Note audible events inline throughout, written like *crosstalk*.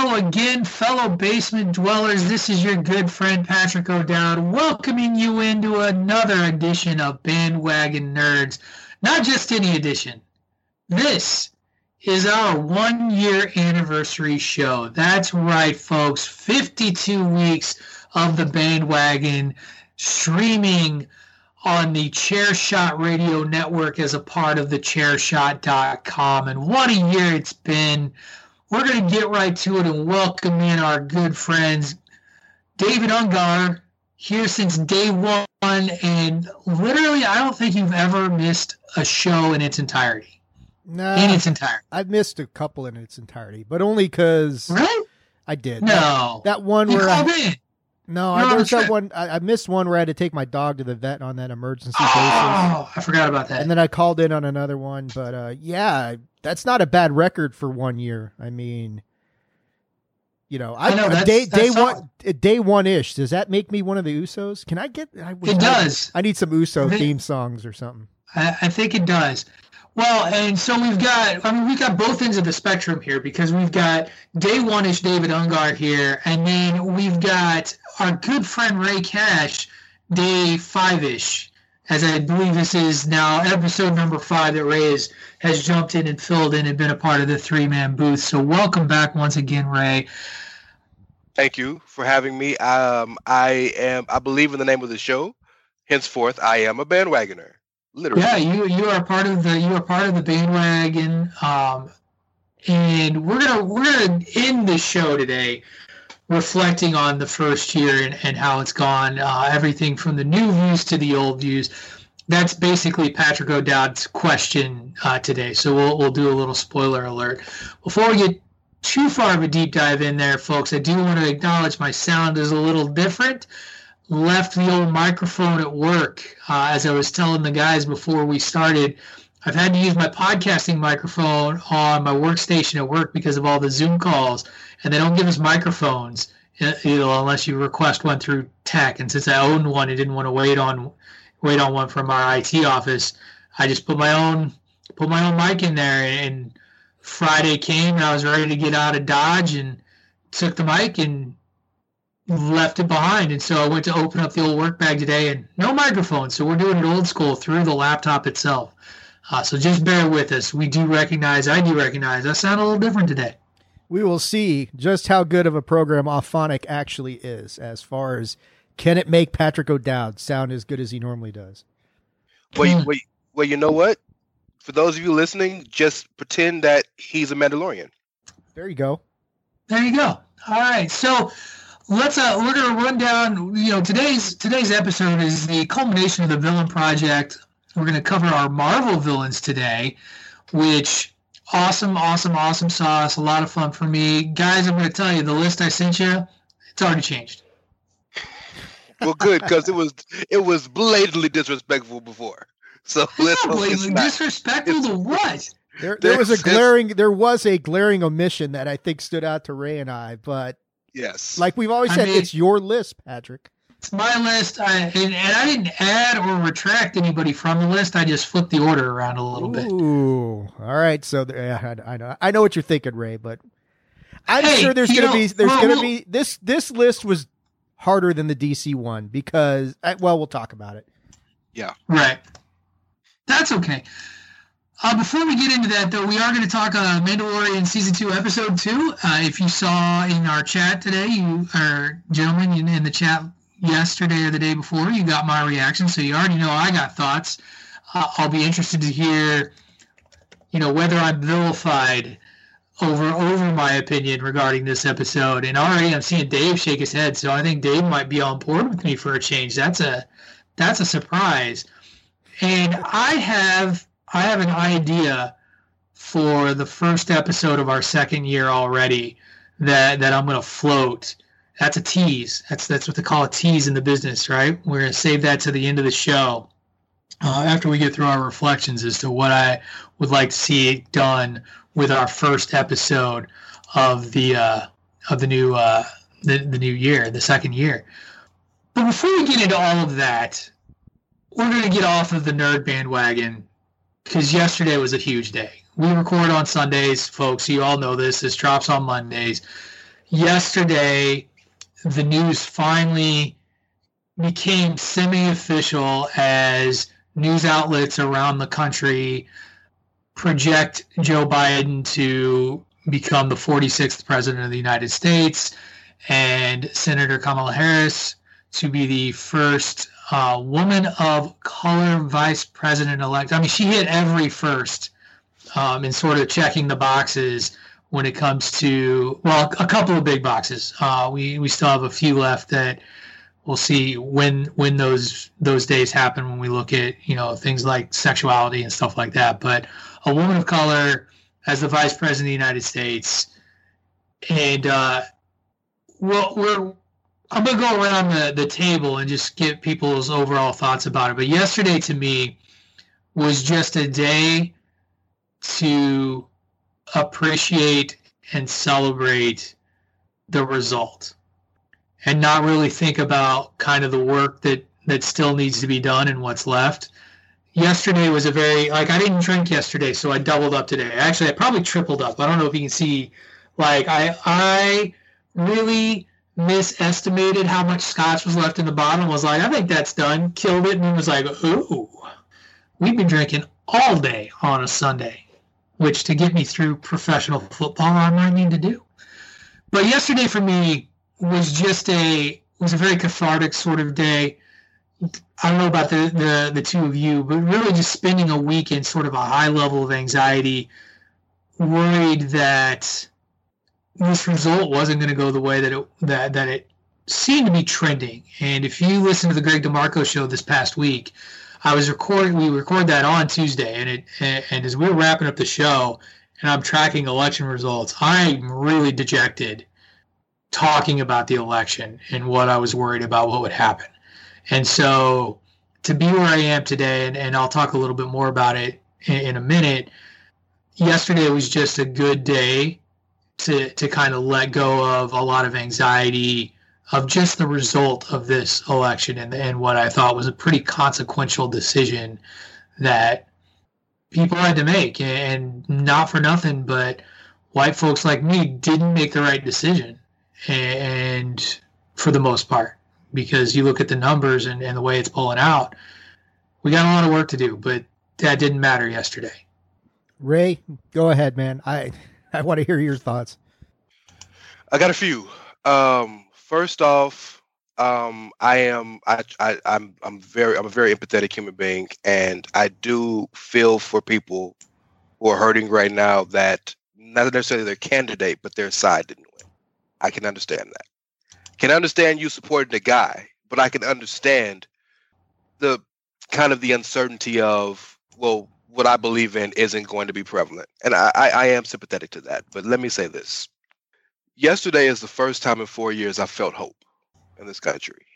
Again, fellow basement dwellers. This is your good friend Patrick O'Dowd welcoming you into another edition of Bandwagon Nerds. Not just any edition. This is our one year anniversary show. That's right, folks. 52 weeks of the bandwagon streaming on the Chairshot Radio Network as a part of the chairshot.com. And what a year it's been. We're going to get right to it and welcome in our good friends, David Ungar, here since day one. And literally, I don't think you've ever missed a show in its entirety. No, in its entirety. I've missed a couple in its entirety, but only because Right? I did. No. that, that one You where called I, in. no, I, on that one. I, I missed one where I had to take my dog to the vet on that emergency basis, Oh, I forgot about that. and then I called in on another one. But uh, yeah, that's not a bad record for one year. I mean, you know, I, I know, that's- day that's day one uh, day one ish. Does that make me one of the Usos? Can I get? I, It I- does. I need some Uso They- theme songs or something. I, I think it does. Well, and so we've got, I mean, we've got both ends of the spectrum here because we've got day one ish David Ungar here, and then we've got our good friend Ray Cash, day five ish, as I believe this is now episode number five that Ray has, has jumped in and filled in and been a part of the three man booth. So welcome back once again, Ray. Thank you for having me. Um, I am. I believe in the name of the show. Henceforth, I am a bandwagoner. Literally. Yeah, you you are part of the you are part of the bandwagon, um, and we're gonna we're gonna end the show today reflecting on the first year and, and how it's gone. Uh, everything from the new views to the old views. That's basically Patrick O'Dowd's question uh, today. So we'll we'll do a little spoiler alert before we get too far of a deep dive in there, folks. I do want to acknowledge my sound is a little different left the old microphone at work. Uh, as I was telling the guys before we started, I've had to use my podcasting microphone on my workstation at work because of all the Zoom calls, and they don't give us microphones, uh, you know, unless you request one through tech. And since I owned one, I didn't want to wait on wait on one from our IT office. I just put my own put my own mic in there, and Friday came, and I was ready to get out of Dodge and took the mic and left it behind. And so I went to open up the old work bag today and no microphone. So we're doing it old school through the laptop itself. Uh, so just bear with us. We do recognize, I do recognize, I sound a little different today. We will see just how good of a program Auphonic actually is as far as can it make Patrick O'Dowd sound as good as he normally does. Well, you, well, you, well, you know what? For those of you listening, just pretend that he's a Mandalorian. There you go. There you go. All right. So let's uh we're gonna run down you know today's today's episode is the culmination of the villain project. We're gonna cover our Marvel villains today, which awesome, awesome, awesome sauce. A lot of fun for me. Guys, I'm gonna tell you the list I sent you, it's already changed. Well, good because it was it was blatantly disrespectful before. So let's hope it's Blatantly not. disrespectful to what? There, there was a glaring there was a glaring omission that I think stood out to Ray and I, but Yes. like we've always I said, mean- it's your list, Patrick. It's my list, I, and, and I didn't add or retract anybody from the list. I just flipped the order around a little bit. Ooh, all right. So there, I, I know, I know what you're thinking, Ray, but I'm Hey, sure there's gonna know, be there's well, gonna well- be this this list was harder than the DC one because I, well we'll talk about it. Yeah, right. That's okay. Uh, before we get into that, though, we are going to talk uh, Mandalorian season two, episode two. Uh, if you saw in our chat today, you or gentlemen in, in the chat yesterday or the day before, you got my reaction, so you already know I got thoughts. Uh, I'll be interested to hear, you know, whether I'm vilified over over my opinion regarding this episode. And already I'm seeing Dave shake his head, so I think Dave might be on board with me for a change. That's a that's a surprise. And I have I have an idea for the first episode of our second year already that that I'm going to float. That's a tease. That's that's what they call a tease in the business, right? We're to save that to the end of the show uh, after we get through our reflections as to what I would like to see done with our first episode of the uh, of the new uh, the, the new year, the second year. But before we get into all of that, we're going to get off of the nerd bandwagon because yesterday was a huge day. we record on Sundays, folks. You all know this. This drops on Mondays. Yesterday, the news finally became semi-official as news outlets around the country project Joe Biden to become the 46th president of the United States and Senator Kamala Harris to be the first uh, woman of color vice president elect. I mean, she hit every first um, in sort of checking the boxes when it comes to well, a couple of big boxes. Uh, we we still have a few left that we'll see when when those those days happen when we look at you know things like sexuality and stuff like that. But a woman of color as the vice president of the United States, and uh, well, we're I'm gonna go around the, the table and just get people's overall thoughts about it. But yesterday to me was just a day to appreciate and celebrate the result and not really think about kind of the work that that still needs to be done and what's left. Yesterday was a very like I didn't drink yesterday, so I doubled up today. Actually, I probably tripled up. I don't know if you can see. Like I I really misestimated how much scotch was left in the bottle. Was like, I think that's done. Killed it, and was like, ooh, we've been drinking all day on a Sunday, which to get me through professional football, I might need to do. But yesterday for me was just a was a very cathartic sort of day. I don't know about the, the, the two of you, but really just spending a week in sort of a high level of anxiety, worried that this result wasn't going to go the way that it that that it seemed to be trending. And if you listen to the Greg DeMarco show this past week, I was recording. We recorded that on Tuesday, and it and, as we were wrapping up the show, and I'm tracking election results, I'm really dejected talking about the election and what I was worried about what would happen. And so to be where I am today, and, and I'll talk a little bit more about it in, in a minute. Yesterday was just a good day to to kind of let go of a lot of anxiety of just the result of this election and, and what I thought was a pretty consequential decision that people had to make and not for nothing but white folks like me didn't make the right decision and for the most part because you look at the numbers and, and the way it's pulling out we got a lot of work to do but that didn't matter yesterday ray go ahead man i I want to hear your thoughts. I got a few. Um, first off, um, I am I, I I'm I'm very I'm a very empathetic human being, and I do feel for people who are hurting right now that not necessarily their candidate, but their side didn't win. I can understand that. Can understand you supporting the guy, but I can understand the kind of the uncertainty of well, what I believe in isn't going to be prevalent. And I, I, I, am sympathetic to that. But let me say this. Yesterday is the first time in four years I felt hope in this country.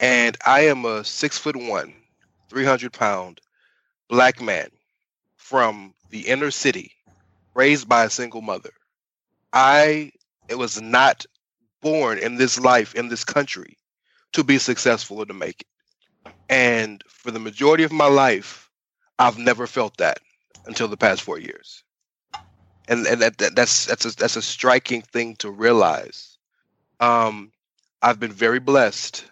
And I am a six foot one, 300 pound black man from the inner city, raised by a single mother. I it was not born in this life, in this country, to be successful or to make it. And for the majority of my life, I've never felt that until the past four years, and and that, that that's that's a, that's a striking thing to realize. Um, I've been very blessed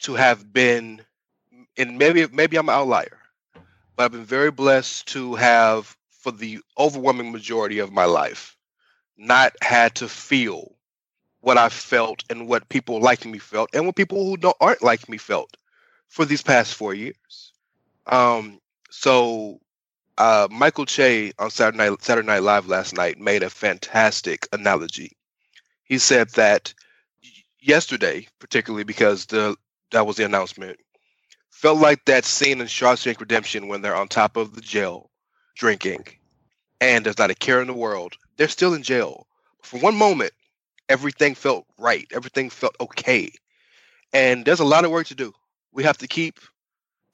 to have been, and maybe maybe I'm an outlier, but I've been very blessed to have, for the overwhelming majority of my life, not had to feel what I felt and what people like me felt, and what people who don't aren't like me felt for these past four years. Um, so uh, Michael Che on Saturday Night, Saturday Night Live last night made a fantastic analogy. He said that yesterday, particularly because the that was the announcement, felt like that scene in Shawshank Redemption when they're on top of the jail drinking, and there's not a care in the world. They're still in jail. For one moment, everything felt right. Everything felt okay. And there's a lot of work to do. We have to keep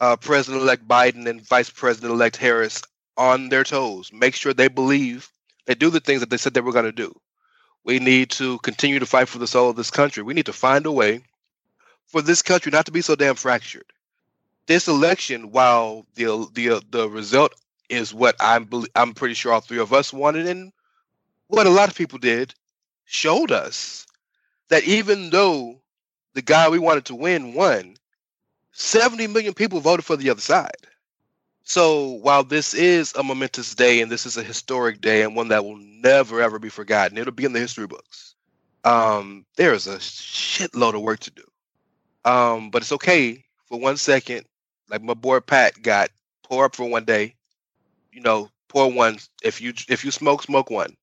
uh, President elect Biden and Vice President elect Harris on their toes. Make sure they believe they do the things that they said they were going to do. We need to continue to fight for the soul of this country. We need to find a way for this country not to be so damn fractured. This election, while the the the result is what I'm I'm pretty sure all three of us wanted, and what a lot of people did showed us that even though the guy we wanted to win won, 70 million people voted for the other side. So while this is a momentous day and this is a historic day and one that will never ever be forgotten, it'll be in the history books. Um, there is a shitload of work to do. Um, but it's okay for one second. Like my boy Pat got pour up for one day. You know, pour one. If you if you smoke, smoke one.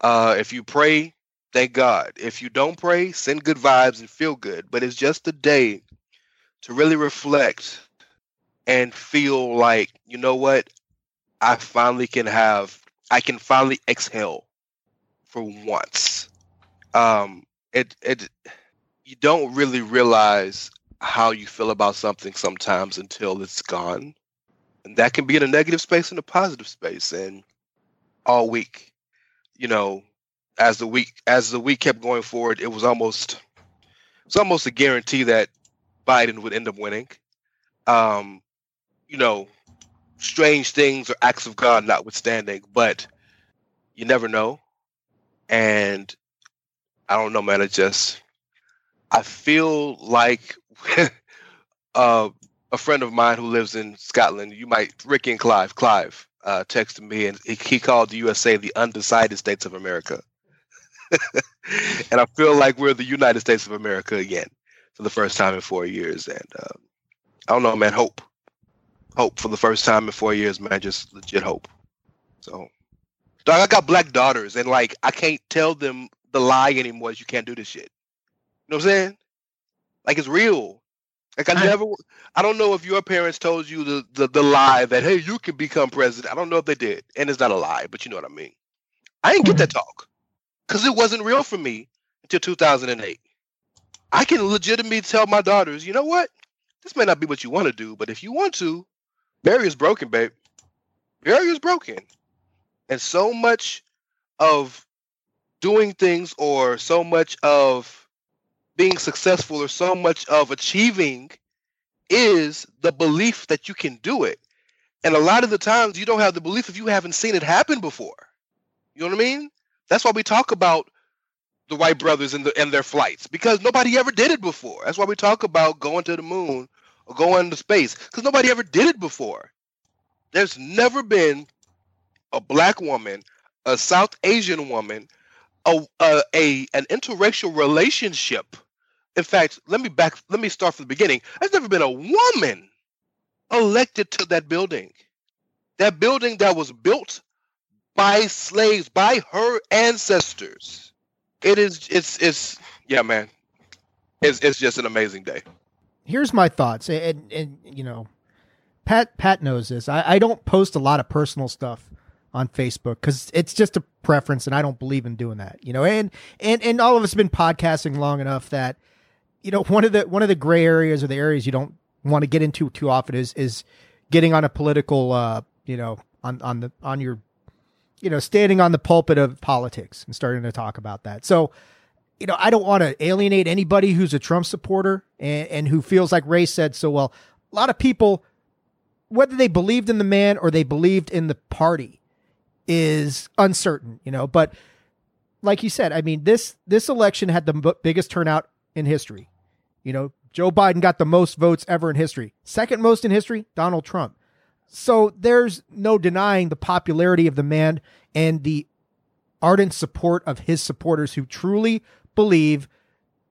Uh, if you pray, thank God. If you don't pray, send good vibes and feel good. But it's just a day to really reflect and feel like, you know what? I finally can have, I can finally exhale for once. Um, it, it, you don't really realize how you feel about something sometimes until it's gone. And that can be in a negative space and a positive space. And all week, you know, as the week as the week kept going forward, it was almost it's almost a guarantee that Biden would end up winning. Um, you know, strange things or acts of God notwithstanding, but you never know. And I don't know, man. It just I feel like *laughs* uh, a friend of mine who lives in Scotland. You might Ricky and Clive. Clive uh, texted me, and he, called the USA the undecided states of America. *laughs* and I feel like we're the United States of America again for the first time in four years. And uh, I don't know, man. Hope, hope for the first time in four years, man. Just legit hope. So, dog, I got black daughters, and like I can't tell them the lie anymore. Is you can't do this shit. You know what I'm saying? Like it's real. Like I never, I don't know if your parents told you the, the the lie that hey you can become president. I don't know if they did, and it's not a lie, but you know what I mean. I didn't get that talk because it wasn't real for me until 2008. I can legitimately tell my daughters, you know what? This may not be what you want to do, but if you want to, barrier's broken, babe. Barrier's broken. And so much of doing things or so much of being successful or so much of achieving is the belief that you can do it. And a lot of the times you don't have the belief if you haven't seen it happen before. You know what I mean? That's why we talk about the Wright brothers and, the, and their flights because nobody ever did it before. That's why we talk about going to the moon or going to space because nobody ever did it before. There's never been a black woman, a South Asian woman, a, a, a an interracial relationship. In fact, let me back. Let me start from the beginning. There's never been a woman elected to that building. That building that was built by slaves, by her ancestors. It is it's it's yeah, man. It's it's just an amazing day. Here's my thoughts, and and you know, Pat Pat knows this. I, I don't post a lot of personal stuff on Facebook because it's just a preference, and I don't believe in doing that. You know, and and and all of us have been podcasting long enough that you know one of the one of the gray areas or the areas you don't want to get into too often is is getting on a political uh you know on on the on your you know, standing on the pulpit of politics and starting to talk about that. So, you know, I don't want to alienate anybody who's a Trump supporter and, and who feels like Ray said so well. A lot of people, whether they believed in the man or they believed in the party, is uncertain. You know, but like you said, I mean this this election had the b- biggest turnout in history. You know, Joe Biden got the most votes ever in history. Second most in history, Donald Trump. So there's no denying the popularity of the man and the ardent support of his supporters who truly believe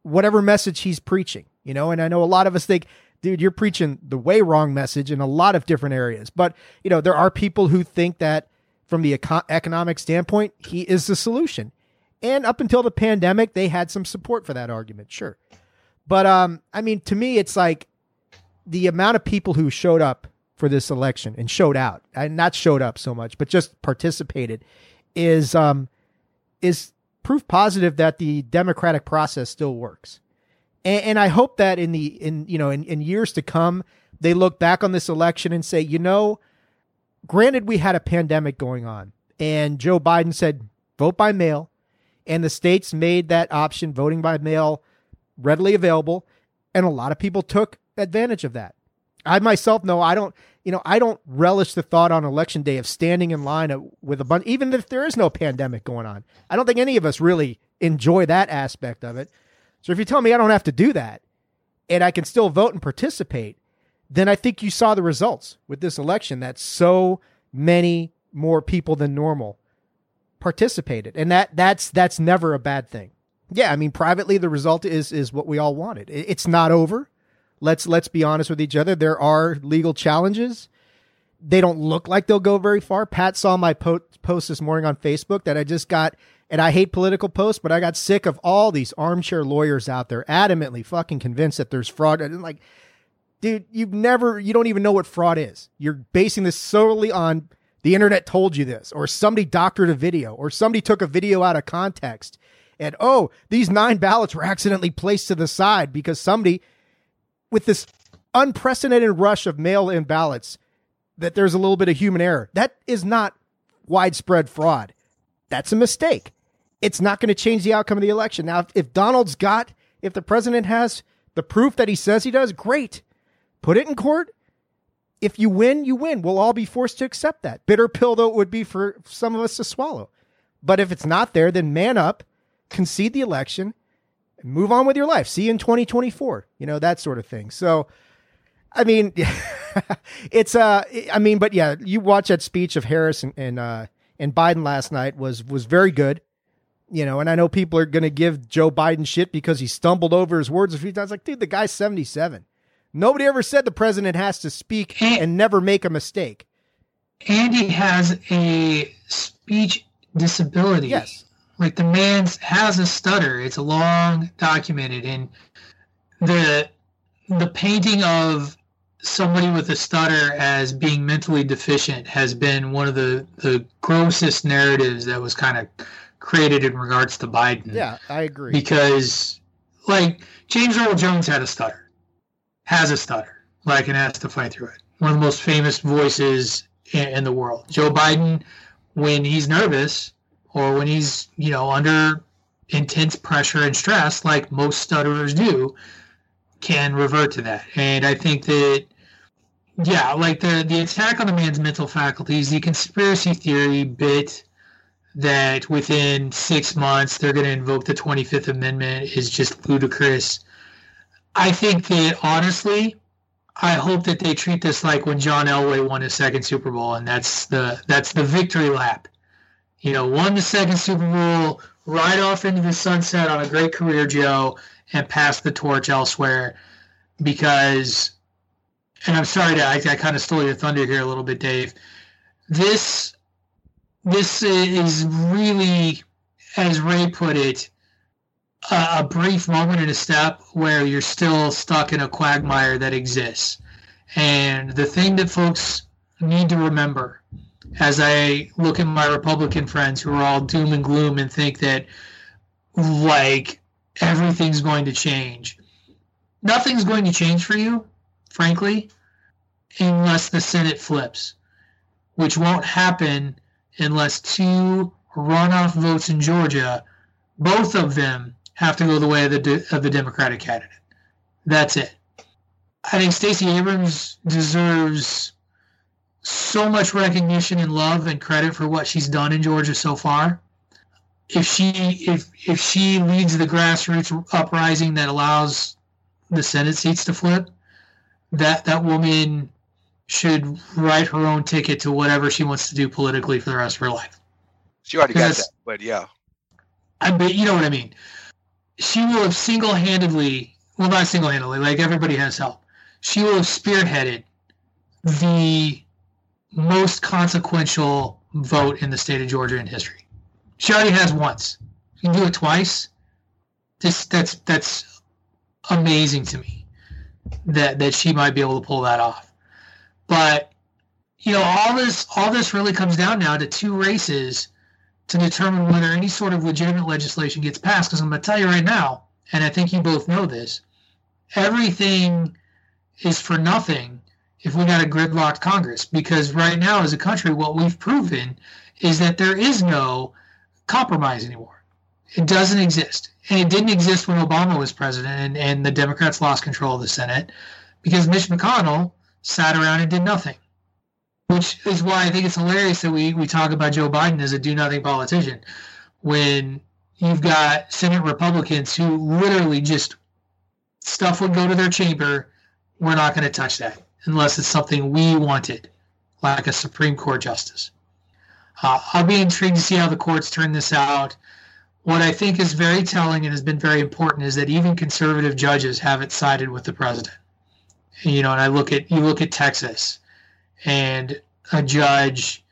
whatever message he's preaching, you know, and I know a lot of us think, dude, you're preaching the way wrong message in a lot of different areas. But, you know, there are people who think that from the eco- economic standpoint, he is the solution. And up until the pandemic, they had some support for that argument, sure. But um, I mean, to me, it's like the amount of people who showed up for this election and showed out, and not showed up so much, but just participated, is um, is proof positive that the democratic process still works. And, and I hope that in the in you know in, in years to come, they look back on this election and say, you know, granted we had a pandemic going on, and Joe Biden said vote by mail, and the states made that option voting by mail readily available, and a lot of people took advantage of that I myself know I don't, you know, I don't relish the thought on election day of standing in line with a bunch, even if there is no pandemic going on. I don't think any of us really enjoy that aspect of it. So if you tell me I don't have to do that and I can still vote and participate, then I think you saw the results with this election that so many more people than normal participated. And that that's that's never a bad thing. Yeah, I mean privately the result is is what we all wanted. It's not over. Let's let's be honest with each other. There are legal challenges. They don't look like they'll go very far. Pat saw my po- post this morning on Facebook that I just got and I hate political posts, but I got sick of all these armchair lawyers out there adamantly fucking convinced that there's fraud. And like, dude, you've never, you don't even know what fraud is. You're basing this solely on the internet told you this, or somebody doctored a video, or somebody took a video out of context. And oh, these nine ballots were accidentally placed to the side because somebody, with this unprecedented rush of mail in ballots, that there's a little bit of human error. That is not widespread fraud. That's a mistake. It's not going to change the outcome of the election. Now, if, Donald's got, if the president has the proof that he says he does, great. Put it in court if you win, you win. We'll all be forced to accept that. Bitter pill, though, it would be for some of us to swallow. But if it's not there, then man up, concede the election, move on with your life. See you in 2024. You know, that sort of thing. So, I mean, *laughs* it's, uh, I mean, but yeah, you watch that speech of Harris and, and, uh, and Biden last night was, was very good. You know, and I know people are going to give Joe Biden shit because he stumbled over his words a few times. Like, dude, the guy's 77 Nobody ever said the president has to speak and, and never make a mistake. Andy has a speech disability. Yes. Like the man has a stutter. It's a long documented and the the painting of somebody with a stutter as being mentally deficient has been one of the, the grossest narratives that was kind of created in regards to Biden. Yeah, I agree. Because like James Earl Jones had a stutter has a stutter, like and has to fight through it. One of the most famous voices in, in the world. Joe Biden, when he's nervous or when he's you know under intense pressure and stress, like most stutterers do, can revert to that. And I think that yeah, like the the attack on the man's mental faculties, the conspiracy theory bit that within six months they're going to invoke the 25th Amendment is just ludicrous. I think that honestly, I hope that they treat this like when John Elway won his second Super Bowl, and that's the that's the victory lap. You know, won the second Super Bowl, right off into the sunset on a great career, Joe, and pass the torch elsewhere. Because, and I'm sorry to I, I kind of stole your thunder here a little bit, Dave. This this is really, as Ray put it, a, a brief moment in a step where you're still stuck in a quagmire that exists. And the thing that folks need to remember as I look at my Republican friends who are all doom and gloom and think that like everything's going to change. Nothing's going to change for you, frankly, unless the Senate flips, which won't happen unless two runoff votes in Georgia, both of them have to go the way of the of the Democratic candidate. That's it. I think Stacey Abrams deserves so much recognition and love and credit for what she's done in Georgia so far. If she if if she leads the grassroots uprising that allows the Senate seats to flip, that that woman should write her own ticket to whatever she wants to do politically for the rest of her life. She already got that, but yeah. I but you know what I mean she will have single-handedly, well, not single-handedly, like everybody has help. She will have spearheaded the most consequential vote in the state of Georgia in history. She already has once. She can do it twice. This that's that's amazing to me that that she might be able to pull that off. But you know, all this all this really comes down now to two races to determine whether any sort of legitimate legislation gets passed. Because I'm going to tell you right now, and I think you both know this, everything is for nothing if we got a gridlocked Congress. Because right now, as a country, what we've proven is that there is no compromise anymore. It doesn't exist. And it didn't exist when Obama was president and, and the Democrats lost control of the Senate because Mitch McConnell sat around and did nothing. Which is why I think it's hilarious that we, we talk about Joe Biden as a do nothing politician when you've got Senate Republicans who literally just stuff would go to their chamber. We're not going to touch that unless it's something we wanted, like a Supreme Court justice. Uh, I'll be intrigued to see how the courts turn this out. What I think is very telling and has been very important is that even conservative judges haven't sided with the president. You know, and I look at you look at Texas and a judge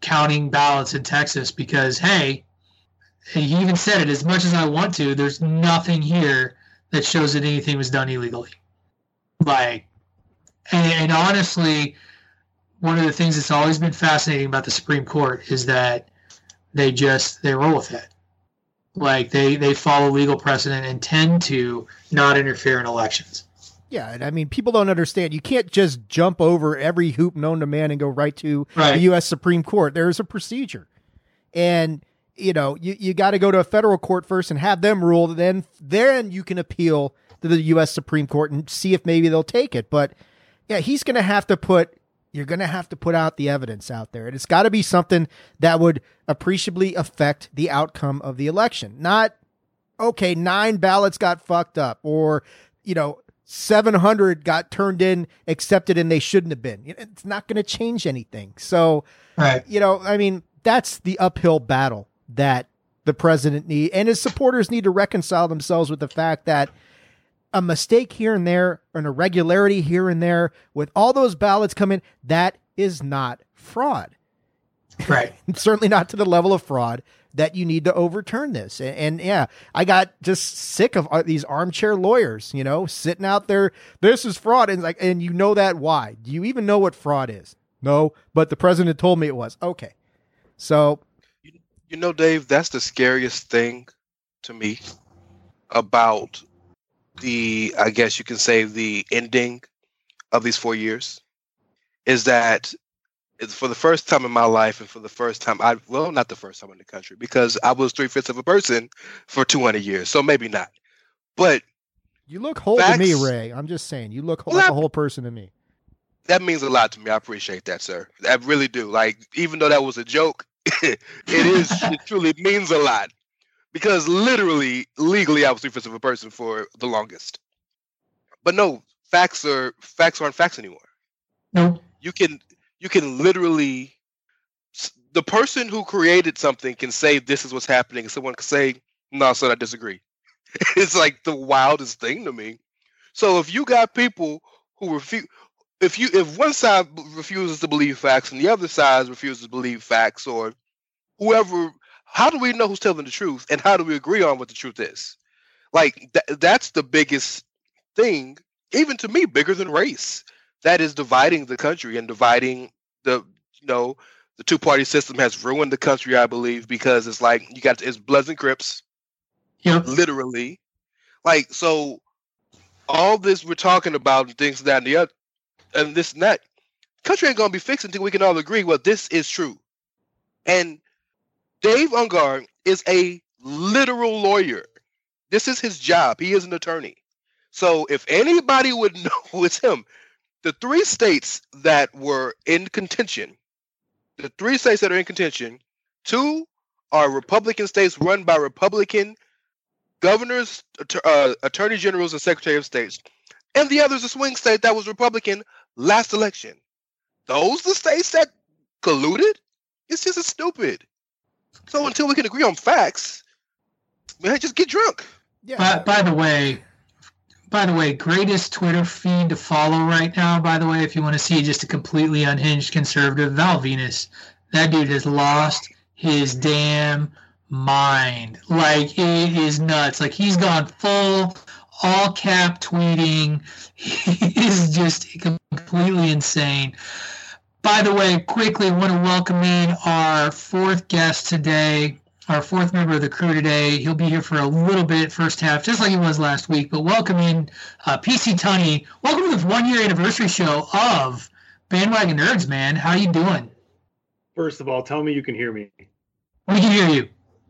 counting ballots in Texas because hey, he even said it as much as I want to, there's nothing here that shows that anything was done illegally. Like and, and honestly, one of the things that's always been fascinating about the Supreme Court is that they just they roll with it. Like they they follow legal precedent and tend to not interfere in elections. Yeah, and I mean, people don't understand. You can't just jump over every hoop known to man and go right to right. the U.S. Supreme Court. There's a procedure, and you know, you, you got to go to a federal court first and have them rule. Then then you can appeal to the U.S. Supreme Court and see if maybe they'll take it. But yeah, he's going to have to put you're going to have to put out the evidence out there. And it's got to be something that would appreciably affect the outcome of the election. Not, okay, nine ballots got fucked up or, you know, 700 got turned in, accepted, and they shouldn't have been. It's not going to change anything. So, right. you know, I mean, that's the uphill battle that the president need and his supporters need to reconcile themselves with the fact that a mistake here and there, an irregularity here and there, with all those ballots coming, that is not fraud. *laughs* Right. Certainly not to the level of fraud that you need to overturn this. And, and, yeah, I got just sick of uh, these armchair lawyers, you know, sitting out there. This is fraud, and like, and you know that why? Do you even know what fraud is? No, but the president told me it was. Okay, so you know, Dave, that's the scariest thing to me about the I guess you can say the ending of these four years is that for the first time in my life and for the first time I well not the first time in the country because I was three fifths of a person for two hundred years so maybe not. But you look whole facts, to me Ray. I'm just saying you look well, like a whole person to me. That means a lot to me. I appreciate that sir. I really do. Like even though that was a joke *laughs* it is it truly means a lot because literally, legally, I was three fifths of a person for the longest. But no, facts are facts aren't facts anymore. No, you can you can literally the person who created something can say this is what's happening, and someone can say no, son, I disagree. *laughs* it's like the wildest thing to me. So if you got people who refuse, if you if one side refuses to believe facts and the other side refuses to believe facts, or whoever how do we know who's telling the truth and how do we agree on what the truth is? Like th- that's the biggest thing even to me bigger than race. That is dividing the country and dividing the you know the two party system has ruined the country i believe because it's like you got it's bloods and crips. Yeah. Literally. Like so all this we're talking about and things that and the other and this and that country ain't gonna be fixed until we can all agree well this is true. And Dave Ungar is a literal lawyer. This is his job. He is an attorney. So if anybody would *laughs* know, it's him. The three states that were in contention, the three states that are in contention, two are Republican states run by Republican governors, uh, attorney generals, and secretary of states, and the other is a swing state that was Republican last election. Those the states that colluded? It's just stupid. So until we can agree on facts, man, just get drunk. Yeah. By, by the way, by the way, greatest Twitter feed to follow right now. By the way, if you want to see just a completely unhinged conservative, Val Venis, that dude has lost his damn mind. Like it is nuts. Like he's gone full all cap tweeting. *laughs* He is just completely insane. By the way, quickly want to welcome in our fourth guest today, our fourth member of the crew today. He'll be here for a little bit, first half, just like he was last week. But welcome in uh, PC Tunney. Welcome to the one year anniversary show of Bandwagon Nerds, man. How you doing? First of all, tell me you can hear me. We can hear you.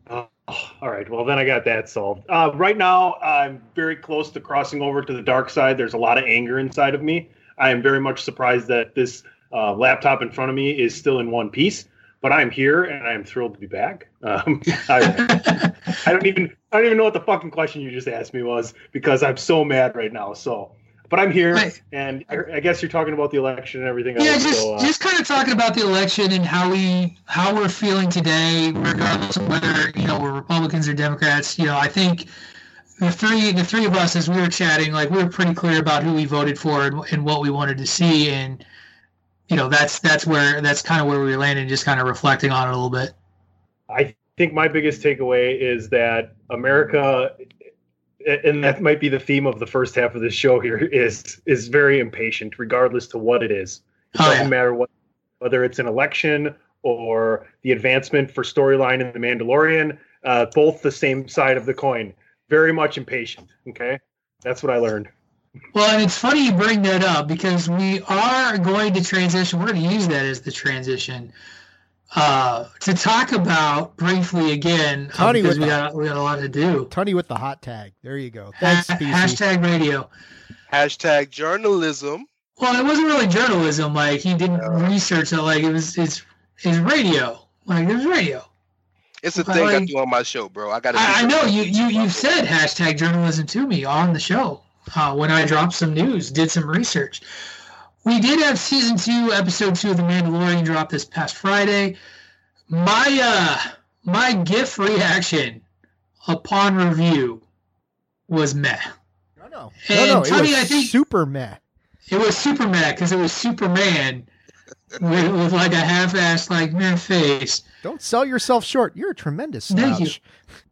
Oh, all right. Well, then I got that solved. Uh, right now, I'm very close to crossing over to the dark side. There's a lot of anger inside of me. I am very much surprised that this uh, laptop in front of me is still in one piece. But I'm here and I'm thrilled to be back. Um, *laughs* I, I don't even I don't even know what the fucking question you just asked me was because I'm so mad right now. So, but I'm here, Right. and I, I guess you're talking about the election and everything Yeah, else. just so, uh, just kind of talking about the election and how we how we're feeling today, regardless of whether you know we're Republicans or Democrats. You know, I think the three the three of us, as we were chatting, like we were pretty clear about who we voted for and, and what we wanted to see, and you know that's that's where that's kind of where we landed, just kind of reflecting on it a little bit. I think my biggest takeaway is that America, and that might be the theme of the first half of this show here, is is very impatient, regardless to what it is. It Oh, doesn't yeah. matter what, whether it's an election or the advancement for storyline in the Mandalorian. Uh, both the same side of the coin. Very much impatient. Okay, that's what I learned. Well, and it's funny you bring that up because we are going to transition. We're going to use that as the transition uh, to talk about briefly again uh, Tony because with we the- got we got a lot to do. Tony with the hot tag. There you go. Thanks, PC. hashtag radio. Hashtag journalism. Well, it wasn't really journalism. Like he didn't Yeah. research it. Like it was it's it's radio. Like it was radio. It's a Well, thing I like- do on my show, bro. I got to. I, I know you you you've said hashtag journalism to me on the show uh, when I dropped some news, did some research. We did have season two, episode two of The Mandalorian drop this past Friday. My uh my GIF reaction upon review was meh. No, no, And no, no. Was I think- super meh. It was super meh because it was Superman with, with like a half-assed like meh face. Don't sell yourself short. You're a tremendous Thank you. *laughs*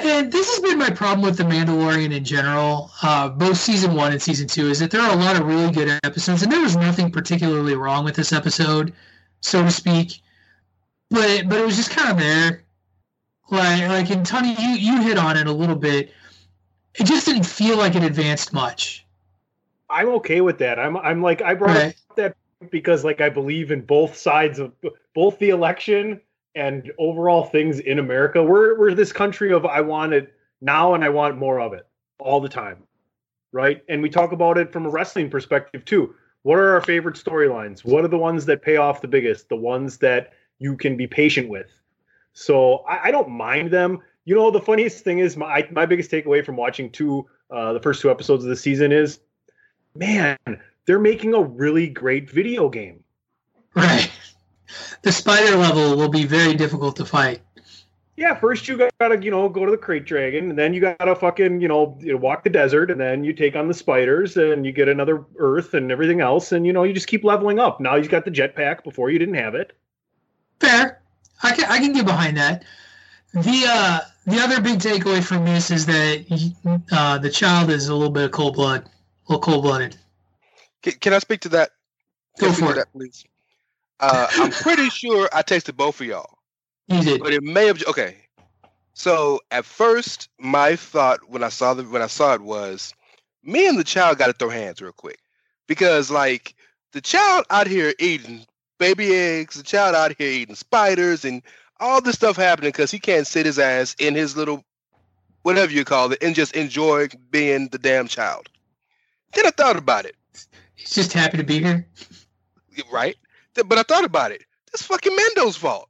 And this has been my problem with The Mandalorian in general, uh, both season one and season two, is that there are a lot of really good episodes, and there was nothing particularly wrong with this episode, so to speak. But but it was just kind of there, like like and Tony, you you hit on it a little bit. It just didn't feel like it advanced much. I'm okay with that. I'm I'm like I brought Right. up that because like I believe in both sides of both the election and overall things in America. We're we're this country of I want it now and I want more of it all the time. Right? And we talk about it from a wrestling perspective too. What are our favorite storylines? What are the ones that pay off the biggest? The ones that you can be patient with. So I, I don't mind them. You know, the funniest thing is my my biggest takeaway from watching two uh, the first two episodes of the season is man, they're making a really great video game. Right. The spider level will be very difficult to fight. Yeah, first you gotta, you know, go to the krayt dragon, and then you gotta fucking, you know, walk the desert, and then you take on the spiders, and you get another Earth and everything else, and you know, you just keep leveling up. Now you've got the jetpack. Before you didn't have it. Fair. I can I can get behind that. The uh the other big takeaway from this is that uh, the child is a little bit of cold blood, a little cold blooded. Can, can I speak to that? Can Go for to it. that, please? Uh, I'm pretty sure I texted both of y'all, You did. but it may have. Okay, so at first, my thought when I saw the when I saw it was, me and the child got to throw hands real quick, because like the child out here eating baby eggs, the child out here eating spiders, and all this stuff happening because he can't sit his ass in his little whatever you call it and just enjoy being the damn child. Then I thought about it. He's just happy to be here. right? But I thought about it. That's fucking Mando's fault.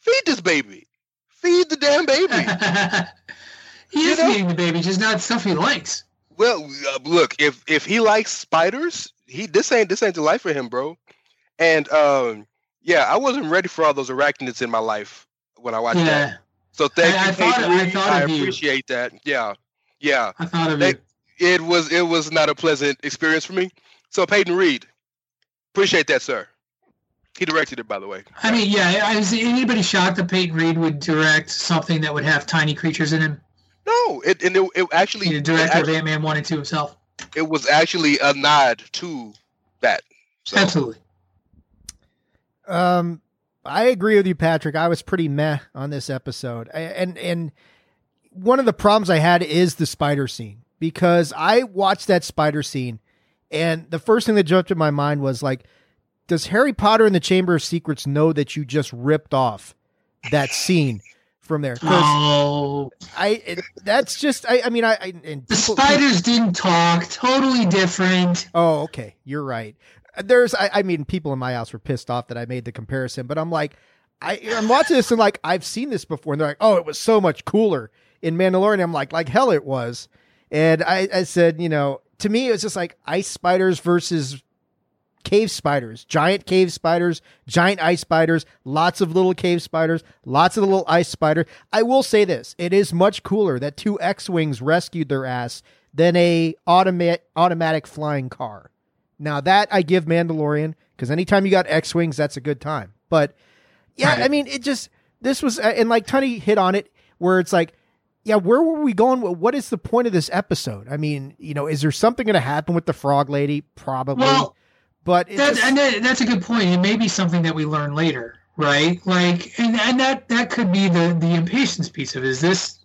Feed this baby. Feed the damn baby. *laughs* he You is know? eating the baby, just not stuff he likes. well, uh, look, if if he likes spiders, he this ain't this ain't the life for him, bro. And um, yeah, I wasn't ready for all those arachnids in my life when I watched Yeah, that. So thank I- you, I thought- Peyton I thought I of you. appreciate that. Yeah, yeah. I thought of They- it. It was it was not a pleasant experience for me. So Peyton Reed, appreciate that, sir. He directed it, by the way. I mean, yeah. Is anybody shocked that Peyton Reed would direct something that would have tiny creatures in him? No, it and it, it actually, The it director of actually Ant Man one and two himself. it was actually a nod to that. So Absolutely. Um, I agree with you, Patrick. I was pretty meh on this episode, I- and and one of the problems I had is the spider scene because I watched that spider scene, and the first thing that jumped in my mind was like, does Harry Potter and the Chamber of Secrets know that you just ripped off that scene from there? Oh, I it, that's just I, I mean I, I and the spiders didn't talk. Totally different. Oh, okay. You're right. There's, I, I mean, people in my house were pissed off that I made the comparison, but I'm like, I, I'm watching this and like, I've seen this before, and they're like, oh, it was so much cooler in Mandalorian. I'm like, like hell, it was. And I, I said, you know, to me, it was just like ice spiders versus cave spiders, giant cave spiders, giant ice spiders, lots of little cave spiders, lots of little ice spiders. I will say this: it is much cooler that two X-wings rescued their ass than a automatic automatic flying car. Now that I give Mandalorian because anytime you got X-wings, that's a good time. But yeah, Right. I mean, it just this was and like Tony hit on it where it's like. Yeah, where were we going? What is the point of this episode? I mean, you know, is there something going to happen with the frog lady? Probably. Well, but it that, just- and that, that's a good point. It may be something that we learn later, right? Like, and, and that that could be the the impatience piece of it. Is this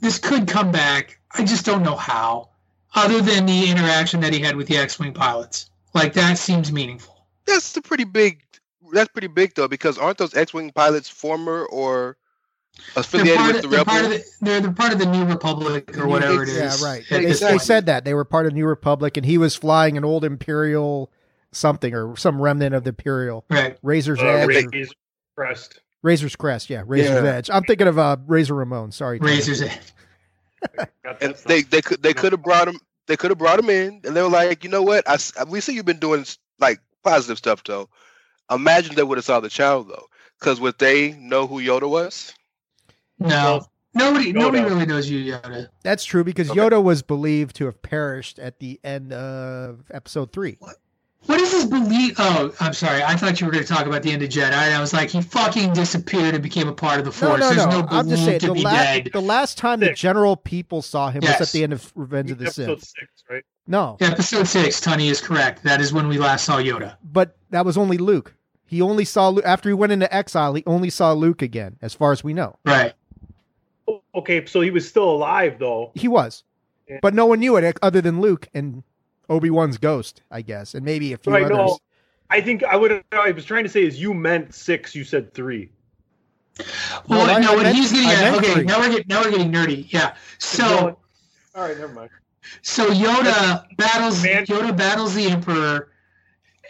this could come back? I just don't know how. Other than the interaction that he had with the X-wing pilots, like that seems meaningful. That's a pretty big. That's pretty big though, because aren't those X-wing pilots former or They're affiliated part, with of, the they're, rebels? the, they're, they're part of the New Republic or whatever it is. Yeah, right. They, this they said that they were part of New Republic, and he was flying an old Imperial something or some remnant of the Imperial right. Razor's Uh, Edge, or- Razor's Crest. Razor's Crest. Yeah, Razor's Yeah. Edge. I'm thinking of uh, Razor Ramon. Sorry, Razor's Edge. *laughs* And they they could they could have brought him. They could have brought him in, and they were like, you know what? I s- we see you've been doing like positive stuff though. Imagine they would have saw the child though, because would they know who Yoda was? No, Well, nobody nobody really knows you Yoda. That's true because Okay. Yoda was believed to have perished at the end of Episode Three. What is his belief? Oh, I'm sorry. I thought you were going to talk about the end of Jedi. I was like, he fucking disappeared and became a part of the Force. no, There's no. no, I'm just saying belief to the, be la- dead. the last time the general people saw him was at the end of Revenge of the Sith. episode six, right? No, Episode six, Tony is correct. That is when we last saw Yoda. but that was only Luke. He only saw Luke after he went into exile. He only saw Luke again, as far as we know. Right. Okay, so he was still alive though. He was, Yeah. but no one knew it eh, other than Luke and Obi Wan's ghost, I guess, and maybe a few Right, others. no. I think I would. I was trying to say is you meant six. You said three. Well, No, I- no, I what meant- he's getting uh, at. Okay, three. now we're getting now we're getting nerdy. Yeah. So all right, never mind. so Yoda battles Man- Yoda battles the Emperor,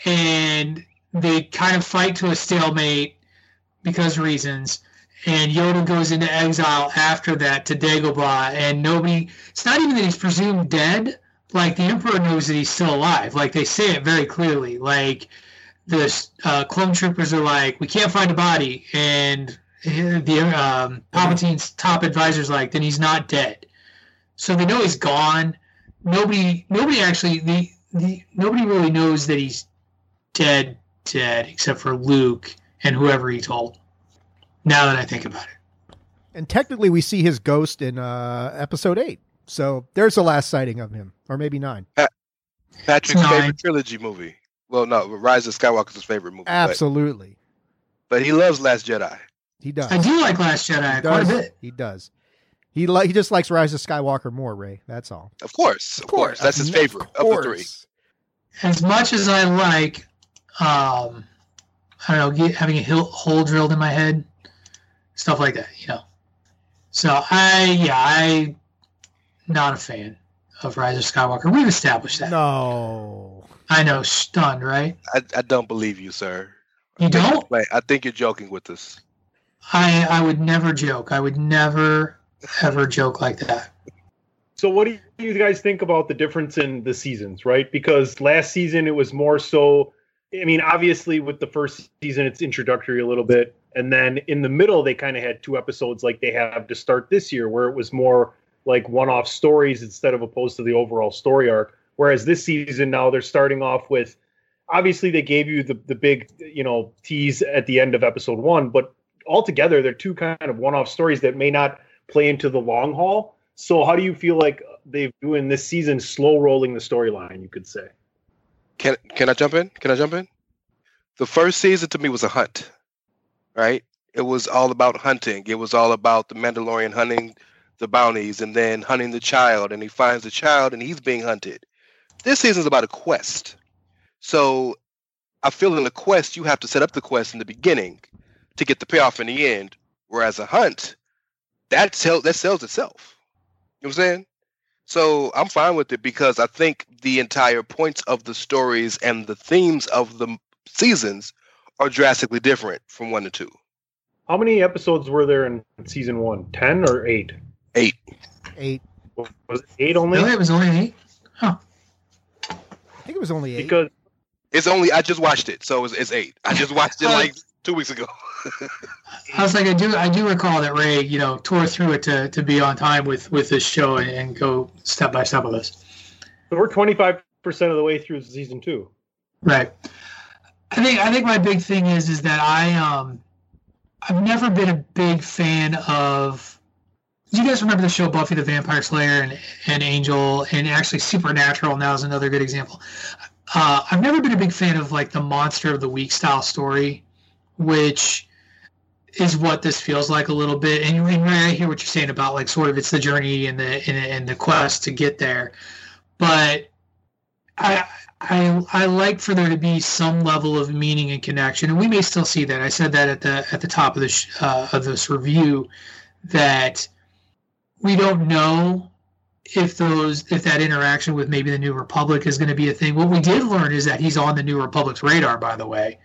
and they kind of fight to a stalemate because reasons. And Yoda goes into exile after that to Dagobah, and nobody. It's not even that he's presumed dead. Like the Emperor knows that he's still alive. Like they say it very clearly. Like the uh, clone troopers are like, we can't find a body, and the um, Palpatine's top advisor's like, then he's not dead. So they know he's gone. Nobody, nobody actually, the, the nobody really knows that he's dead, dead, except for Luke and whoever he told. Now that I think about it, And technically, we see his ghost in uh, Episode Eight. So there's the last sighting of him, or maybe nine. Patrick's Nine. favorite trilogy movie. Well, no, Rise of Skywalker's his favorite movie. Absolutely, But, he loves Last Jedi. he does. I do like Last Jedi He quite a bit. He does. He li- he just likes Rise of Skywalker more, Ray. That's all. Of course, of, course. That's his favorite of, the three. As much as I like, um, I don't know, having a hole drilled in my head, stuff like that, you know. So I, yeah, I, not a fan of Rise of Skywalker. We've established that. No. I know, stunned, right? I, I don't believe you, sir. You don't? Wait, I think you're joking with us. I I would never joke. I would never ever joke like that. So, what do you guys think about the difference in the seasons, right? Because last season it was more so. I mean, obviously, with the first season, it's introductory a little bit, and then in the middle, they kind of had two episodes like they have to start this year, where it was more like one-off stories instead of opposed to the overall story arc. Whereas this season now they're starting off with, obviously, they gave you the the big you know tease at the end of episode one, but altogether they're two kind of one-off stories that may not play into the long haul. So how do you feel like they've doing this season slow rolling the storyline, you could say? Can can I jump in? Can I jump in? The first season to me was a hunt, right? It was all about hunting. It was all about the Mandalorian hunting the bounties and then hunting the child, and he finds the child and he's being hunted. This season is about a quest. So I feel in the quest you have to set up the quest in the beginning to get the payoff in the end. Whereas a hunt, that sells that sells itself. You know what I'm saying? So I'm fine with it because I think the entire points of the stories and the themes of the seasons are drastically different from one to two. How many episodes were there in season one? Ten or eight? Eight. Eight. Was it eight only? Really, it was only eight. Huh. I think it was only eight. Because It's only I just watched it, so it's, it's eight. I just watched it like two weeks ago. I was like, I do, I do recall that Ray, you know, tore through it to, to be on time with with this show and, and go step by step with us. we're twenty five percent of the way through season two. Right. I think I think my big thing is is that I um I've never been a big fan of do you guys remember the show Buffy the Vampire Slayer and, and Angel and actually Supernatural now is another good example. Uh, I've never been a big fan of like the monster of the week style story, which is what this feels like a little bit. And, and I hear what you're saying about like sort of it's the journey and the and, and the quest to get there, but I I I like for there to be some level of meaning and connection, and we may still see that. I said that at the at the top of this uh, of this review that we don't know if those if that interaction with maybe the New Republic is going to be a thing. What we did learn is that he's on the New Republic's radar. By the way,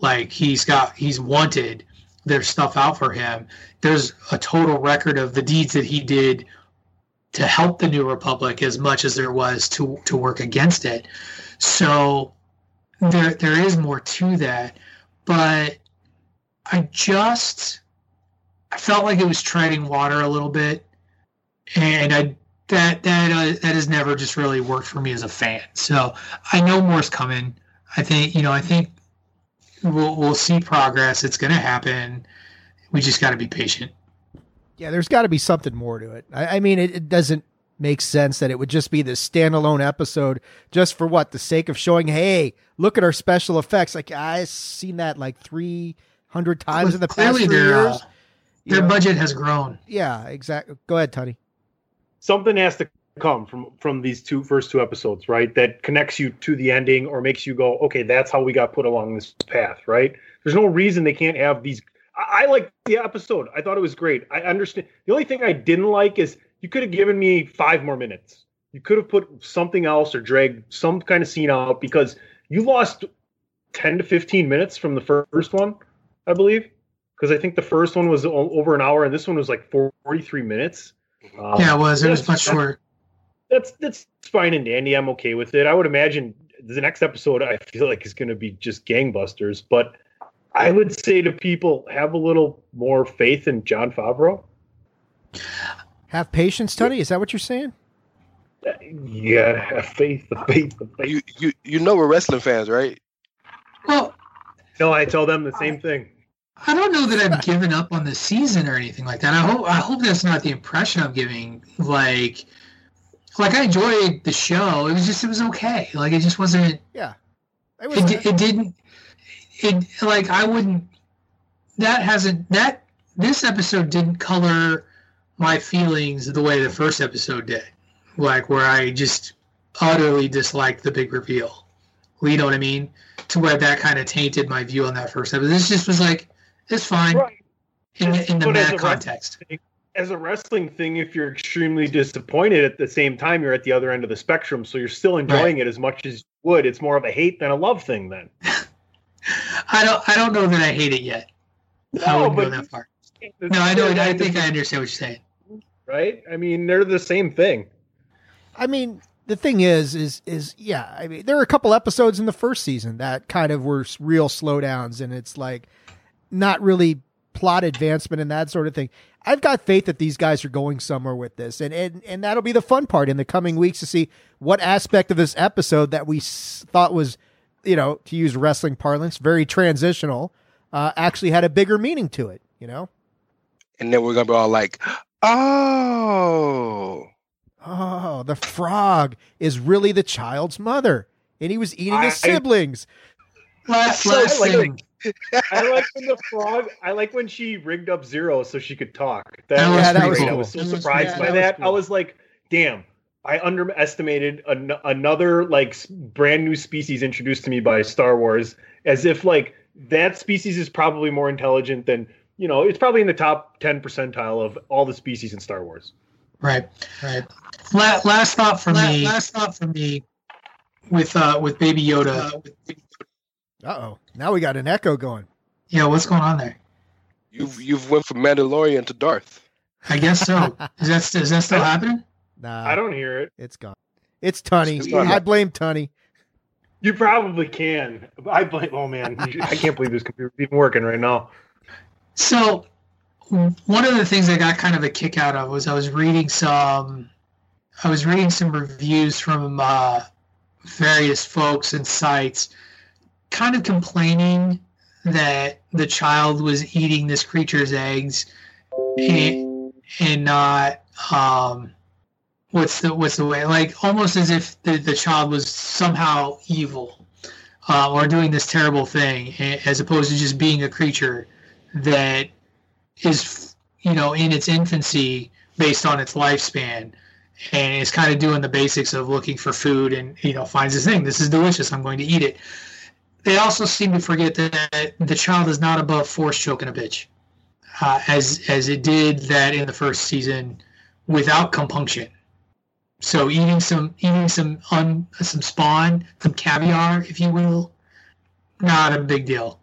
like he's got he's wanted. There's stuff out for him. There's a total record of the deeds that he did to help the New Republic as much as there was to to work against it. So there there is more to that, but I just I felt like it was treading water a little bit, and I that that uh, that has never just really worked for me as a fan. So I know more's coming. I think you know I think we'll we'll see progress. It's going to happen. We just got to be patient. Yeah, there's got to be something more to it. I, I mean, it, it doesn't make sense that it would just be this standalone episode just for what the sake of showing. Hey, look at our special effects. Like I've seen that like three hundred times in the past three their, uh, years. You Their know? budget has grown. Yeah, exactly. Go ahead, Tony. Something has to come from from these two first two episodes, right? That connects you to the ending or makes you go, okay, that's how we got put along this path, right? There's no reason they can't have these. I, I like the episode. I thought it was great. I understand. The only thing I didn't like is you could have given me five more minutes. You could have put something else or dragged some kind of scene out because you lost 10 to 15 minutes from the first one, I believe. Because I think the first one was over an hour and this one was like 43 minutes. Um, yeah, it was. It was that's- much shorter. That's that's fine and dandy. I'm okay with it. I would imagine the next episode I feel like is going to be just gangbusters. But I would say to people, have a little more faith in Jon Favreau. Have patience, Tony. Is that what you're saying? Yeah, have faith, the faith, the faith. You you you know we're wrestling fans, right? Well, No, I tell them the same thing. I don't know that I've given up on the season or anything like that. I hope I hope that's not the impression I'm giving. Like, like I enjoyed the show. It was just it was okay. Like it just wasn't. Yeah. It was, It, it didn't. It like I wouldn't. That hasn't that this episode didn't color my feelings the way the first episode did. Like where I just utterly disliked the big reveal. You know what I mean? To where that kind of tainted my view on that first episode. This just was like it's fine in the, in the But as mad a ref- context. As a wrestling thing, if you're extremely disappointed at the same time, you're at the other end of the spectrum, so you're still enjoying it as much as you would. It's more of a hate than a love thing, then. *laughs* I don't I don't know that I hate it yet. I No, wouldn't go but that far. No, I know. I think I understand what you're saying. right. I mean, they're the same thing. I mean, the thing is, is, is, yeah. I mean, there are a couple episodes in the first season that kind of were s- real slowdowns, and it's like not really plot advancement and that sort of thing. I've got faith that these guys are going somewhere with this, and and and that'll be the fun part in the coming weeks to see what aspect of this episode that we s- thought was, you know, to use wrestling parlance, very transitional, uh, actually had a bigger meaning to it. You know. And then we're gonna be all like, oh, Oh, the frog is really the child's mother, and he was eating his I- siblings. Last, So, last like, thing. I like when the frog. I like when she rigged up Zero so she could talk. That, That was, was Yeah, that great. was I was so That was- surprised yeah, by that was that. cool. I was like, "Damn!" I underestimated an- another like brand new species introduced to me by Star Wars, as if like that species is probably more intelligent than you know, it's probably in the top ten percentile of all the species in Star Wars. Right, right. La- last thought from me. Last thought for me with uh with Baby Yoda. Uh oh. Now we got an echo going. Yeah, what's going on there? You've you've went from Mandalorian to Darth. I guess so. *laughs* is that is that still happening? Nah, I don't hear it. It's gone. It's Tunny. It's. I blame Tunny. You probably can. I blame. Oh man, *laughs* I can't believe this computer's even working right now. So, one of the things I got kind of a kick out of was I was reading some, I was reading some reviews from uh, various folks and sites, kind of complaining that the child was eating this creature's eggs, and, and not um, what's the what's the way like almost as if the, the child was somehow evil uh, or doing this terrible thing as opposed to just being a creature that is you know in its infancy based on its lifespan and is kind of doing the basics of looking for food and you know finds this thing. This is delicious. I'm going to eat it they also seem to forget that the child is not above force choking a bitch uh, as as it did that in the first season without compunction. So eating some eating some un, some spawn some caviar if you will not a big deal.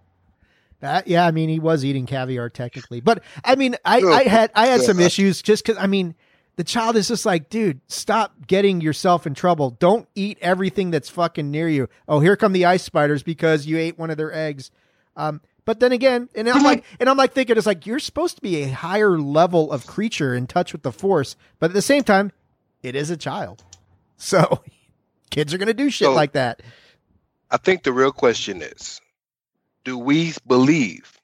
That, yeah, I mean, he was eating caviar technically, but I mean, I, I had I had some issues just because I mean, the child is just like, dude, stop getting yourself in trouble. Don't eat everything that's fucking near you. Oh, here come the ice spiders because you ate one of their eggs. Um, but then again, and I'm like, and I'm like thinking, it's like you're supposed to be a higher level of creature in touch with the force, but at the same time, it is a child, *laughs* so kids are gonna do shit So- like that. I think the real question is, do we believe,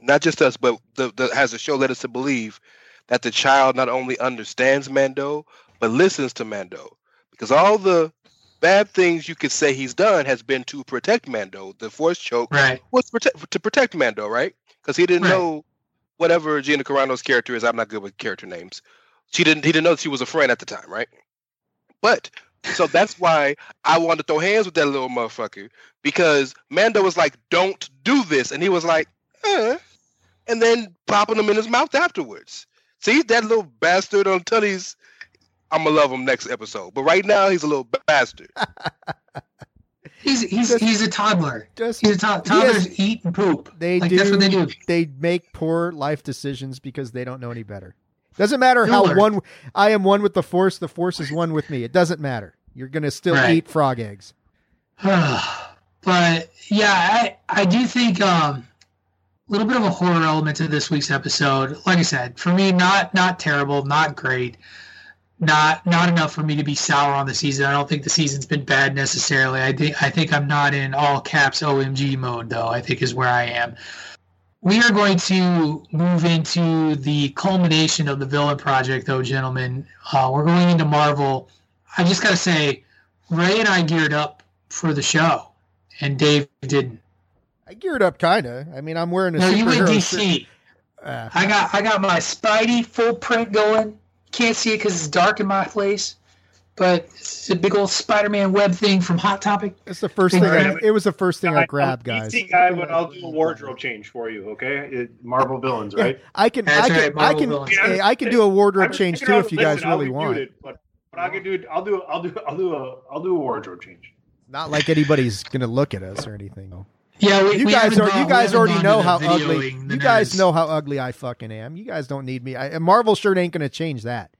not just us, but the, the has the show led us to believe that the child not only understands Mando but listens to Mando? Because all the bad things you could say he's done has been to protect Mando. The Force choke right was protect, to protect Mando, right? Because he didn't Right. know whatever Gina Carano's character is. I'm not good with character names. She didn't. He didn't know she was a friend at the time, right? But so that's why I wanted to throw hands with that little motherfucker because Mando was like, "Don't do this," and he was like, "Uh," and then popping him in his mouth afterwards. See that little bastard on Tunny's. I'm gonna love him next episode, but right now he's a little bastard. *laughs* he's he's Just- he's a toddler Just he's a to- He has- toddlers eat and poop They like do. that's what they do They make poor life decisions because they don't know any better. Doesn't matter how Miller. one I am one with the force. The force is one with me. It doesn't matter. You're gonna still Right. eat frog eggs. *sighs* but yeah, I I do think um a little bit of a horror element to this week's episode. Like I said, for me, not not terrible, not great, not not enough for me to be sour on the season. I don't think the season's been bad necessarily. I think I think I'm not in all caps OMG mode though. I think is where I am. We are going to move into the culmination of the villain project, though, gentlemen. Uh, we're going into Marvel. I just got to say, Ray and I geared up for the show, and Dave didn't. I geared up, kinda. I mean, I'm wearing a No, you went superhero DC. Uh, I got I got my Spidey full print going. Can't see it because it's dark in my place, but it's a big old Spider-Man web thing from Hot Topic. it's the first thing. I, it was the first thing I I'm grabbed, a guys. DC guy, but I'll do a wardrobe change for you. Okay, It- Marvel villains, Yeah, right? I can. That's I can. right, I can. villains. hey, I can do a wardrobe change too if you guys listen, I'll really want. muted, but, but I can do. I'll do. I'll do. I'll do a. I'll do a wardrobe change. Not like anybody's gonna look at us or anything. Yeah, we, You we guys are. gone- You guys already know how ugly. videoing the You guys know how ugly I fucking am. You guys don't need me. I, a Marvel shirt ain't gonna change that.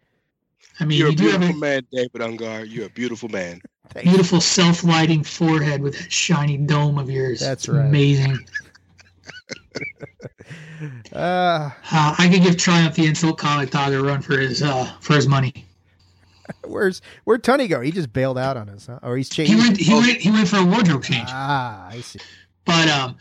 I mean, You're a you do have beautiful a man, David Ungar. You're a beautiful man. *laughs* Thank you. beautiful self-lighting forehead with that shiny dome of yours. That's right. Amazing. Uh, *laughs* Uh, I could give Triumph the insult comic dog a run for his uh, for his money. *laughs* where's where'd Tunney go? He just bailed out on us, huh? Or he's changed. He went he Oh. went he went for a wardrobe change. Ah, I see. But um,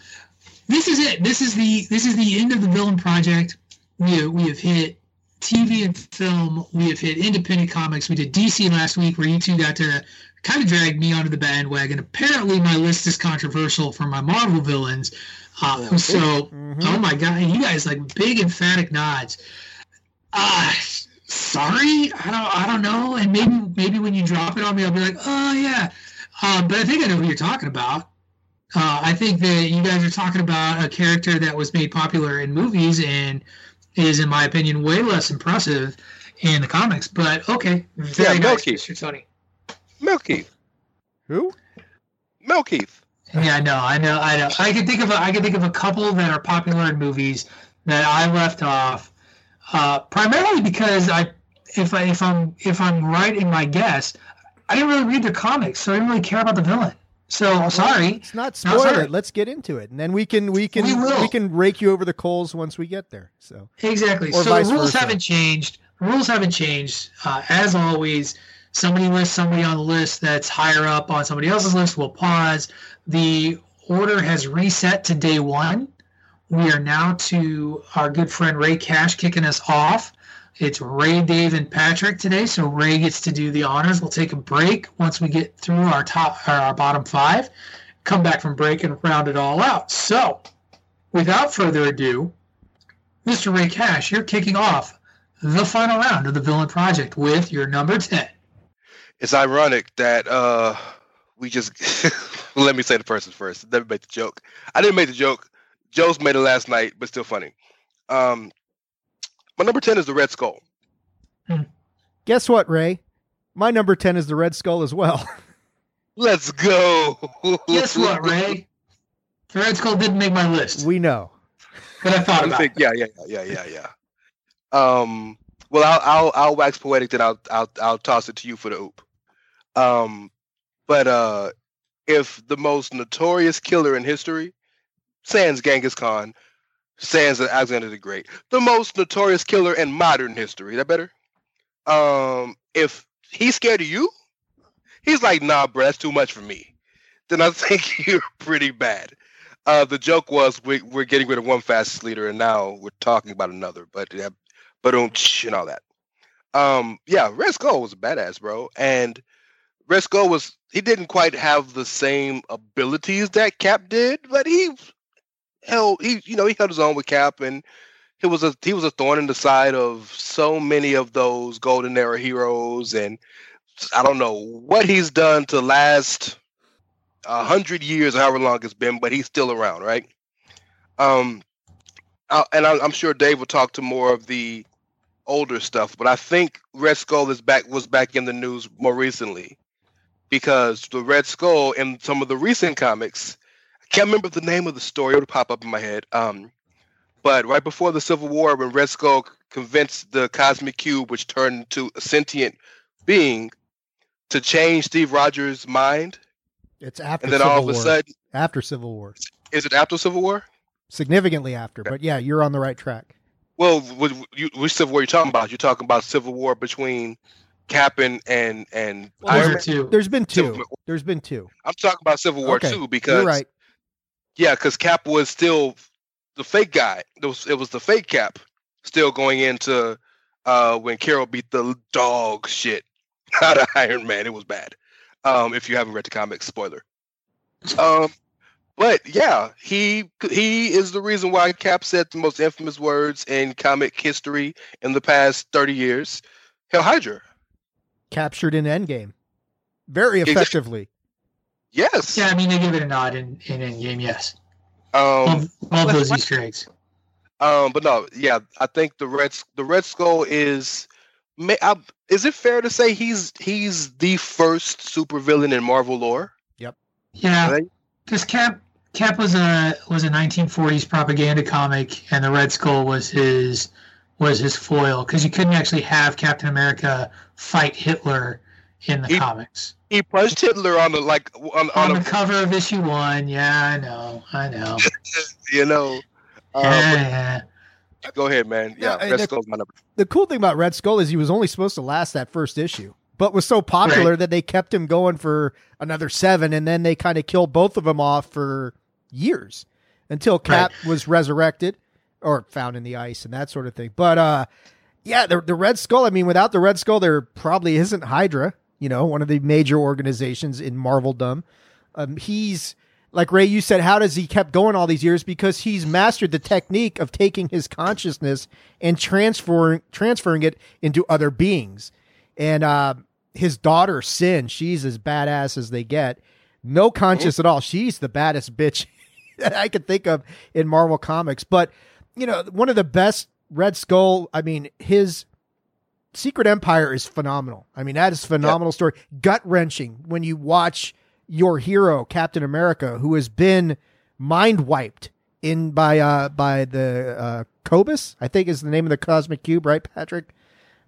this is it. This is the this is the end of the villain project. We have, we have hit TV and film. We have hit independent comics. We did DC last week, where you two got to kind of drag me onto the bandwagon. Apparently, my list is controversial for my Marvel villains. Uh, so, Mhm. oh my god, you guys like big emphatic nods. Uh sorry, I don't I don't know. And maybe maybe when you drop it on me, I'll be like, oh yeah. Uh, but I think I know who you're talking about. Uh, I think that you guys are talking about a character that was made popular in movies and is, in my opinion, way less impressive in the comics. But okay, very Yeah, nice, Melky. Mr. Tony. Melkeith. Who? Melkeith. Yeah, no, I know, I know. I can think of a, I can think of a couple that are popular in movies that I left off, uh, primarily because I, if I if I'm if I'm right in my guess, I didn't really read the comics, so I didn't really care about the villain. So sorry. It's not No, spoil sorry. it. Let's get into it, and then we can we can We will. can rake you over the coals once we get there. So Exactly. Or so the rules versa. haven't changed. The rules haven't changed. Uh, as always, somebody lists somebody on the list that's higher up on somebody else's list. We'll pause. The order has reset to day one. We are now to our good friend Ray Cash kicking us off. It's Ray, Dave, and Patrick today, so Ray gets to do the honors. We'll take a break once we get through our top, or our bottom five. Come back from break and round it all out. So, without further ado, Mr. Ray Cash, you're kicking off the final round of the Villain Project with your number 10. It's ironic that uh we just *laughs* let me say the person first. Let me make the joke. I didn't make the joke. Joe's made it last night, but still funny. Um my number 10 is the Red Skull. guess what, Ray? My number ten is the Red Skull as well. *laughs* Let's go. Guess what, Ray? The Red Skull didn't make my list, we know. but I thought I about think, it. yeah, yeah, yeah, yeah, yeah. Um, well, I'll I'll I'll wax poetic, then I'll I'll I'll toss it to you for the oop. Um, but uh, if the most notorious killer in history, sans Genghis Khan, sans Alexander the Great, the most notorious killer in modern history, that better? Um, if he's scared of you, he's like, nah, bro, that's too much for me. Then I *laughs* think you're pretty bad. Uh, the joke was we, we're getting rid of one fastest leader, and now we're talking about another. But yeah, but and all that. Um, yeah, Skull was a badass, bro, and Skull was he didn't quite have the same abilities that Cap did, but he held he you know he held his own with Cap, and he was a he was a thorn in the side of so many of those Golden Era heroes, and I don't know what he's done to last a hundred years or however long it's been, but he's still around, right? Um, uh, and I, I'm sure Dave will talk to more of the older stuff, but I think Red Skull is back was back in the news more recently because the Red Skull in some of the recent comics, I can't remember the name of the story; it'll pop up in my head. Um, but right before the Civil War, when Red Skull convinced the Cosmic Cube, which turned into a sentient being, to change Steve Rogers' mind, It's after and then Civil all of a War. sudden, after Civil War, is it after Civil War? significantly after. But yeah, you're on the right track. Well, which, which Civil War are you talking about? You're talking about Civil War between Cap and and and Well, Iron Man. two. There's been two. There's been two. I'm talking about Civil War Okay, too because You're right. Yeah, because Cap was still the fake guy. It was it was the fake Cap still going into uh when Carol beat the dog shit *laughs* out of Iron Man. It was bad. Um, if you haven't read the comics, spoiler. Um, but yeah, he he is the reason why Cap said the most infamous words in comic history in the past thirty years. Hail Hydra. Captured in Endgame, very effectively. Yes. Yeah, I mean, they give it a nod in, in Endgame, yes. Um. Love, love those what- *laughs* Easter eggs. Um, but no, yeah, I think the red the Red Skull is. ma- I, is it fair to say he's he's the first supervillain in Marvel lore? Yep. Yeah, Right. because Cap Cap was a was a 1940s propaganda comic, and the Red Skull was his was his foil because you couldn't actually have Captain America fight Hitler in the He- comics. He punched Hitler on the like on, On on the a cover of issue one, yeah, I know, I know. *laughs* you know. Uh, yeah, but go ahead, man. Yeah, Yeah, Red the- Skull's my number. The cool thing about Red Skull is he was only supposed to last that first issue, but was so popular that they kept him going for another seven, and then they kind of killed both of them off for years until Cap was resurrected or found in the ice and that sort of thing. But uh, yeah, the the Red Skull. I mean, without the Red Skull, there probably isn't Hydra. You know, one of the major organizations in Marveldom. Um, he's like Ray, you said, how does he kept going all these years? Because he's mastered the technique of taking his consciousness and transferring transferring it into other beings. And uh, his daughter Sin, she's as badass as they get. no conscience at all. She's the baddest bitch *laughs* that I could think of in Marvel Comics. But you know, one of the best Red Skull. I mean, his Secret Empire is phenomenal. I mean, that is phenomenal story. Gut wrenching when you watch your hero, Captain America, who has been mind wiped in by uh by the uh Kobik, I think is the name of the cosmic cube, right, Patrick?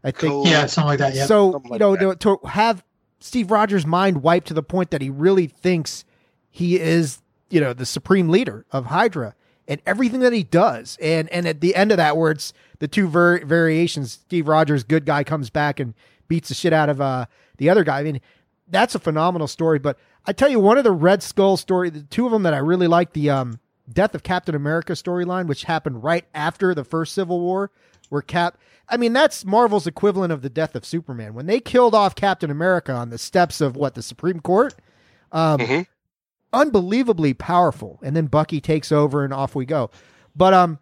I think Cool. Yeah, something like that. Yeah. so Something you know like to, to have Steve Rogers' mind wiped to the point that he really thinks he is you know the supreme leader of Hydra and everything that he does, and and at the end of that, where it's the two ver- variations, Steve Rogers, good guy, comes back and beats the shit out of uh the other guy. I mean, that's a phenomenal story. But I tell you, one of the Red Skull story, the two of them that I really like, the um Death of Captain America storyline, which happened right after the first Civil War, where Cap. I mean, that's Marvel's equivalent of the death of Superman. When they killed off Captain America on the steps of what the Supreme Court, um, Mhm. Unbelievably powerful. And then Bucky takes over, and off we go. But um,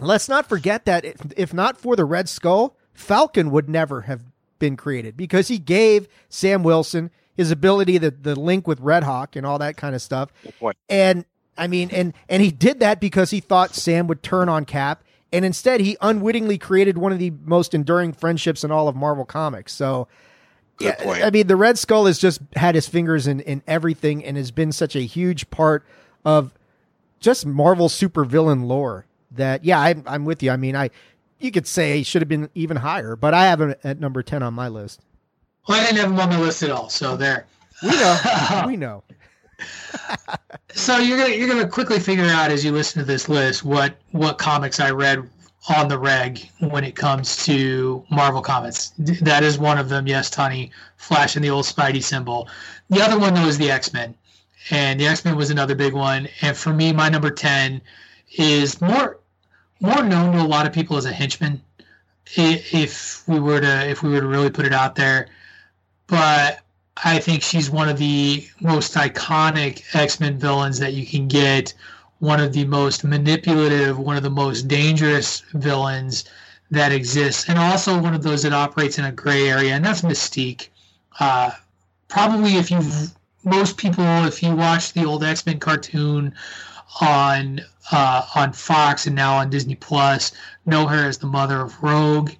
let's not forget that if, if not for the Red Skull, Falcon would never have been created because he gave Sam Wilson his ability to the link with Red Hawk and all that kind of stuff. And I mean, and and he did that because he thought Sam would turn on Cap, and instead he unwittingly created one of the most enduring friendships in all of Marvel Comics. So, Good point. I mean, the Red Skull has just had his fingers in in everything, and has been such a huge part of just Marvel supervillain lore. That yeah, I'm I'm with you. I mean, I you could say he should have been even higher, but I have him at number ten on my list. well, I didn't have him on my list at all. So there. We know, *laughs* we know. So you're gonna you're gonna quickly figure out as you listen to this list what what comics I read on the reg when it comes to Marvel comics. That is one of them. Yes, Tony, flashing the old Spidey symbol. The other one though is the X Men, and the X Men was another big one. And for me, my number ten is more more known to a lot of people as a henchman. If we were to if we were to really put it out there, but I think she's one of the most iconic X Men villains that you can get. One of the most manipulative, one of the most dangerous villains that exists, and also one of those that operates in a gray area, and that's Mystique. Uh, probably, if you most people, if you watch the old X Men cartoon on uh, on Fox and now on Disney Plus, know her as the mother of Rogue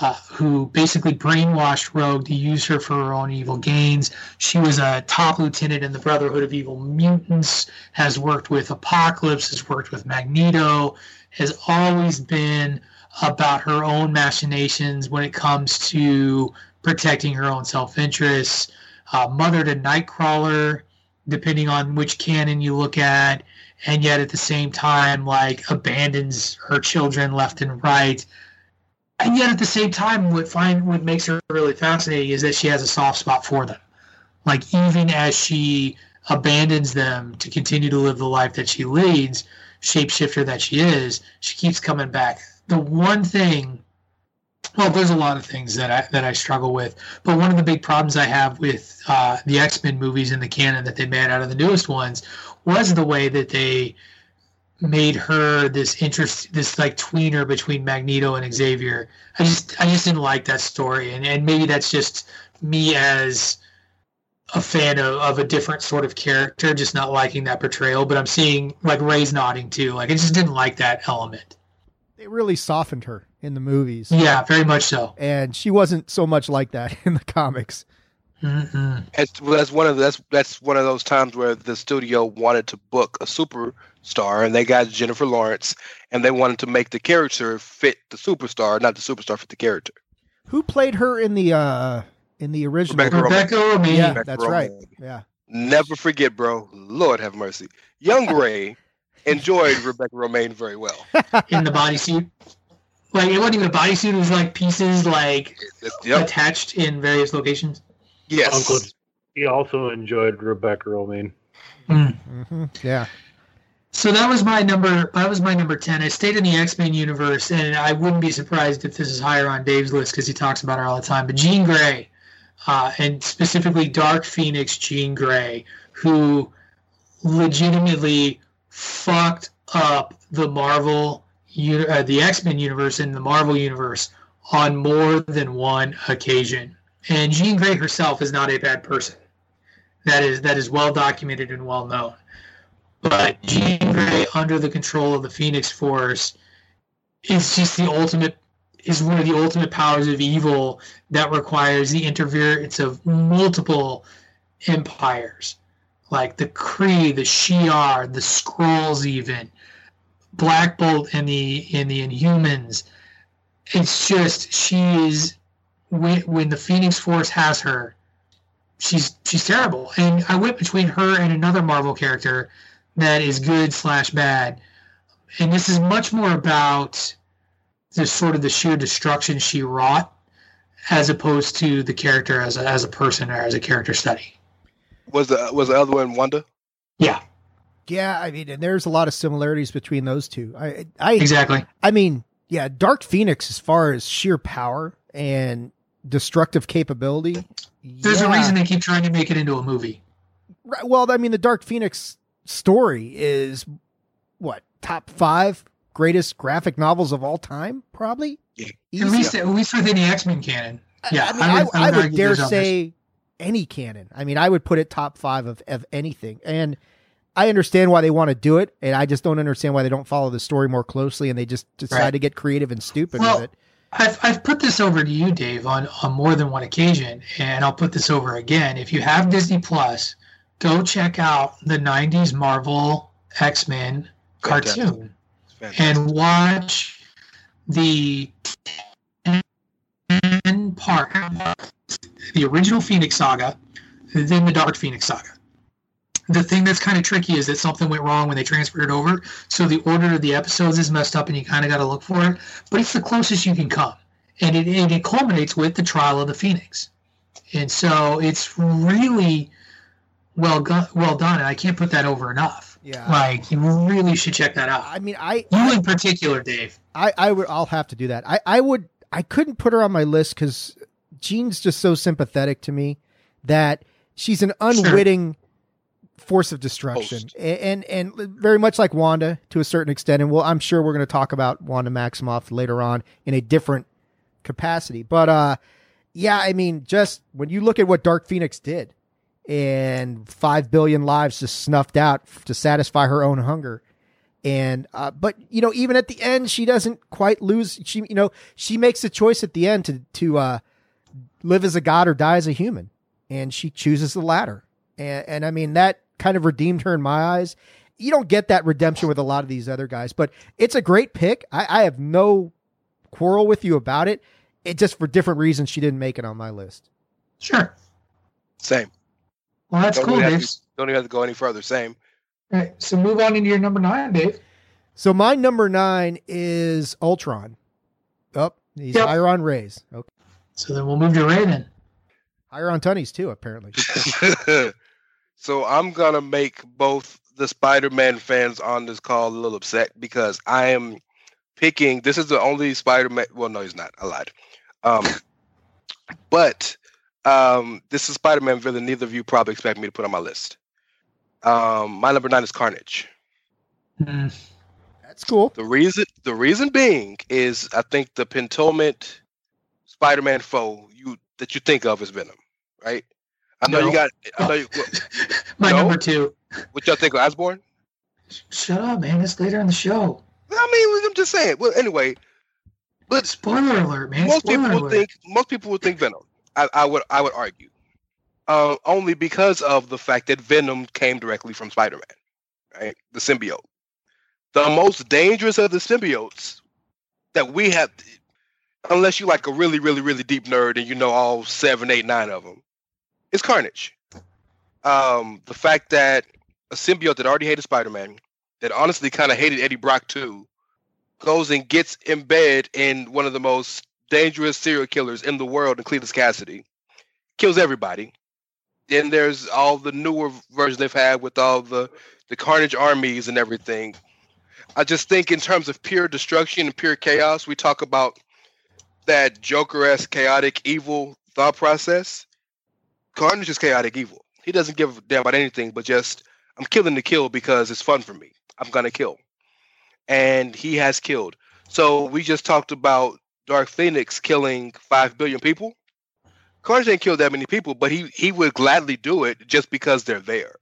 uh, who basically brainwashed Rogue to use her for her own evil gains. She was a top lieutenant in the Brotherhood of Evil Mutants, has worked with Apocalypse, has worked with Magneto, has always been about her own machinations when it comes to protecting her own self interests. Uh, mother to Nightcrawler, depending on which canon you look at, and yet at the same time, like abandons her children left and right and yet at the same time what find what makes her really fascinating is that she has a soft spot for them. Like even as she abandons them to continue to live the life that she leads shapeshifter that she is she keeps coming back. The one thing well there's a lot of things that i that i struggle with but one of the big problems i have with uh, the x-men movies and the canon that they made out of the newest ones was the way that they made her this interest this like tweener between Magneto and Xavier. I just I just didn't like that story and, and maybe that's just me as a fan of, of a different sort of character, just not liking that portrayal. But I'm seeing like Ray's nodding too. Like I just didn't like that element. They really softened her in the movies. Yeah, very much so. and she wasn't so much like that *laughs* in the comics. Mm-mm. That's, well, that's one of the, that's that's one of those times where the studio wanted to book a superstar, and they got Jennifer Lawrence, and they wanted to make the character fit the superstar, not the superstar fit the character. Who played her in the uh in the original? Rebecca Romijn. Rebecca Romijn. Yeah, Rebecca that's right. Yeah. Never forget, bro. Lord have mercy. Young Ray enjoyed *laughs* Rebecca Romijn very well. in the bodysuit. Like it wasn't even a bodysuit; it was like pieces like Yep. attached in various locations. Yes. Uncle He also enjoyed Rebecca Romijn. hmm Yeah. So that was my number. That was my number ten. I stayed in the X Men universe, and I wouldn't be surprised if this is higher on Dave's list because he talks about her all the time. But Jean Grey, uh, and specifically Dark Phoenix Jean Grey, who legitimately fucked up the Marvel, uh, the X Men universe and the Marvel universe on more than one occasion. And Jean Grey herself is not a bad person. That is that is well documented and well known. But Jean Grey under the control of the Phoenix Force is just the ultimate is one of the ultimate powers of evil that requires the interference of multiple empires, like the Kree, the Shi'ar, the Skrulls, even Black Bolt and the and the Inhumans. It's just she is when when the Phoenix Force has her, she's she's terrible. And I went between her and another Marvel character that is good slash bad. And this is much more about the sort of the sheer destruction she wrought as opposed to the character as a, as a person or as a character study. Was the was the other one Wanda? Yeah, Yeah, I mean, and there's a lot of similarities between those two. I, I, exactly. I mean, yeah, Dark Phoenix, as far as sheer power and destructive capability, There's yeah. a reason they keep trying to make it into a movie. Right, Well, I mean, the Dark Phoenix story is what top five greatest graphic novels of all time, probably. Yeah. At least, at least within the X Men canon. Yeah, I mean, I, I would, argue dare there's others. say any canon. I mean, I would put it top five of, of anything. And I understand why they want to do it, and I just don't understand why they don't follow the story more closely and they just decide Right. to get creative and stupid Well, with it. I've, I've put this over to you, Dave, on, on more than one occasion, and I'll put this over again. If you have Disney Plus, go check out the 90s Marvel X Men cartoon Fantastic. and watch the 10 part, the original Phoenix saga, then the Dark Phoenix saga. The thing that's kind of tricky is that something went wrong when they transferred it over, so the order of the episodes is messed up, and you kind of got to look for it. But it's the closest you can come, and it, and it culminates with the trial of the Phoenix, and so it's really well go- well done, and I can't put that over enough. Yeah. Like you really should check that out. I mean, I, You in particular, Dave. I, I would, I'll have to do that. I, I would, I couldn't put her on my list because Jean's just so sympathetic to me that she's an unwitting force of destruction, Host. And, and very much like Wanda to a certain extent. And well, I'm sure we're going to talk about Wanda Maximoff later on in a different capacity. But uh, yeah, I mean, just when you look at what Dark Phoenix did, and five billion lives just snuffed out to satisfy her own hunger. And uh, but you know even at the end she doesn't quite lose she you know she makes a choice at the end to to uh live as a god or die as a human. And she chooses the latter. And and i mean that kind of redeemed her in my eyes. You don't get that redemption with a lot of these other guys but it's a great pick. I, I have no quarrel with you about it. It just for different reasons she didn't make it on my list. Sure. Same. Well, that's Don't cool, even Dave. to- Don't even have to go any further. Same. All right, so move on into your number nine, Dave. so my number nine is ultron up oh, he's Yep. higher on rays okay So then we'll move to Ray then. higher on tunnies too apparently *laughs* *laughs* so I'm gonna make both the Spider-Man fans on this call a little upset because I am picking. This is the only Spider-Man. Well, no, he's not. I lied. Um, but um, this is Spider-Man villain. Neither of you probably expect me to put on my list. Um, my number nine is Carnage. Hmm. that's cool The reason, the reason being is, I think the penultimate Spider-Man foe you that you think of is Venom, right? I know No. you got. I know you. *laughs* What, My No? number two. what y'all think of Osborn? Shut up, man. It's later in the show. I mean, I'm just saying. Well, anyway, but Spoiler alert, man. most Spoiler people would alert. think most people would think Venom. I, I would I would argue, uh, only because of the fact that Venom came directly from Spider-Man, right? The symbiote, the most dangerous of the symbiotes that we have, unless you like a really really really deep nerd and you know all seven, eight, nine of them, is Carnage. Um, the fact that a symbiote that already hated Spider-Man, that honestly kind of hated Eddie Brock too, goes and gets in bed in one of the most dangerous serial killers in the world in Cletus Kasady, kills everybody. Then there's all the newer versions they've had with all the the Carnage armies and everything. I just think in terms of pure destruction and pure chaos, we talk about that Joker-esque chaotic evil thought process. Carnage is chaotic evil. He doesn't give a damn about anything but just I'm killing to kill because it's fun for me. I'm gonna kill. And he has killed. So we just talked about Dark Phoenix killing five billion people. Carnage didn't kill that many people, but he he would gladly do it just because they're there.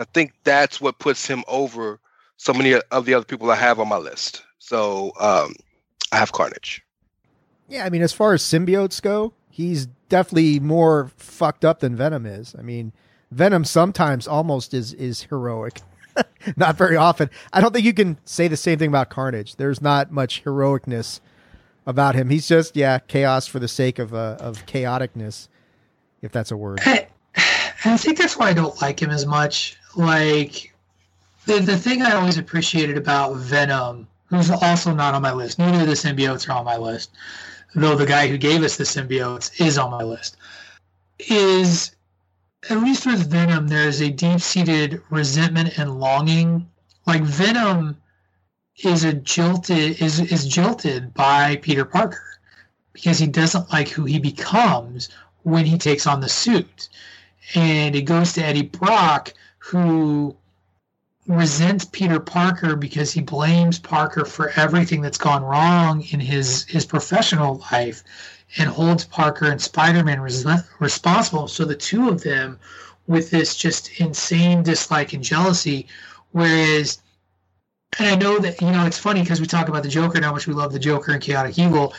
I think that's what puts him over so many of the other people I have on my list. So um, I have Carnage. Yeah, I mean, as far as symbiotes go, he's definitely more fucked up than Venom is. I mean, Venom sometimes almost is is heroic. *laughs* not very often. I don't think you can say the same thing about Carnage. There's not much heroicness about him. He's just yeah, chaos for the sake of uh, of chaoticness, if that's a word. I, I think that's why I don't like him as much. Like the the thing I always appreciated about Venom, who's also not on my list. Neither of the symbiotes are on my list, though the guy who gave us the symbiotes is on my list. Is at least with Venom, there's a deep seated resentment and longing. Like Venom is a jilted is is jilted by Peter Parker because he doesn't like who he becomes when he takes on the suit. And it goes to Eddie Brock, who resents Peter Parker because he blames Parker for everything that's gone wrong in his his professional life and holds Parker and Spider-Man res- responsible. So the two of them with this just insane dislike and jealousy whereas and I know that you know it's funny because we talk about the Joker and how much we love the Joker and chaotic evil.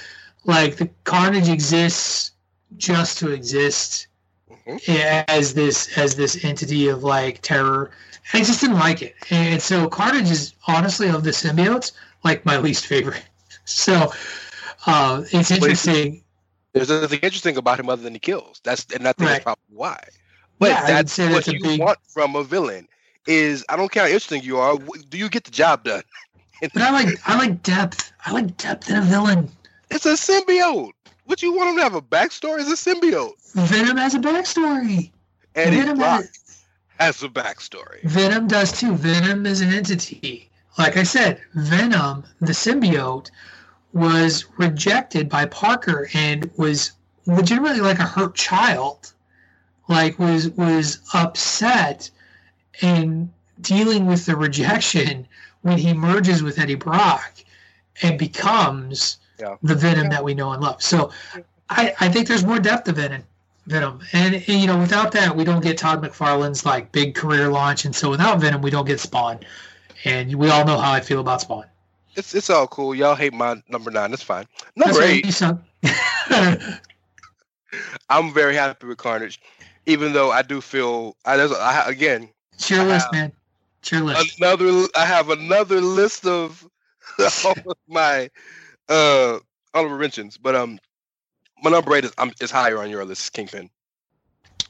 Like the Carnage exists just to exist mm-hmm. as this as this entity of like terror. And I just didn't like it, and so Carnage is honestly of the symbiotes like my least favorite. *laughs* So uh, it's interesting. There's nothing interesting about him other than he kills. That's and I think right. that's probably why. But yeah, that's what that's you big... want from a villain is I don't care how interesting you are. Do you get the job done? *laughs* but I like I like depth. I like depth in a villain. It's a symbiote. What you want him to have a backstory? Is a symbiote. Venom has a backstory. Eddie Venom has, has a backstory. Venom does too. Venom is an entity. Like I said, Venom, the symbiote, was rejected by Parker and was legitimately like a hurt child. Like was was upset and dealing with the rejection when he merges with Eddie Brock and becomes yeah. the Venom yeah. that we know and love. So I, I think there's more depth to Venom. Venom, and, and, you know, without that, we don't get Todd McFarlane's like big career launch, and so without Venom, we don't get Spawn. And we all know how I feel about Spawn. It's it's all cool. Y'all hate my number nine. That's fine. Number That's eight. *laughs* I'm very happy with Carnage, even though I do feel I, there's I, again it's your list, man. It's your list. Another, I have another list of *laughs* all of my uh, honorable mentions, but um, my number eight is um, is higher on your list, Kingpin.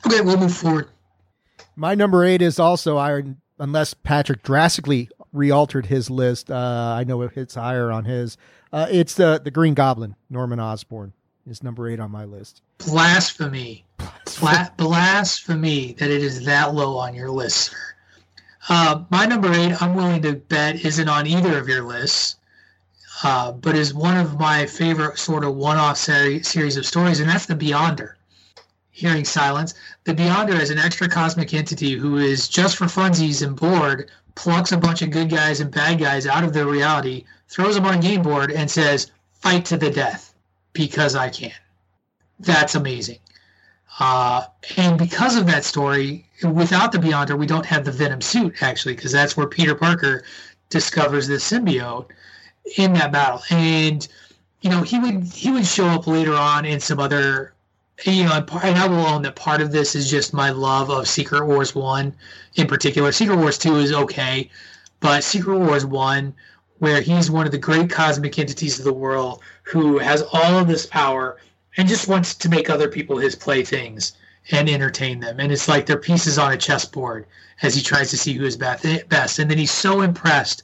Okay, we'll move forward. My number eight is also Iron, unless Patrick drastically re-altered his list. Uh, I know it's higher on his. Uh, it's the the Green Goblin, Norman Osborn, is number eight on my list. Blasphemy. Blasphemy. Blasphemy that it is that low on your list, sir. Uh, my number eight, I'm willing to bet, isn't on either of your lists, uh, but is one of my favorite sort of one-off seri- series of stories, and that's the Beyonder. Hearing silence, the Beyonder is an extra cosmic entity who is just for funsies and bored, plucks a bunch of good guys and bad guys out of their reality, throws them on a game board, and says, "Fight to the death, because I can." That's amazing. Uh, and because of that story, without the Beyonder, we don't have the Venom suit actually, because that's where Peter Parker discovers the symbiote in that battle. And you know, he would he would show up later on in some other. You know, and I will own that part of this is just my love of Secret Wars one, in particular. Secret Wars two is okay, but Secret Wars one, where he's one of the great cosmic entities of the world who has all of this power and just wants to make other people his playthings and entertain them. And it's like they're pieces on a chessboard as he tries to see who is best. And then he's so impressed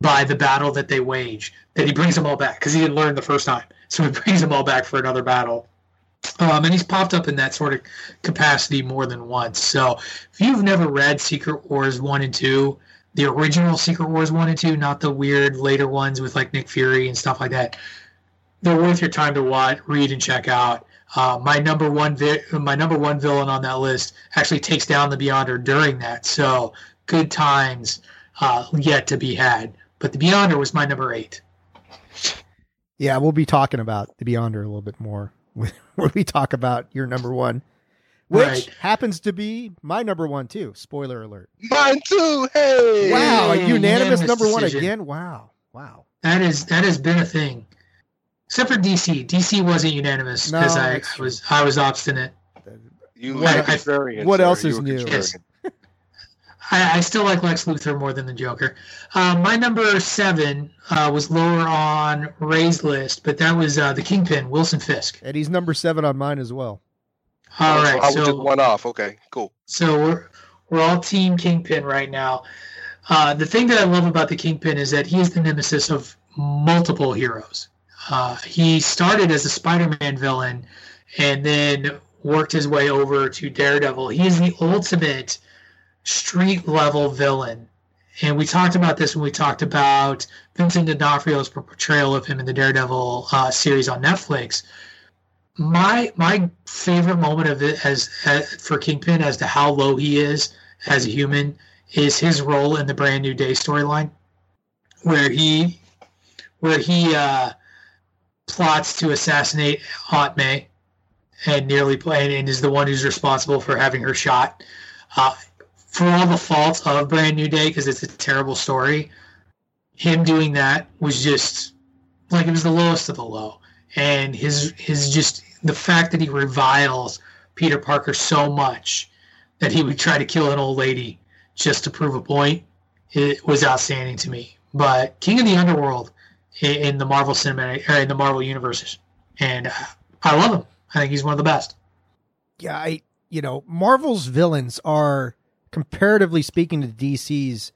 by the battle that they wage that he brings them all back because he didn't learn the first time. So he *laughs* brings them all back for another battle. Um, and he's popped up in that sort of capacity more than once. So if you've never read Secret Wars 1 and 2, the original Secret Wars 1 and 2, not the weird later ones with like Nick Fury and stuff like that, they're worth your time to watch, read, and check out. Uh, my number one vi- my number one villain on that list actually takes down the Beyonder during that. So good times uh, yet to be had. But the Beyonder was my number eight. Yeah, we'll be talking about the Beyonder a little bit more *laughs* when we talk about your number one, which Right. happens to be my number one too. Spoiler alert. Mine too. Hey. Wow, a unanimous unanimous number one again. Wow, wow. That is that has been a thing, except for DC. DC wasn't unanimous No, because I, I was I was obstinate. You What- were a contrarian, what else is new? contrarian. I, I still like Lex Luthor more than the Joker. Uh, my number seven uh, was lower on Ray's list, but that was uh, the Kingpin, Wilson Fisk. And he's number seven on mine as well. All Oh, right, I so one off. Okay, cool. so we're we're all Team Kingpin right now. Uh, the thing that I love about the Kingpin is that he is the nemesis of multiple heroes. Uh, he started as a Spider-Man villain, and then worked his way over to Daredevil. He is the ultimate street level villain. And we talked about this when we talked about Vincent D'Onofrio's portrayal of him in the Daredevil uh, series on Netflix. My my favorite moment of it as, as for Kingpin as to how low he is as a human is his role in the Brand New Day storyline, where he where he uh, plots to assassinate Aunt May and nearly play, and is the one who's responsible for having her shot. Uh, for all the faults of Brand New Day, because it's a terrible story, him doing that was just like it was the lowest of the low. And his his just the fact that he reviles Peter Parker so much that he would try to kill an old lady just to prove a point, it was outstanding to me. But King of the Underworld in, in the Marvel cinematic or in the Marvel universes, and uh, I love him. I think he's one of the best. Yeah, I you know, Marvel's villains are comparatively speaking to DC's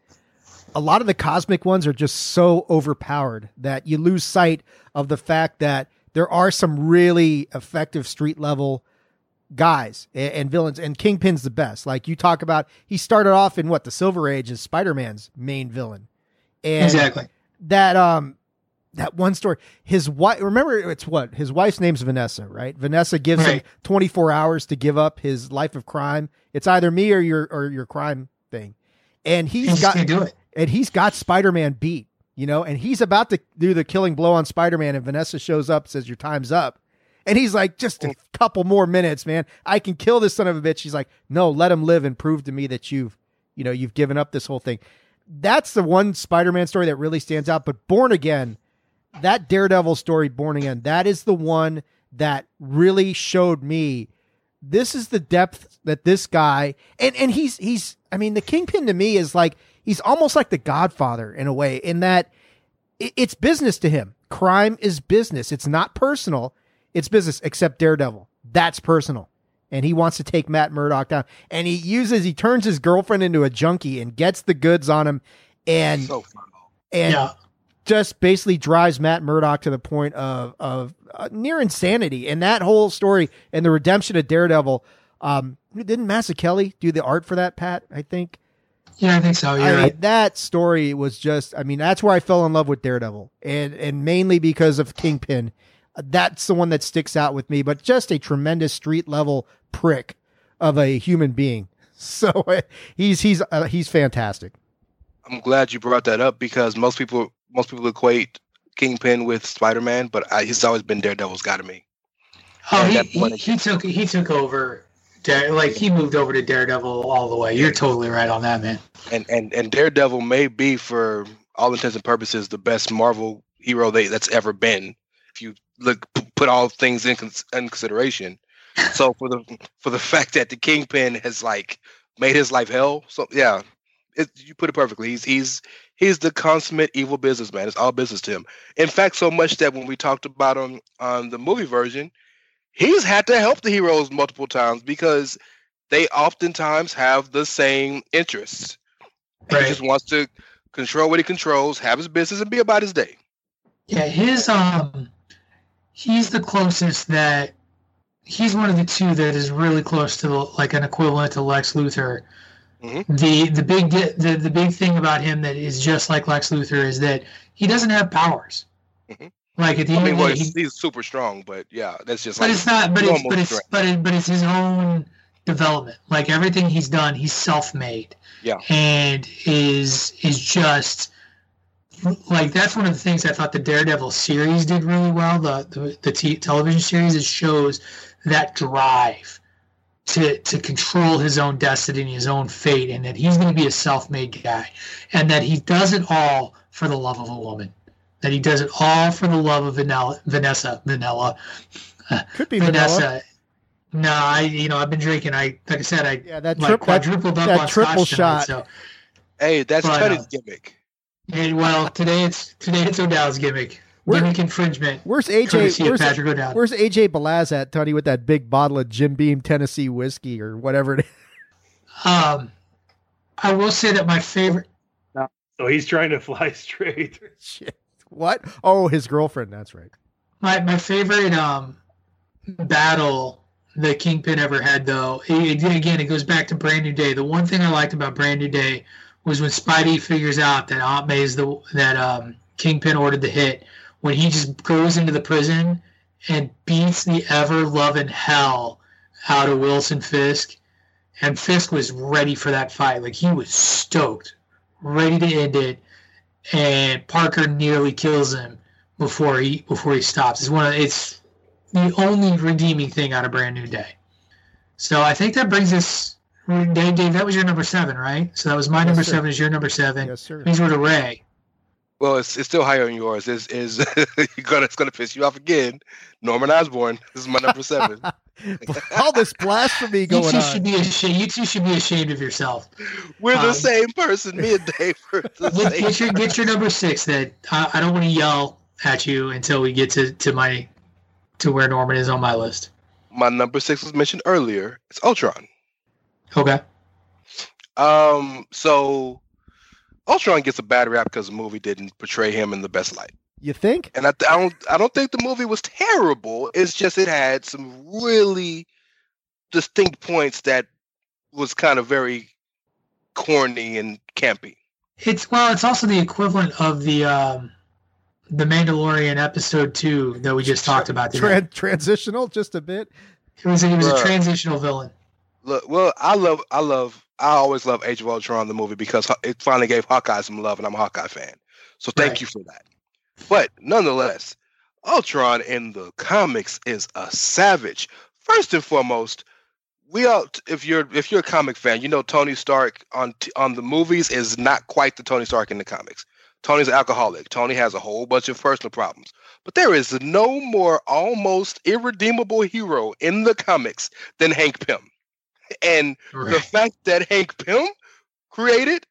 a lot of the cosmic ones are just so overpowered that you lose sight of the fact that there are some really effective street level guys and, and villains and Kingpin's the best. Like you talk about he started off in what the Silver Age as Spider-Man's main villain. And exactly. that um that one story. His wife remember it's what? His wife's name's vanessa right? Vanessa gives him 24 hours to give up his life of crime. It's either me or your or your crime thing. And He he's just got do it. and he's got spider-man beat you know? And he's about to do the killing blow on spider-man and vanessa shows up says your time's up. And he's like just a couple more minutes man. I can kill this son of a bitch. She's like no let him live and prove to me that you've you know you've given up this whole thing. That's the one Spider-Man story that really stands out. But Born Again, that Daredevil story, Born Again, that is the one that really showed me this is the depth that this guy and and he's he's I mean the Kingpin to me is like he's almost like the Godfather in a way in that it, it's business to him. Crime is business. It's not personal. It's business. Except Daredevil, that's personal and he wants to take Matt Murdock down. And he uses he turns his girlfriend into a junkie and gets the goods on him and So fun. and yeah. Just basically drives Matt Murdock to the point of of uh, near insanity. And that whole story and the redemption of Daredevil. Um, didn't Mazzucchelli do the art for that, Pat? I think. Yeah, I think so. You're I mean, that story was just. I mean, that's where I fell in love with Daredevil, and and mainly because of Kingpin. That's the one that sticks out with me. But just a tremendous street level prick of a human being. *laughs* So he's he's uh, he's fantastic. I'm glad you brought that up because most people most people equate Kingpin with Spider Man, but I, he's always been Daredevil's guy to me. Oh, he, he, he took he took over. Dare, like he moved over to Daredevil all the way. You're totally right on that, man. And and and Daredevil may be for all intents and purposes the best Marvel hero they, that's ever been. If you look put all things in, cons- in consideration. So for the for the *laughs* fact that the Kingpin has like made his life hell, so yeah, it, you put it perfectly. He's he's he's the consummate evil businessman. It's all business to him. In fact, so much that when we talked about him on the movie version, he's had to help the heroes multiple times because they oftentimes have the same interests. And He just wants to control what he controls, have his business, and be about his day. Yeah, his um, he's the closest that he's one of the two that is really close to like an equivalent to Lex Luthor. Mhm. The the big the the big thing about him that is just like Lex Luthor is that he doesn't have powers. Mhm. Like at the I end mean, of the day, he's, he, he's super strong, but yeah, that's just but like it's not. But it's but it's but it, but it's his own development. Like everything he's done, he's self-made. Yeah. and is is just like that's one of the things I thought the Daredevil series did really well. The the, the t- television series it shows that drive to to control his own destiny and his own fate, and that he's going to be a self-made guy, and that he does it all for the love of a woman. That he does it all for the love of Vanilla, Vanessa, Vanilla, Could be Vanessa. Vanessa. No, I you know I've been drinking. I like I said I Yeah, that like trip, that, up that on triple scotch tonight, shot. so Hey, that's But, Teddy's uh, gimmick. and well today it's today it's O'Dowd's gimmick. Where- gimmick infringement. Where's AJ? Courtesy Where's, where's AJ Balaz at, Tony, with that big bottle of Jim Beam Tennessee whiskey or whatever it is? Um, I will say that my favorite. So he's trying to fly *laughs* straight. Shit. What? Oh, his girlfriend. That's right. My my favorite um battle the Kingpin ever had, though. It, it- again, it goes back to Brand New Day. The one thing I liked about Brand New Day was when Spidey figures out that Aunt May's the that um, Kingpin ordered the hit. When he just goes into the prison and beats the ever loving hell out of Wilson Fisk, and Fisk was ready for that fight. Like he was stoked, ready to end it, and Parker nearly kills him before he before he stops. It's one of it's the only redeeming thing out of Brand New Day. So I think that brings us. Dave, Dave, that was your number seven, right? So that was my Yes, number sir. seven. Is your number seven? Yes, sir. Means we're to Ray. Well, it's, it's still higher than yours. Is is *laughs* gonna it's gonna piss you off again? Norman Osborn. This is my number seven. *laughs* All this blasphemy going You two on. should be ashamed. You two should be ashamed of yourself. We're the Um, same person. Me and Dave are the *laughs* Get, same. get your get your number six. That I, I don't want to yell at you until we get to, to my to where Norman is on my list. My number six was mentioned earlier. It's Ultron. Okay. Um, so Ultron gets a bad rap because the movie didn't portray him in the best light. You think? And I, I don't I don't think the movie was terrible. It's just it had some really distinct points that was kind of very corny and campy. It's well, it's also the equivalent of the um, the Mandalorian episode two that we just talked about today. Tran- transitional, just a bit. It was it was a transitional villain. Look, well, I love I love I always love Age of Ultron the movie because it finally gave Hawkeye some love, and I'm a Hawkeye fan. So thank Right. you for that. But nonetheless, Ultron in the comics is a savage. First and foremost, we all if you're if you're a comic fan, you know Tony Stark on on the movies is not quite the Tony Stark in the comics. Tony's an alcoholic. Tony has a whole bunch of personal problems. But there is no more almost irredeemable hero in the comics than Hank Pym. And the fact that Hank Pym created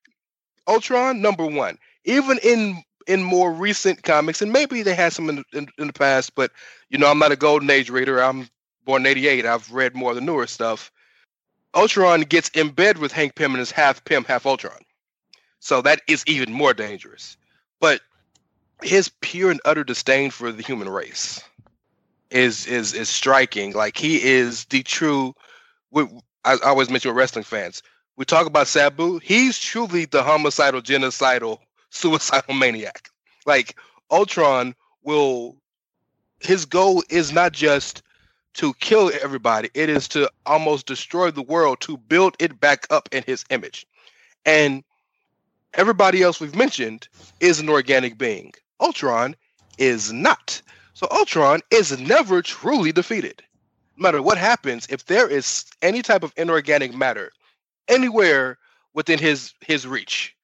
Ultron, number one, even in in more recent comics, and maybe they had some in, in, in the past, but you know, I'm not a golden age reader. I'm born in '88. I've read more of the newer stuff. Ultron gets in bed with Hank Pym and is half Pym, half Ultron. So that is even more dangerous. But his pure and utter disdain for the human race is is is striking. Like he is the true. I, I always mention with wrestling fans. We talk about Sabu. He's truly the homicidal, genocidal, *laughs* suicidal maniac. Like Ultron will. His goal is not just to kill everybody. It is to almost destroy the world to build it back up in his image. And everybody else we've mentioned is an organic being. Ultron is not. So Ultron is never truly defeated. No matter what happens, if there is any type of inorganic matter anywhere within his his reach,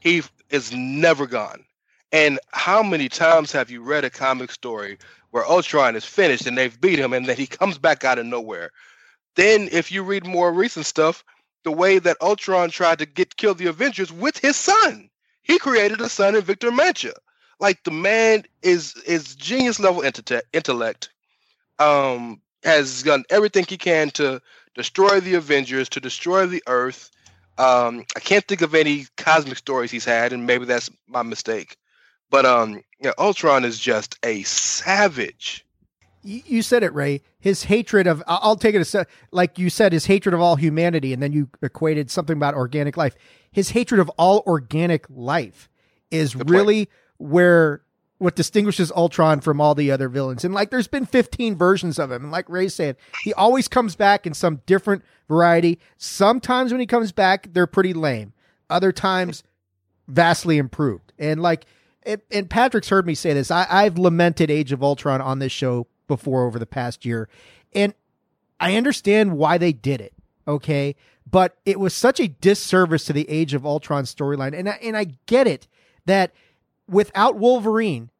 he is never gone. And how many times have you read a comic story where Ultron is finished and they've beat him and then he comes back out of nowhere? Then if you read more recent stuff, the way that Ultron tried to get kill the Avengers with his son. He created a son in Victor Mancha. Like the man is is genius level intellect. Um, has done everything he can to destroy the Avengers, to destroy the Earth. Um, I can't think of any cosmic stories he's had, and maybe that's my mistake. But um, yeah, Ultron is just a savage. You, you said it, Ray. His hatred of, I'll take it a step, like you said, his hatred of all humanity, and then you equated something about organic life. His hatred of all organic life is Good point. really where what distinguishes Ultron from all the other villains. And like, there's been 15 versions of him. And like Ray said, he always comes back in some different variety. Sometimes when he comes back, they're pretty lame. Other times, vastly improved. And like, and, and Patrick's heard me say this. I, I've lamented Age of Ultron on this show before over the past year, and I understand why they did it. Okay, but it was such a disservice to the Age of Ultron storyline, and I, and I get it that without Wolverine,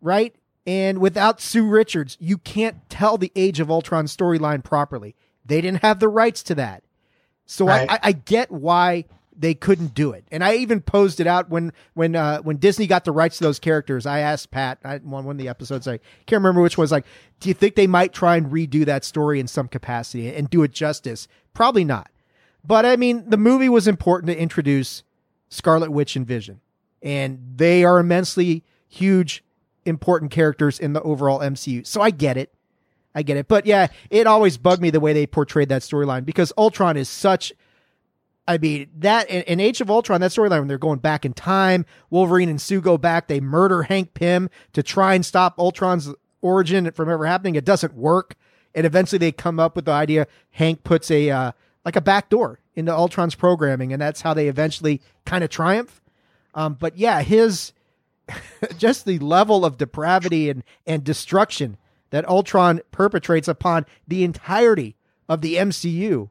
right, and without Sue Richards, you can't tell the Age of Ultron storyline properly. They didn't have the rights to that, so Right. I, I, get why they couldn't do it. And I even posed it out when when uh, when Disney got the rights to those characters. I asked Pat I, one one of the episodes. I can't remember which was like, do you think they might try and redo that story in some capacity and do it justice? Probably not. But I mean, the movie was important to introduce Scarlet Witch and Vision, and they are immensely huge, important characters in the overall MCU. So I get it. I get it. But yeah, it always bugged me the way they portrayed that storyline because Ultron is such I mean, that in, Age of Ultron, that storyline when they're going back in time, Wolverine and Sue go back, they murder Hank Pym to try and stop Ultron's origin from ever happening. It doesn't work. And eventually they come up with the idea Hank puts a uh, like a back door into Ultron's programming, and that's how they eventually kind of triumph. Um, but yeah, his *laughs* just the level of depravity and, and destruction that Ultron perpetrates upon the entirety of the MCU.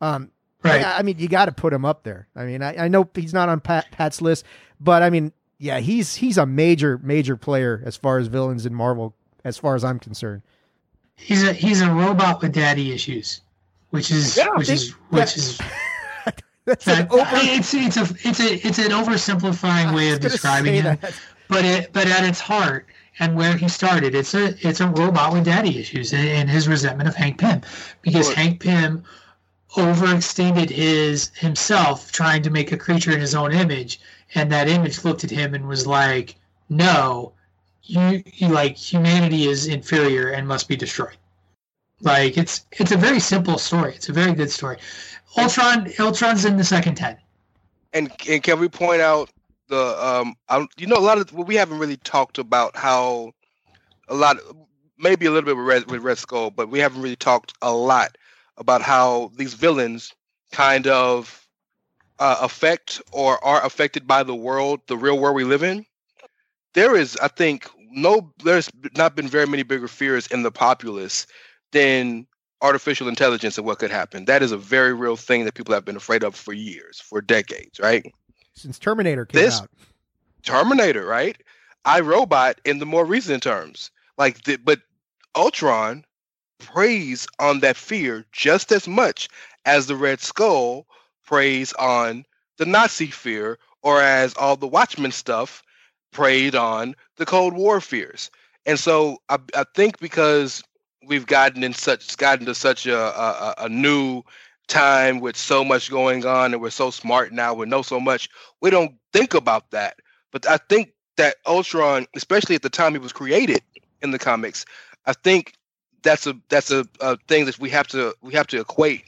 Um, Right. I, I mean, you got to put him up there. I mean, I, I know he's not on Pat, Pat's list, but I mean, yeah, he's he's a major major player as far as villains in Marvel, as far as I'm concerned. He's a he's a robot with daddy issues, which is Yeah, which is which is *laughs* That's an that, over- it's it's a it's a it's an oversimplifying way of describing that. but it but at its heart and where he started it's a it's a robot with daddy issues and, and his resentment of hank pym. Because Sure. hank pym overextended his himself trying to make a creature in his own image. And that image looked at him and was like no you, you like humanity is inferior and must be destroyed. Like it's it's a very simple story. It's a very good story ultron ultron's in the second 10 And and can we point out the um I, you know a lot of we haven't really talked about how a lot maybe a little bit with Red, with Red Skull, but we haven't really talked a lot about how these villains kind of uh, affect or are affected by the world, the real world we live in. There is, I think, no, there's not been very many bigger fears in the populace than artificial intelligence and what could happen. That is a very real thing that people have been afraid of for years, for decades, right? Since Terminator came This- out, Terminator, right? iRobot in the more recent terms. Like the, but Ultron preys on that fear just as much as the Red Skull preys on the Nazi fear, or as all the Watchmen stuff preyed on the Cold War fears. And so I, I think because we've gotten in such gotten to such a, a, a new time with so much going on and we're so smart now we know so much we don't think about that but i think that ultron especially at the time he was created in the comics i think that's a that's a, a thing that we have to we have to equate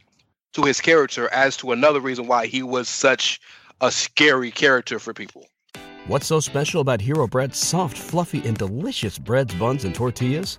to his character as to another reason why he was such a scary character for people What's so special about Hero Bread's soft, fluffy, and delicious breads, buns, and tortillas?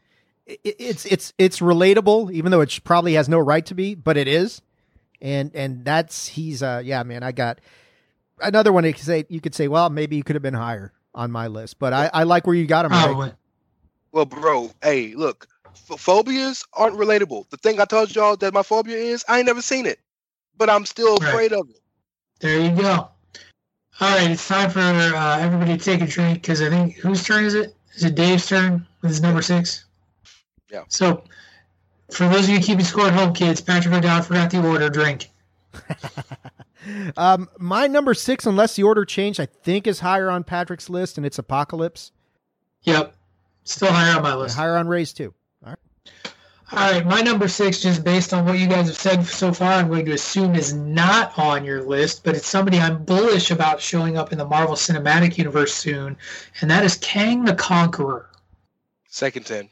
it's it's it's relatable, even though it probably has no right to be, but it is, and and that's he's uh yeah, man. I got another one. You could say you could say, well, maybe you could have been higher on my list, but I I like where you got him. Mike. Probably. well bro hey look ph- phobias aren't relatable the thing i told y'all that my phobia is i ain't never seen it but i'm still Right. afraid of it There you go. All right, it's time for uh, everybody to take a drink because I think whose turn is it? Is it Dave's turn with his number six? Yeah. So, for those of you keeping score at home, kids, Patrick O'Dowd forgot the order. Drink. *laughs* Um, my number six, unless the order changed, I think is higher on Patrick's list, and it's Apocalypse. Yep. Still higher on my list. Higher on Ray's too. All right. All right, my number six, just based on what you guys have said so far, I'm going to assume is not on your list, but it's somebody I'm bullish about showing up in the Marvel Cinematic Universe soon, and that is Kang the Conqueror. second 10 Yeah,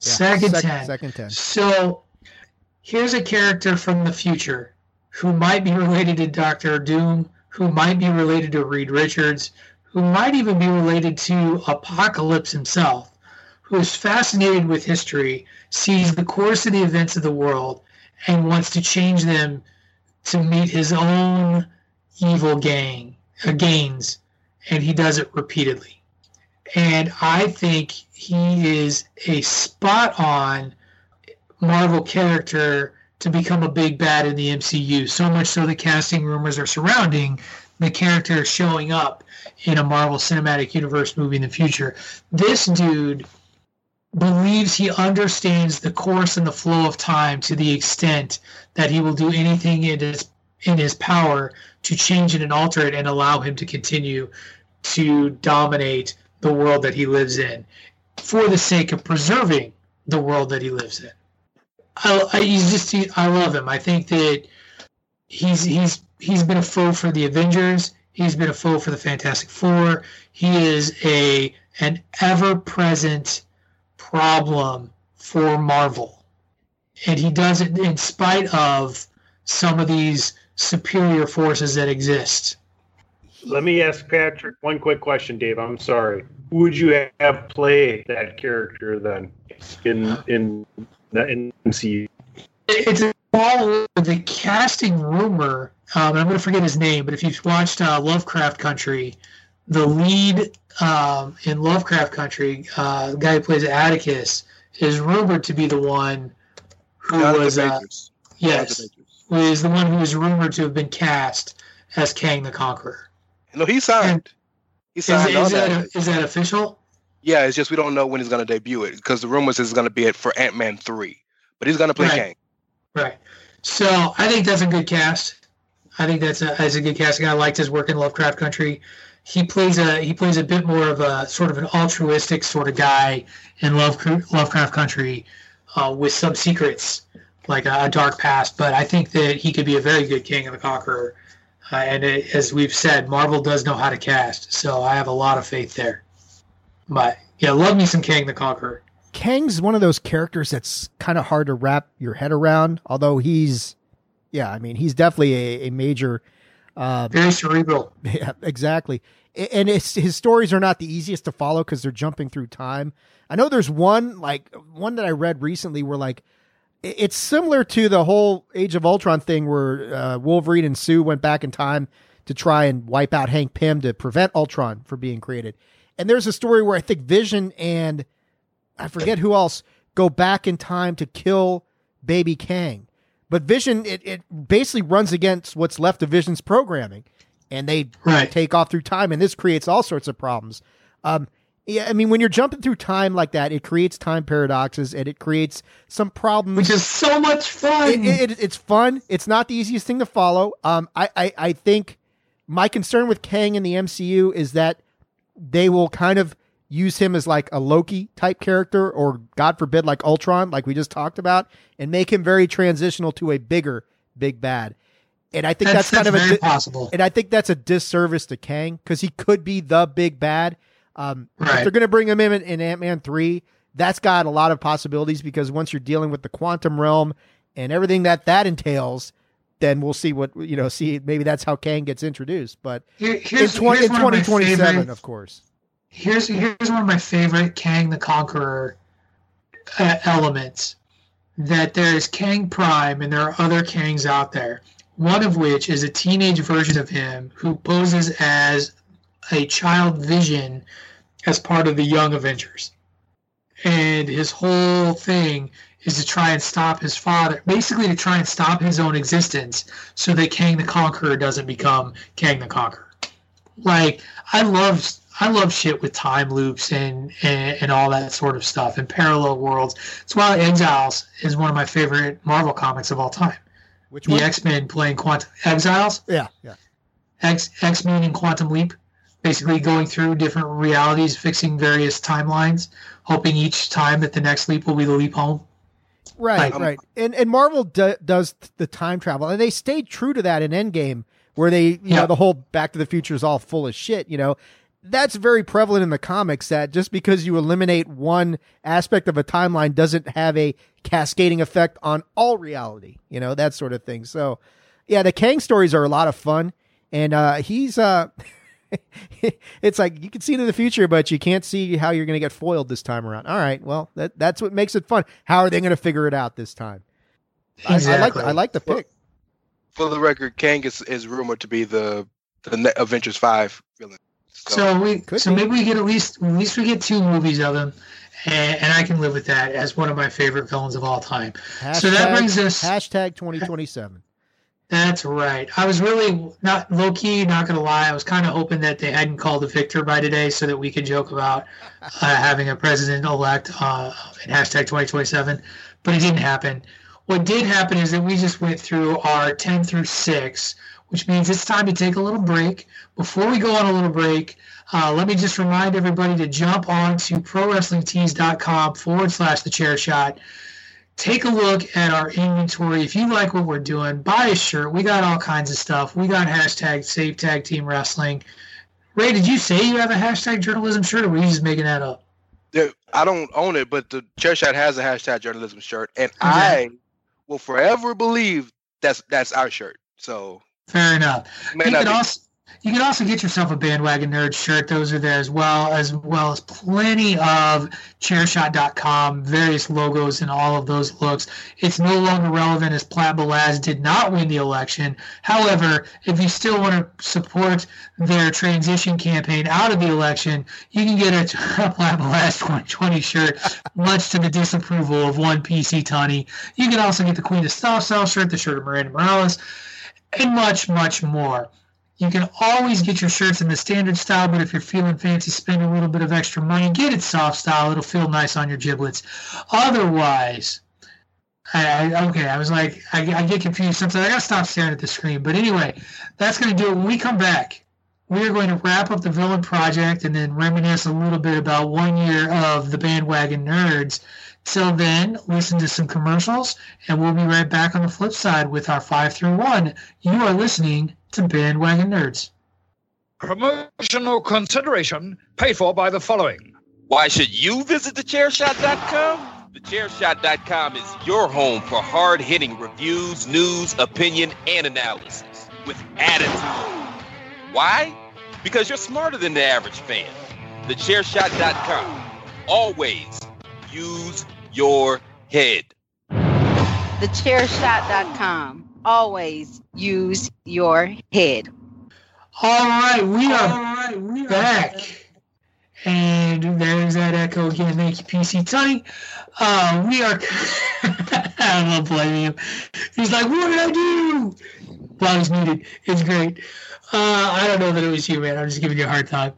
Second sec- 10. Second ten. So here's a character from the future who might be related to Doctor Doom, who might be related to Reed Richards, who might even be related to Apocalypse himself, who is fascinated with history, sees the course of the events of the world, and wants to change them to meet his own evil gang uh, gains, and he does it repeatedly. And I think he is a spot on Marvel character to become a big bad in the MCU. So much so that casting rumors are surrounding the character showing up in a Marvel Cinematic Universe movie in the future. This dude believes he understands the course and the flow of time to the extent that he will do anything in his in his power to change it and alter it and allow him to continue to dominate the world that he lives in for the sake of preserving the world that he lives in. I, I he's just he, I love him. I think that he's he's he's been a foe for the Avengers. He's been a foe for the Fantastic Four. He is a an ever present problem for Marvel, and he does it in spite of some of these superior forces that exist. Let me ask Patrick one quick question, Dave. I'm sorry. Who would you have played that character then in in the in MCU? It's all over the casting rumor. Um, I'm going to forget his name, but if you've watched uh, Lovecraft Country, the lead um, in Lovecraft Country, uh, the guy who plays Atticus, is rumored to be the one who Jonathan was, uh, yes, Jonathan Majors. who is the one who is rumored to have been cast as Kang the Conqueror. No, he signed. He Is, is, that. that, is that official? Yeah, it's just we don't know when he's going to debut it because the rumors is going to be it for Ant Man three, but he's going to play Right. Kang. Right. So I think that's a good cast. I think that's a, that's a good casting. I liked his work in Lovecraft Country. He plays a he plays a bit more of a sort of an altruistic sort of guy in Love, Lovecraft Country uh, with some secrets like a, a dark past. But I think that he could be a very good King of the Conqueror. Uh, and it, as we've said, Marvel does know how to cast, so I have a lot of faith there. But yeah, love me some Kang the Conqueror. Kang's one of those characters that's kind of hard to wrap your head around. Although he's, yeah, I mean, he's definitely a, a major. Uh, Very cerebral. *laughs* yeah, exactly. And his his stories are not the easiest to follow because they're jumping through time. I know there's one like one that I read recently where like it's similar to the whole Age of Ultron thing where uh, Wolverine and Sue went back in time to try and wipe out Hank Pym to prevent Ultron from being created. And there's a story where I think Vision and I forget who else go back in time to kill baby Kang. But Vision, it, it basically runs against what's left of Vision's programming. And they Right. take off through time, and this creates all sorts of problems. Um, yeah, I mean, when you're jumping through time like that, it creates time paradoxes and it creates some problems. Which is so much fun. It, it, it's fun. It's not the easiest thing to follow. Um, I, I, I think my concern with Kang in the MCU is that they will kind of use him as like a Loki type character, or God forbid, like Ultron, like we just talked about, and make him very transitional to a bigger big bad. And I think that's, kind of a possible. and I think that's a disservice to Kang because he could be the big bad. Um, If they're going to bring him in in Ant Man 3, that's got a lot of possibilities because once you're dealing with the quantum realm and everything that that entails, then we'll see what, you know, see maybe that's how Kang gets introduced. But Here- in, here's, 20, here's in one of 2027, favorite- of course. here's here's one of my favorite Kang the Conqueror uh, elements. That there is Kang Prime and there are other Kangs out there. One of which is a teenage version of him who poses as a child Vision as part of the Young Avengers, and his whole thing is to try and stop his father, basically to try and stop his own existence, so that Kang the Conqueror doesn't become Kang the Conqueror like I love I love shit with time loops and, and and all that sort of stuff and parallel worlds. That's why Exiles is one of my favorite Marvel comics of all time. Which The? X Men playing Quantum Exiles, yeah, yeah. X X Men and Quantum Leap, basically going through different realities, fixing various timelines, hoping each time that the next leap will be the leap home. Right, Um, right. And and Marvel do, does the time travel, and they stayed true to that in Endgame, where they, you know, the whole Back to the Future is all full of shit, you know. that's very prevalent in the comics that just because you eliminate one aspect of a timeline doesn't have a cascading effect on all reality, you know, that sort of thing. So, yeah, the Kang stories are a lot of fun. And uh, he's, uh, *laughs* *laughs* it's like you can see into the future, but you can't see how you're going to get foiled this time around. All right, well, that, that's what makes it fun. How are they going to figure it out this time? Exactly. I, I like I like the pick. For the record, Kang is, is rumored to be the the Ne- Avengers Five villain. So we Could so be. maybe we get at least at least we get two movies of him, and, and I can live with that as one of my favorite villains of all time. So that brings us- hashtag 2027. That's right. I was really not low key, not gonna lie. I was kind of hoping that they hadn't called a victor by today, so that we could joke about uh, having a president elect uh, in hashtag 2027. But it didn't happen. What did happen is that we just went through our 10 through 6, which means it's time to take a little break. Before we go on a little break, uh, let me just remind everybody to jump on to prowrestlingtees.com forward slash the chair shot take a look at our inventory. If you like what we're doing, buy a shirt. We got all kinds of stuff. We got hashtag Save Tag Team Wrestling. Ray, did you say you have a hashtag journalism shirt, or were you just making that up? Yeah, I don't own it, but the chair shot has a hashtag journalism shirt, and oh, I will forever believe that's that's our shirt. So Fair enough. You can also you can also get yourself a bandwagon nerd shirt. Those are there as well, as well as plenty of chairshot.com, various logos and all of those looks. It's no longer relevant as Platt Balaz did not win the election. However, if you still want to support their transition campaign out of the election, you can get a *laughs* Platt Balaz 2020 shirt, much to the disapproval of one PC Tony. You can also get the Queen of Style Style shirt, the shirt of Miranda Morales, and much, much more. You can always get your shirts in the standard style, but if you're feeling fancy, spend a little bit of extra money, get it soft style. It'll feel nice on your giblets. Otherwise, I, I, okay, I was like, I, I get confused sometimes. I gotta stop staring at the screen. But anyway, that's gonna do it. When we come back, we are going to wrap up the villain project and then reminisce a little bit about one year of the bandwagon nerds. Till then, listen to some commercials, and we'll be right back on the flip side with our five through one. You are listening to Bandwagon Nerds. Promotional consideration paid for by the following. Why should you visit thechairshot.com? Thechairshot.com is your home for hard hitting reviews, news, opinion, and analysis with attitude. Why? Because you're smarter than the average fan. Thechairshot.com. Always use your head. Thechairshot.com. Always use your head. All right, we are back. And there's that echo again. Thank you, PC Tony. Uh, we are. *laughs* I don't blame him. He's like, "What did I do?" While he's muted, it's great. Uh, I don't know that it was you, man. I'm just giving you a hard time.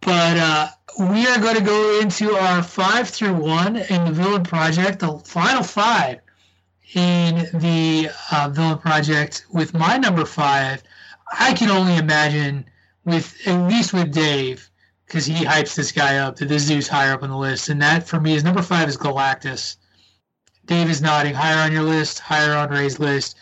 But uh, we are going to go into our five through one in the Villain Project, the final five in the uh, Villain Project. With my number five, I can only imagine with at least with Dave because he hypes this guy up that this dude's higher up on the list, and that for me is number five is Galactus. Dave is nodding higher on your list, higher on Ray's list.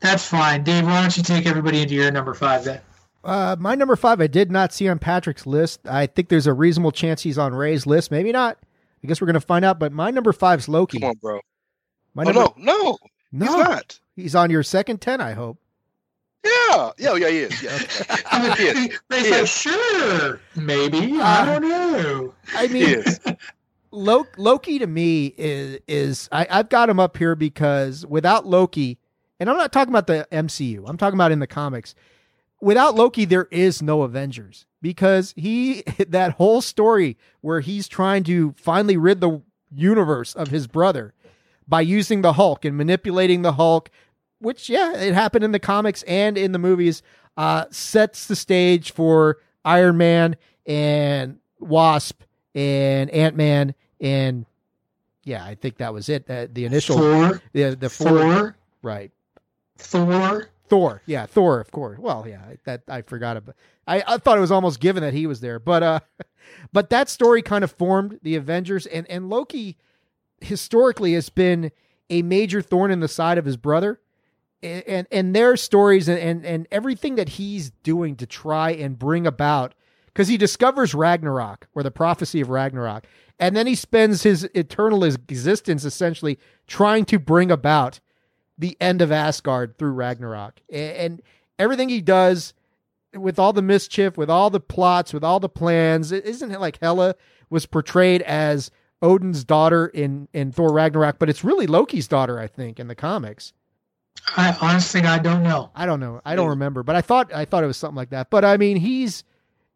That's fine, Dave. Why don't you take everybody into your number five then? Uh, my number five, I did not see on Patrick's list. I think there's a reasonable chance he's on Ray's list. Maybe not. I guess we're gonna find out. But my number five's Loki. Come on, bro. My Oh number, no, no, no, he's not. He's on your second ten. I hope. Yeah, yeah, yeah, he is. Yeah, *laughs* he is. Ray's He like, is. *laughs* sure, maybe. Uh, I don't know. I He mean, is. Loki to me is is I, I've got him up here because without Loki, and I'm not talking about the MCU. I'm talking about in the comics. Without Loki, there is no Avengers because he *laughs* that whole story where he's trying to finally rid the universe of his brother by using the Hulk and manipulating the Hulk, which yeah, it happened in the comics and in the movies, uh, sets the stage for Iron Man and Wasp and Ant Man and yeah, I think that was it. Uh, the initial Thor, the the four, Thor, right. Thor. Thor, yeah, Thor, of course. Well, yeah, that I forgot about. I, I thought it was almost given that he was there, but uh, *laughs* but that story kind of formed the Avengers, and and Loki historically has been a major thorn in the side of his brother, and and, and their stories and, and and everything that he's doing to try and bring about because he discovers Ragnarok or the prophecy of Ragnarok, and then he spends his eternal existence essentially trying to bring about the end of Asgard through Ragnarok, and, and everything he does with all the mischief, with all the plots, with all the plans, isn't it like Hela was portrayed as Odin's daughter in in Thor Ragnarok, but it's really Loki's daughter, I think, in the comics. I honestly I don't know. I don't know. I don't remember, but I thought I thought it was something like that. But I mean, he's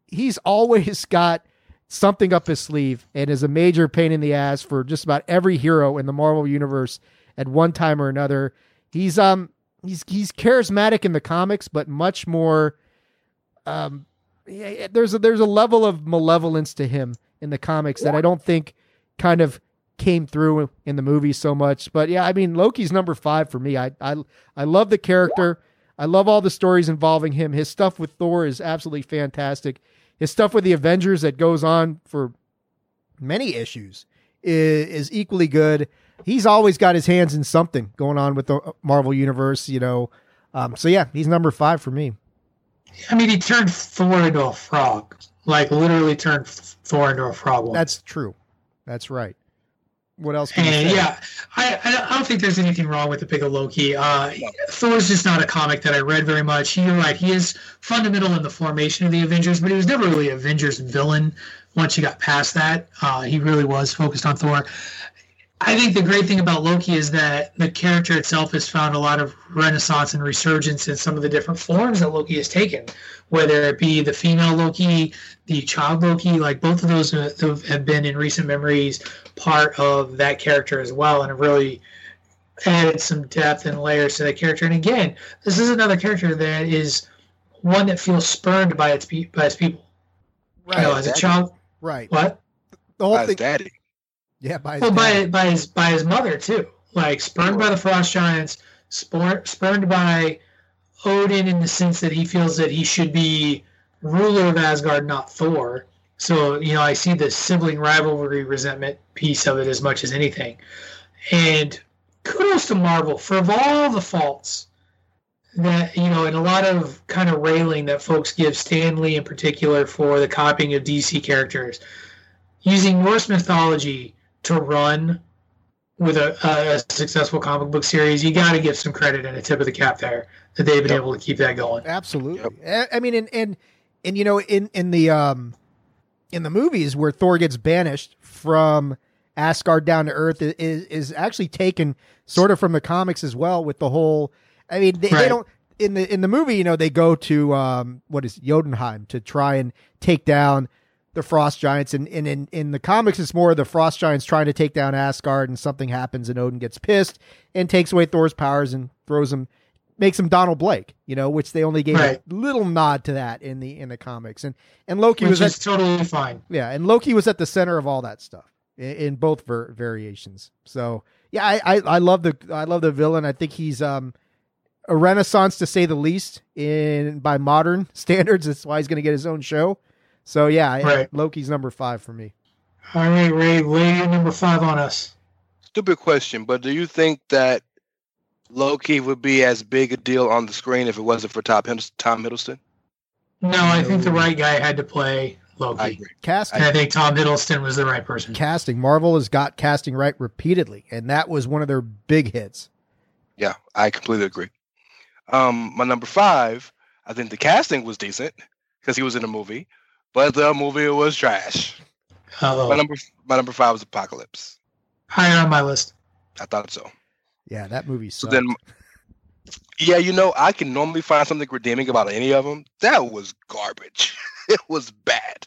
he's always *laughs* got something up his sleeve and is a major pain in the ass for just about every hero in the Marvel universe at one time or another. He's um he's he's charismatic in the comics, but much more um yeah, there's a there's a level of malevolence to him in the comics that I don't think kind of came through in the movie so much. But yeah, I mean Loki's number five for me. I I I love the character. I love all the stories involving him. His stuff with Thor is absolutely fantastic. His stuff with the Avengers that goes on for many issues is, is equally good. He's always got his hands in something going on with the Marvel universe, you know. Um, so yeah, he's number five for me. I mean, he turned Thor into a frog, like literally turned Thor into a frog. Once. That's true. That's right. What else? Can And yeah, I, I don't think there's anything wrong with the pick of Loki. Uh, Thor's just not a comic that I read very much. You're right; he is fundamental in the formation of the Avengers, but he was never really Avengers villain. Once you got past that, uh, he really was focused on Thor. I think the great thing about Loki is that the character itself has found a lot of renaissance and resurgence in some of the different forms that Loki has taken, whether it be the female Loki, the child Loki, like both of those have have been in recent memories part of that character as well, and have really added some depth and layers to that character. And again, this is another character that is one that feels spurned by its pe- by its people. You know, as a child, Right. what? The whole By thing. daddy. Yeah, by his Well, by dad. by his by his mother too. Like spurned by the frost giants, spor- spurned by Odin in the sense that he feels that he should be ruler of Asgard, not Thor. So you know, I see the sibling rivalry, resentment piece of it as much as anything. And kudos to Marvel for of all the faults that you know, and a lot of kind of railing that folks give Stan Lee in particular for the copying of DC characters, using Norse mythology to run with a, a, a successful comic book series, you got to give some credit and a tip of the cap there that they've been Yep. able to keep that going. Absolutely. I I mean, and and and you know, in in the um in the movies where Thor gets banished from Asgard down to Earth is is actually taken sort of from the comics as well. With the whole, I mean, they, they don't in the in the movie. You know, they go to um what is it, Jotunheim to try and take down the frost giants. And, and in, in the comics it's more the frost giants trying to take down asgard and something happens and odin gets pissed and takes away thor's powers and throws him makes him donald blake you know which they only gave Right. a little nod to that in the in the comics. And and loki Which was at, totally fine. yeah. And loki was at the center of all that stuff in, in both ver- variations. So yeah I, I i love the i love the villain. I think he's um a renaissance to say the least in by modern *laughs* standards. That's why he's going to get his own show so yeah Right. loki's number five for me All right, Ray, lay your number five on us. Stupid question, but do you think that Loki would be as big a deal on the screen if it wasn't for Tom, Hiddles- Tom Hiddleston? No, I think the right guy had to play Loki. I agree. casting and I think Tom Hiddleston was the right person. casting marvel has got casting right repeatedly and that was one of their big hits Yeah, I completely agree. Um, my number five, I think the casting was decent because he was in the movie, but the movie was trash. Uh-oh. My number, my number five was Apocalypse. Higher on my list. I thought so. yeah that movie So then, yeah, you know, I can normally find something redeeming about any of them. That was garbage. *laughs* it was bad.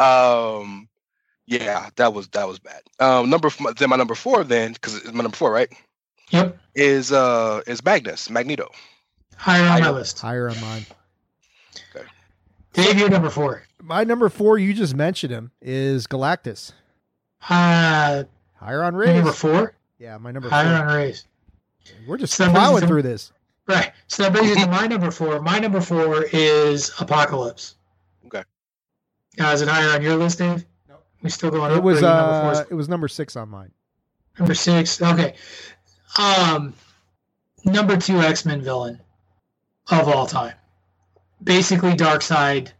Um, yeah, that was that was bad. Um, number then my number four then because it's my number four right Yep. is uh is Magnus Magneto. Higher on my list. higher on mine Dave, you're number four. my number four you just mentioned him is galactus Uh, higher on your number four. yeah my number Higher four on Rays. we're just So plowing through this Right. So that brings us to my number four. My number four is Apocalypse. Okay. Uh, is it higher on your list, Dave? No. We still going it up? was or are you number, uh four? it was number six on mine number six. Okay. Um, number two X Men villain of all time. Basically, Darkseid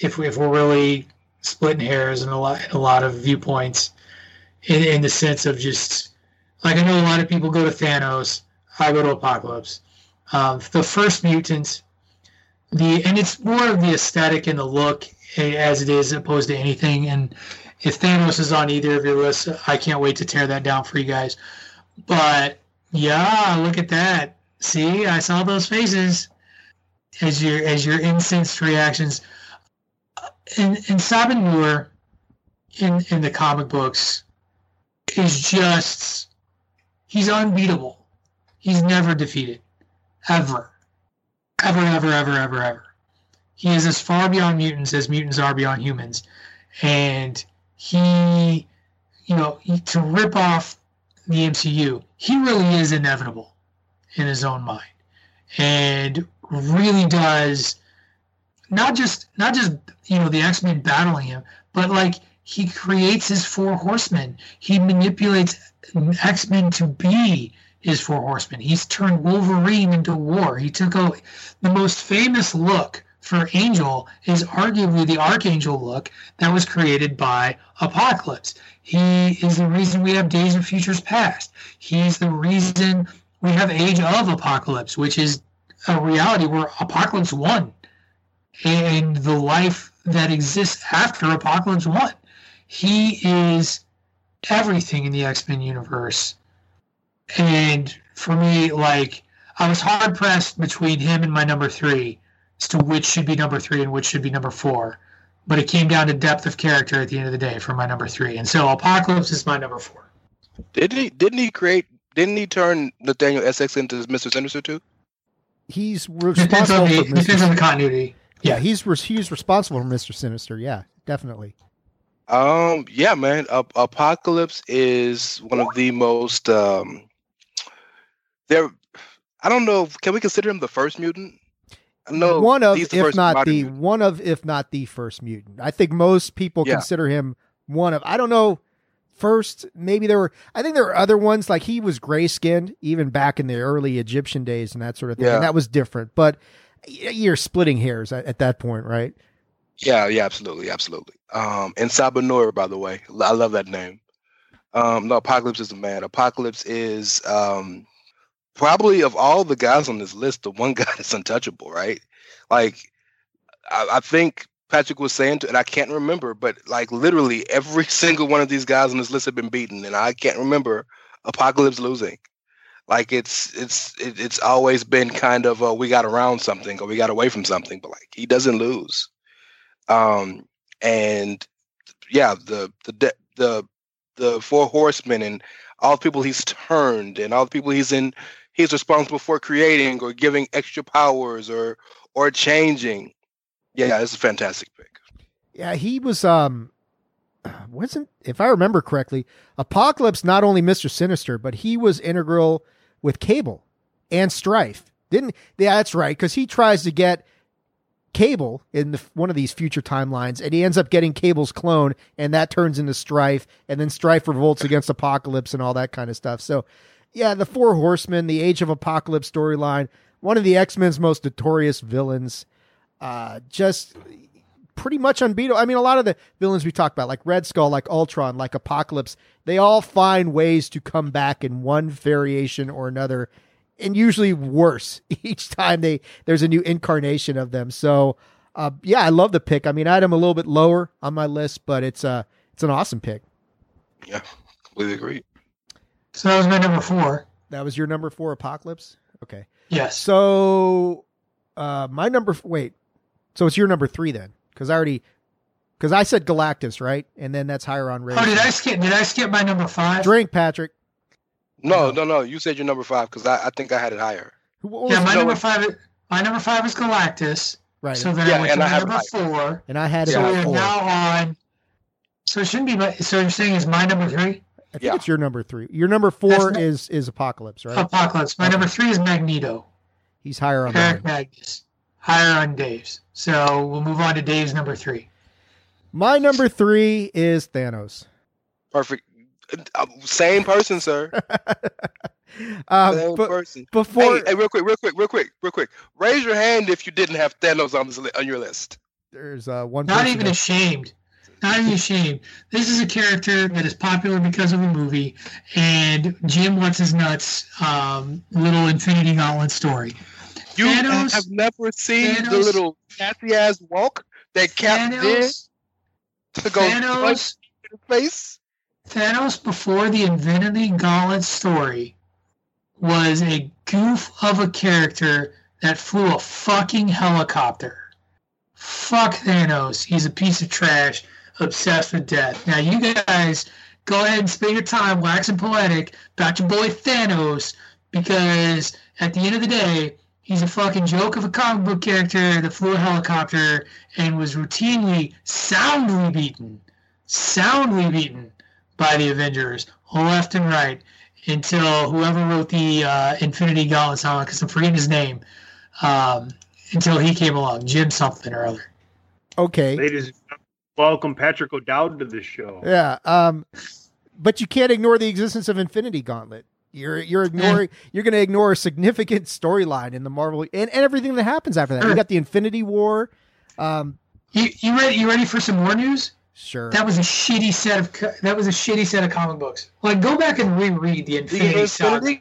if we, if we're really splitting hairs and a lot a lot of viewpoints, in in the sense of just like I know a lot of people go to Thanos, I go to Apocalypse. Um, the first mutant, the and it's more of the aesthetic and the look as it is opposed to anything. And if Thanos is on either of your lists, I can't wait to tear that down for you guys. But yeah, look at that. See, I saw those faces as your as your incensed reactions. And and Sabah Nur in in the comic books is just he's unbeatable. He's never defeated. Ever. Ever, ever, ever, ever, ever. He is as far beyond mutants as mutants are beyond humans. And he you know, to rip off the MCU, he really is inevitable in his own mind. And really does not just not just you know the X-Men battling him, but like he creates his four horsemen. He manipulates X-Men to be his four horsemen. He's turned Wolverine into war. He took the most famous look for Angel is arguably the Archangel look that was created by Apocalypse. He is the reason we have Days of Futures Past. He's the reason we have Age of Apocalypse, which is a reality where Apocalypse won and the life that exists after Apocalypse One. He is everything in the X Men universe. And for me, like, I was hard pressed between him and my number three as to which should be number three and which should be number four. But it came down to depth of character at the end of the day for my number three. And so Apocalypse is my number four. Didn't he? Didn't he create? Didn't he turn Nathaniel Essex into Mr. Sinister too? He's Depends on responsible the, for depends on the continuity. Yeah, he's res- he's responsible for Mister Sinister. Yeah, definitely. Um, yeah, man. Uh, Apocalypse is one of the most. Um, there, I don't know. Can we consider him the first mutant? I know one of, he's the if first not the mutant. one of, if not the first mutant. I think most people Yeah. consider him one of. I don't know. First, maybe there were. I think there were other ones like he was gray skinned even back in the early Egyptian days and that sort of thing. Yeah. And that was different. But you're splitting hairs at, at that point, right? Yeah, yeah, absolutely, absolutely. Um, and Sabah Nur, by the way, I love that name. Um, no, Apocalypse is the man. Apocalypse is um, probably of all the guys on this list, the one *laughs* guy that's untouchable, right? Like, I, I think Patrick was saying, to, and I can't remember, but like literally every *laughs* single one of these guys on this list have been beaten, and I can't remember Apocalypse losing. Like it's it's it, it's always been kind of uh, we got around something or we got away from something, but like he doesn't lose um and yeah the the de- the the four horsemen and all the people he's turned and all the people he's in he's responsible for creating or giving extra powers or or changing yeah it's a fantastic pick Yeah, he was um wasn't if I remember correctly, Apocalypse not only Mr. Sinister, but he was integral with Cable and Strife. Didn't yeah, that's right, because he tries to get Cable in the, one of these future timelines, and he ends up getting Cable's clone, and that turns into Strife, and then Strife revolts against Apocalypse and all that kind of stuff. So, yeah, the Four Horsemen, the Age of Apocalypse storyline, one of the X Men's most notorious villains. Uh, just pretty much unbeatable. I mean, a lot of the villains we talked about, like Red Skull, like Ultron, like Apocalypse, they all find ways to come back in one variation or another, and usually worse *laughs* each time they there's a new incarnation of them. So, uh, yeah, I love the pick. I mean, I had him a little bit lower on my list, but it's uh it's an awesome pick. yeah completely agree So that was my number four. That was your number four, Apocalypse. Okay, Yes. so uh, my number. Wait, so it's your number three then? Because I already. Because I said Galactus, right? And then that's higher on rating. Oh, did I skip? Did I skip my number five? Drink, Patrick. no no no you said you're number five because I, I think i had it higher what Yeah, my number it- five. My number five is Galactus. right? So then Yeah, I went and to I my have number four. and I had it So we're now on. So it shouldn't be. My, so you're saying is my number three? I think Yeah. it's your number three. Your number four That's is is Apocalypse, right? Apocalypse. My Okay. number three is Magneto. He's higher on Eric mine. Magnus. Higher on Dave's. So we'll move on to Dave's number three. My number three is Thanos. perfect Uh, same person sir *laughs* uh, same but person before hey, hey real quick real quick real quick real quick raise your hand if you didn't have thanos on, this li- on your list there's uh, one. Not person even that- ashamed. Not even ashamed. This is a character that is popular because of a movie, and Jim wants his nuts. Um, little Infinity Gauntlet story. You Thanos- have never seen the little catty ass walk that Cap did to go Thanos, in his face. Thanos before the Infinity Gauntlet story was a goof of a character that flew a fucking helicopter. Fuck Thanos. He's a piece of trash, obsessed with death. Now you guys go ahead and spend your time waxing poetic about your boy Thanos because at the end of the day, he's a fucking joke of a comic book character that flew a helicopter and was routinely soundly beaten. Soundly beaten by the Avengers, left and right, until whoever wrote the uh, Infinity Gauntlet song, because I'm forgetting his name, um, until he came along, Jim something or other. okay. Ladies, welcome Patrick O'Dowd to the show. Yeah. Um, but you can't ignore the existence of Infinity Gauntlet. You're you're ignoring you're going to ignore a significant storyline in the Marvel and, and everything that happens after that. You got the Infinity War. Um, You, you ready? You ready for some more news? sure. That was a shitty set of co- that was a shitty set of comic books. Like, go back and reread the The Infinity Saga.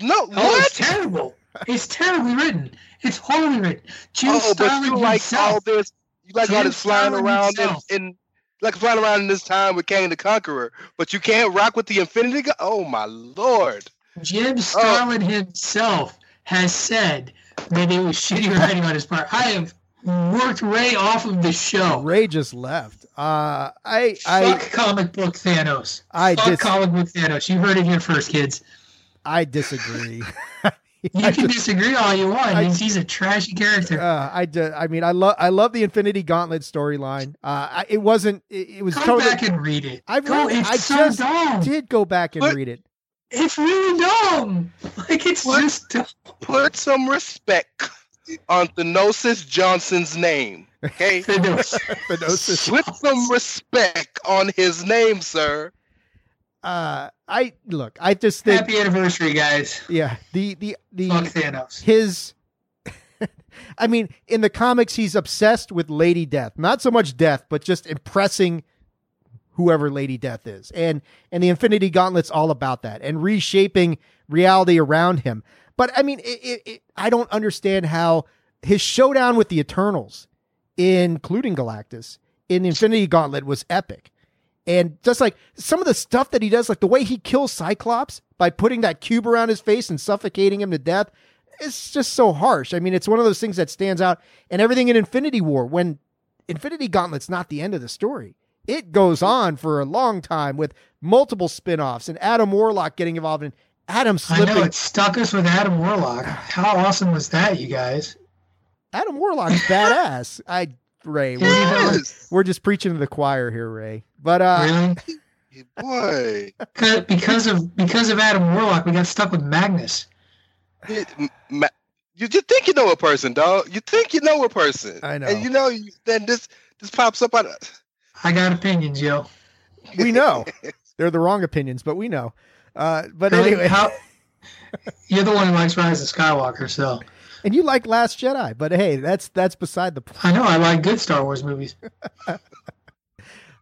No, Oh, what? it's terrible. It's terribly written. It's horribly written. Jim Oh, but Starlin you like all this. You like all Jim this flying Starlin around in, in like flying around in this time with Kang the Conqueror, but you can't rock with the Infinity. Gu- oh my lord! Jim Starlin himself has said that it was shitty writing on his part. I have worked Ray off of the show. Ray just left. Uh, I I Fuck comic book Thanos. I Fuck dis- comic book Thanos. You heard it here first, kids. I disagree. *laughs* *laughs* You I can just- disagree all you want. I- He's, he's a trashy character. Uh, I d- I mean, I love I love the Infinity Gauntlet storyline. Uh, it wasn't. It, it was Go totally. back and read it. I've Go, read it's I so just dumb. did go back and What? read it. It's really dumb. Like it's What? just dumb. Put some respect on Thenosis Johnson's name, okay? *laughs* Thanos. *laughs* Thenosis. Put some respect on his name, sir. Uh, I look. I just think. Happy anniversary, guys. Yeah. The the the Fuck Thanos. his. *laughs* I mean, in the comics, he's obsessed with Lady Death. Not so much death, but just impressing whoever Lady Death is. And and the Infinity Gauntlet's all about that and reshaping reality around him. But I mean, it, it, it, I don't understand how his showdown with the Eternals, including Galactus, in Infinity Gauntlet was epic. And just like some of the stuff that he does, like the way he kills Cyclops by putting that cube around his face and suffocating him to death, it's just so harsh. I mean, it's one of those things that stands out. And everything in Infinity War, when Infinity Gauntlet's not the end of the story, it goes on for a long time with multiple spin offs and Adam Warlock getting involved in Adam I know it stuck us with Adam Warlock. How awesome was that, you guys? Adam Warlock's badass. I Ray, we're, Yes, we're just preaching to the choir here, Ray. But uh, really? boy. Because- Because of because of Adam Warlock, we got stuck with Magus. It- ma- you, you think you know a person, dog? You think you know a person? I know. And you know, you, then this this pops up on. I got opinions, yo. we know *laughs* they're the wrong opinions, but we know. Uh, but Really? anyway, How, *laughs* you're the one who likes Rise of Skywalker, so and you like Last Jedi, but hey, that's that's beside the point. I know I like good Star Wars movies. *laughs*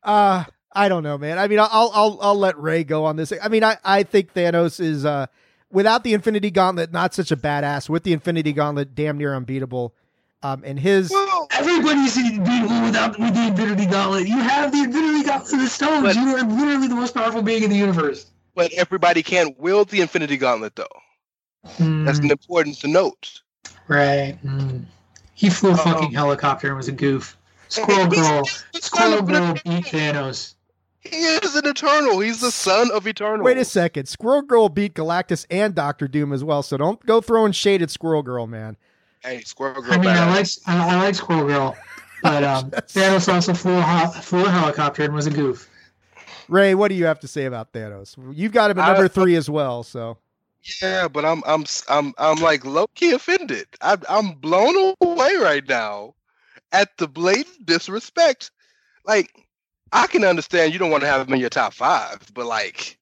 Uh I don't know, man. I mean, I'll I'll I'll let Ray go on this. I mean, I I think Thanos is uh without the Infinity Gauntlet not such a badass. With the Infinity Gauntlet, damn near unbeatable. Um, and his Well, Everybody's beatable without with the Infinity Gauntlet. You have the Infinity Gauntlet of the Stones. But- you are literally the most powerful being in the universe. but everybody can't wield the Infinity Gauntlet, though. That's an important to note. Right. Mm. He flew a Uh-oh. fucking helicopter and was a goof. Squirrel Girl. Squirrel Girl beat Thanos. He is an Eternal. He's the son of Eternal. wait a second, Squirrel Girl beat Galactus and Doctor Doom as well. So don't go throwing shade at Squirrel Girl, man. Hey, Squirrel Girl. I mean, I like I, I like Squirrel Girl, but *laughs* um, Thanos also flew a, flew a helicopter and was a goof. Ray, what do you have to say about Thanos? You've got him at number I- three as well. So Yeah, but I'm I'm I'm I'm like low key offended. I'm I'm blown away right now at the blatant disrespect. Like, I can understand you don't want to have him in your top five, but like,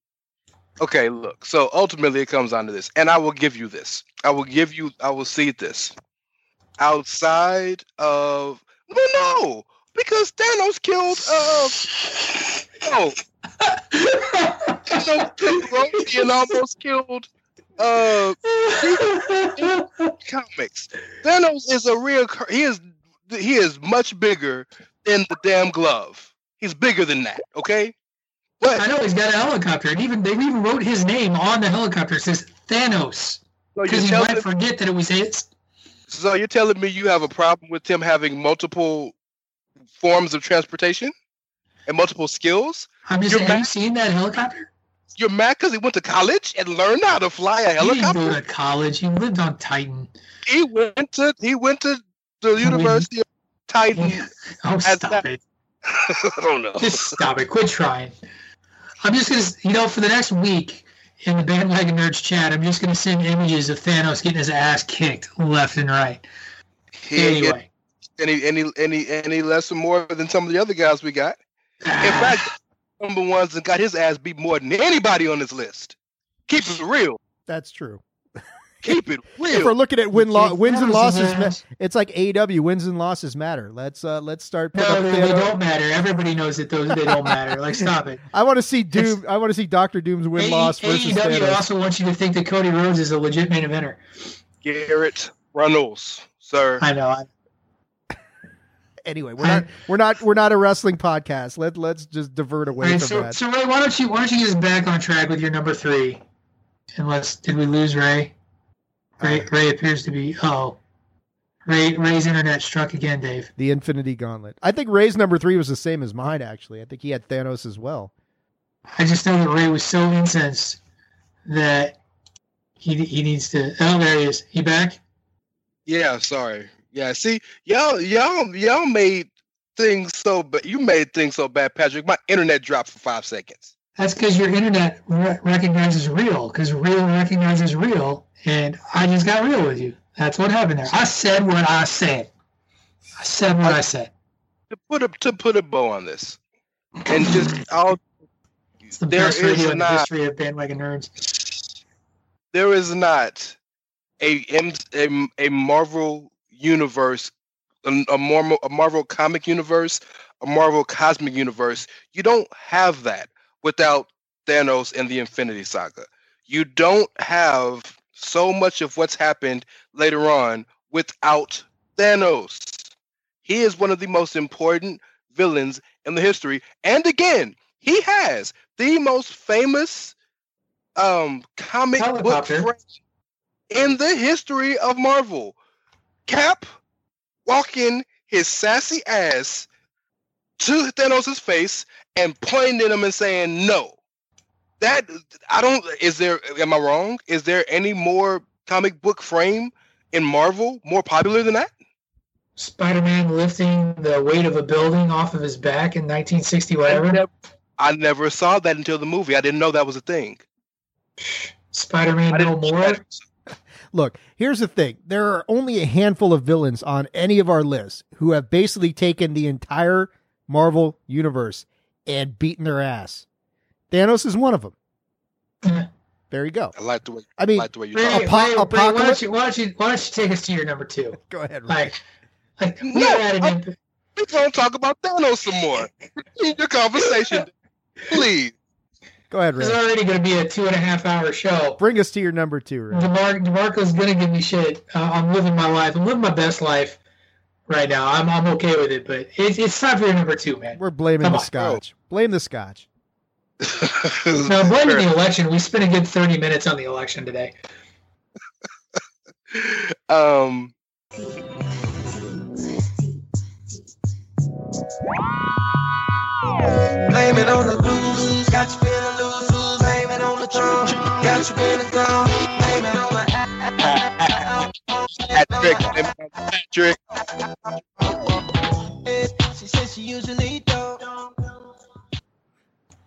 okay, look. So ultimately, it comes down to this, and I will give you this. I will give you. I will see this. Outside of Well, no, because Thanos killed. Uh, oh, *laughs* Thanos killed Loki and almost killed. Uh, *laughs* comics. Thanos is a real. He is. He is much bigger than the damn glove. He's bigger than that. Okay. But, I know he's got a helicopter, and even they even wrote his name on the helicopter. It says Thanos so you're he telling might forget that it was his. so you're telling me you have a problem with him having multiple forms of transportation and multiple skills? I'm just You're saying, have you seen that helicopter? You're mad because he went to college and learned how to fly a helicopter. He didn't go to college. He lived on Titan. He went to he went to the University of Titan. Oh, stop that- it. *laughs* I don't know. Just stop it. Quit trying. I'm just gonna, you know, for the next week in the bandwagon nerds chat, I'm just gonna send images of Thanos getting his ass kicked left and right. He Anyway, any any any any less or more than some of the other guys we got. In ah. fact, number ones that got his ass beat more than anybody on this list. Keep it real. That's true. Keep it *laughs* If we're looking at win lo- wins and losses, ma- it's like AEW wins and losses matter. Let's uh let's start. No, they, they don't matter. Everybody knows that those they don't matter. Like, stop it. *laughs* I want to see Doom. I want to see Doctor Doom's win loss versus AEW Thanos. also wants you to think that Cody Rhodes is a legit main eventer. Garrett Runnels, sir. I know. I, Anyway, we're not we're not we're not a wrestling podcast. Let let's just divert away Right, from so, that. so Ray, why don't you why don't you get us back on track with your number three? Unless did we lose Ray? Ray uh, Ray appears to be oh. Ray Ray's internet struck again, Dave. the Infinity Gauntlet. I think Ray's number three was the same as mine. Actually, I think he had Thanos as well. I just know that Ray was so incensed that he he needs to. Oh, there he is. He back? Yeah, sorry. Yeah, see, y'all, y'all, y'all made things so, but you made things so bad, Patrick. My internet dropped for five seconds. That's because your internet re- recognizes real. Because real recognizes real, and I just got real with you. That's what happened there. I said what I said. I said what I said. To put a to put a bow on this, and just I'll It's the There best radio is in the history of bandwagon nerds. there is not a M- a, a Marvel universe, a, a Marvel a Marvel comic universe, a Marvel cosmic universe. You don't have that without Thanos and the Infinity Saga. You don't have so much of what's happened later on without Thanos. He is one of the most important villains in the history. And again, he has the most famous um comic book Helicopter. in the history of Marvel. Cap walking his sassy ass to Thanos' face and pointing at him and saying no. That I don't is there am I wrong? Is there any more comic book frame in Marvel more popular than that? Spider-Man lifting the weight of a building off of his back in 1960, I whatever. never, I never saw that until the movie. I didn't know that was a thing. Spider-Man I no more. Look, here's the thing. There are only a handful of villains on any of our lists who have basically taken the entire Marvel universe and beaten their ass. Thanos is one of them. There you go. I like the way I mean, I mean, like the way you Ray, talk. Ray, Apo- Ray, why, Apocalypse- don't you, why don't you why don't you take us to your number two? *laughs* go ahead. Ray. Like, like we No, had an I- imp- We don't talk about Thanos some more. *laughs* Keep your conversation, please. Go ahead, Rick. It's Ray. already going to be a two and a half hour show. Bring us to your number two, Ray. DeMar- DeMarco's going to give me shit. Uh, I'm living my life. I'm living my best life right now. I'm, I'm okay with it, but it's, it's time for your number two, man. We're blaming Come the on. scotch. Blame the scotch. *laughs* No, blaming the election. We spent a good 30 minutes on the election today. *laughs* um, Blame it on the blues, got got you feeling gone. Blame it on the Patrick, Patrick. She says she usually don't.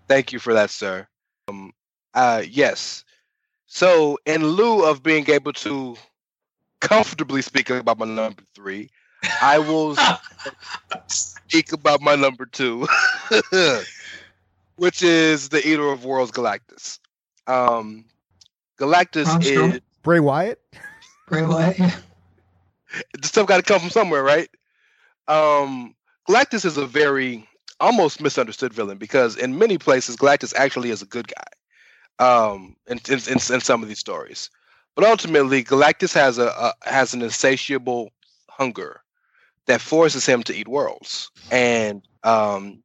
Thank you for that, sir. Um, uh, yes. So, in lieu of being able to comfortably speak about my number three, I will *laughs* speak about my number two, *laughs* which is the Eater of Worlds, Galactus. Um, Galactus Armstrong? is Bray Wyatt. Bray Wyatt. yeah. *laughs* the stuff got to come from somewhere, right? Um, Galactus is a very almost misunderstood villain because in many places Galactus actually is a good guy. Um, in in, in, in some of these stories, but ultimately Galactus has a, a has an insatiable hunger that forces him to eat worlds, and um,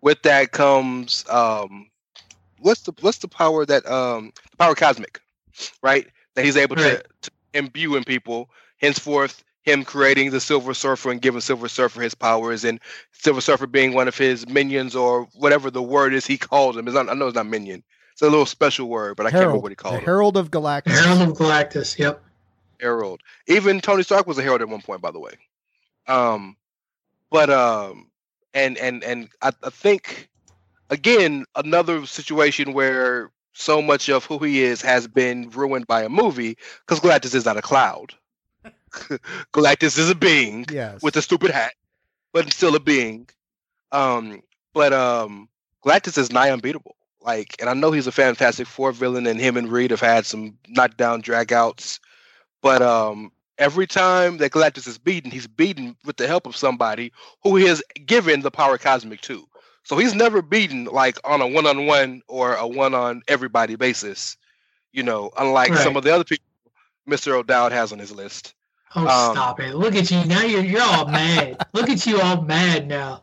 with that comes um, what's the what's the power that um the power cosmic, right? That he's able Right. to, to imbue in people. Henceforth, him creating the Silver Surfer and giving Silver Surfer his powers, and Silver Surfer being one of his minions or whatever the word is he called him. It's not, I know it's not minion. It's a little special word, but I can't remember what he called him. Herald of Galactus. Herald of Galactus. Yep. Herald. Even Tony Stark was a herald at one point, by the way. Um, but um, and and and I, I think again another situation where so much of who he is has been ruined by a movie because Galactus is not a cloud. *laughs* Galactus is a being Yes. with a stupid hat, but still a being. Um, but um, Galactus is nigh unbeatable. Like, and I know he's a Fantastic Four villain, and him and Reed have had some knockdown dragouts. But um, every time that Galactus is beaten, he's beaten with the help of somebody who he has given the power cosmic to. So he's never beaten like on a one-on-one or a one-on-everybody basis. You know, unlike some of the other people Mr. O'Dowd has on his list. Oh, Um, stop it! Look at you now. You're you're all mad. Look at you all mad now.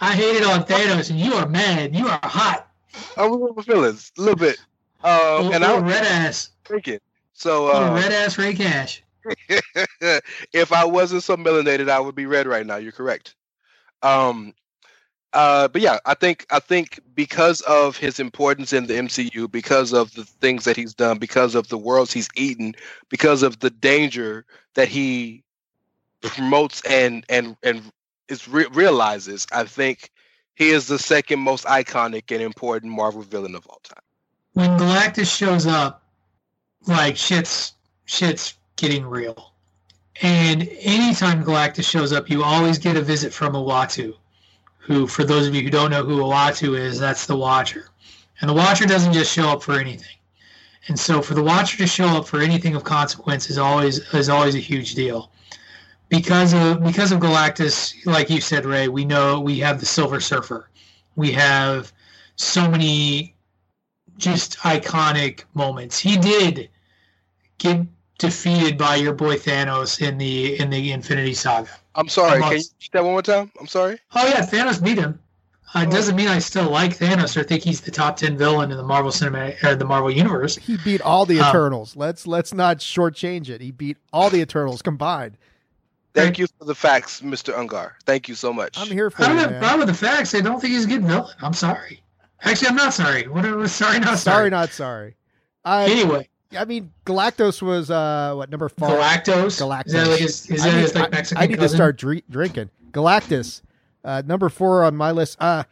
I hated on Thanos, and you are mad. You are hot. I'm a little feelings, a little bit. Um, and I'm red ass. drinking. So uh, red ass Ray Cash. *laughs* if I wasn't so melanated, I would be red right now. You're correct. Um, uh, but yeah, I think I think because of his importance in the MCU, because of the things that he's done, because of the worlds he's eaten, because of the danger that he promotes and and and is re- realizes, I think he is the second most iconic and important Marvel villain of all time. When Galactus shows up, like shit's shit's getting real. And anytime Galactus shows up, you always get a visit from Uatu, who, for those of you who don't know who Uatu is, that's the Watcher. And the Watcher doesn't just show up for anything. And so for the Watcher to show up for anything of consequence is always is always a huge deal. Because of because of Galactus, like you said, Ray, we know we have the Silver Surfer. We have so many just iconic moments. He did get defeated by your boy Thanos in the in the Infinity Saga. I'm sorry. Can you Almost. repeat that one more time? I'm sorry. Oh yeah, Thanos beat him. Uh, it Oh. doesn't mean I still like Thanos or think he's the top ten villain in the Marvel cinematic or the Marvel universe. He beat all the Um, Eternals. let's let's not shortchange it. He beat all the Eternals combined. Thank you for the facts, Mr. Ungar. Thank you so much. I'm here for I don't you, have a man. problem with the facts. I don't think he's a good villain. I'm sorry. Actually, I'm not sorry. Whatever. Sorry, not Sorry, sorry. not sorry. I Anyway, I mean, Galactus was uh what number four? Galactos. Galactus. Is that like his, is I that need, his like Mexican I need to start dre- drinking. Galactus, uh, number four on my list. Uh,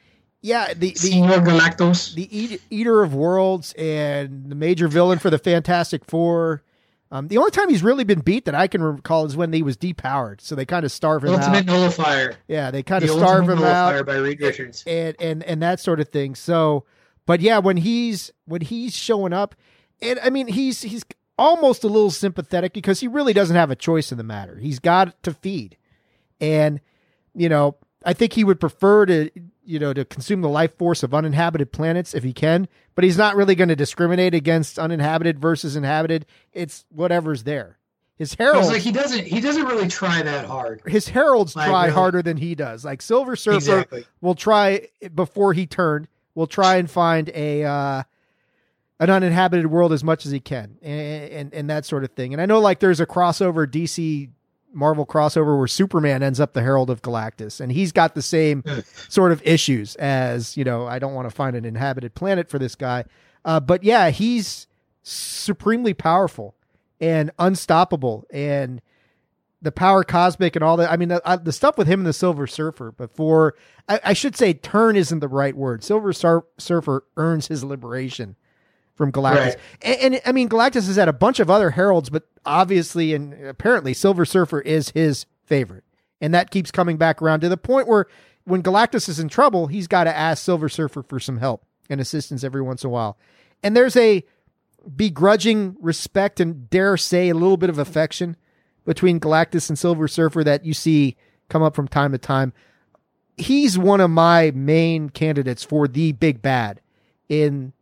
yeah, the the Senor Galactos. the eat, Eater of Worlds and the major villain for the Fantastic Four. Um, the only time he's really been beat that I can recall is when he was depowered. So they kind of starve him Ultimate out. Nullifier. Yeah, they kind The of starve him out by Reed Richards. and and and that sort of thing. So, but yeah, when he's when he's showing up, and I mean he's he's almost a little sympathetic because he really doesn't have a choice in the matter. He's got to feed, and you know I think he would prefer to you know to consume the life force of uninhabited planets if he can, but he's not really going to discriminate against uninhabited versus inhabited. It's whatever's there. His heralds, like he doesn't he doesn't really try that hard. his heralds Like, try really. harder than he does. Like Silver Surfer Exactly. will try before he turned. Will try and find a uh, an uninhabited world as much as he can, and, and and that sort of thing. And I know like there's a crossover DC Marvel crossover where Superman ends up the Herald of Galactus, and he's got the same sort of issues as you know. I don't want to find an inhabited planet for this guy, uh, but yeah, he's supremely powerful and unstoppable, and the power cosmic and all that. I mean, the, uh, the stuff with him and the Silver Surfer before. I, I should say, turn isn't the right word. Silver Sur- Surfer earns his liberation from Galactus, Right. and, and I mean, Galactus has had a bunch of other heralds, but obviously and apparently, Silver Surfer is his favorite, and that keeps coming back around to the point where when Galactus is in trouble, he's got to ask Silver Surfer for some help and assistance every once in a while. And there's a begrudging respect and dare say a little bit of affection between Galactus and Silver Surfer that you see come up from time to time. He's one of my main candidates for the big bad in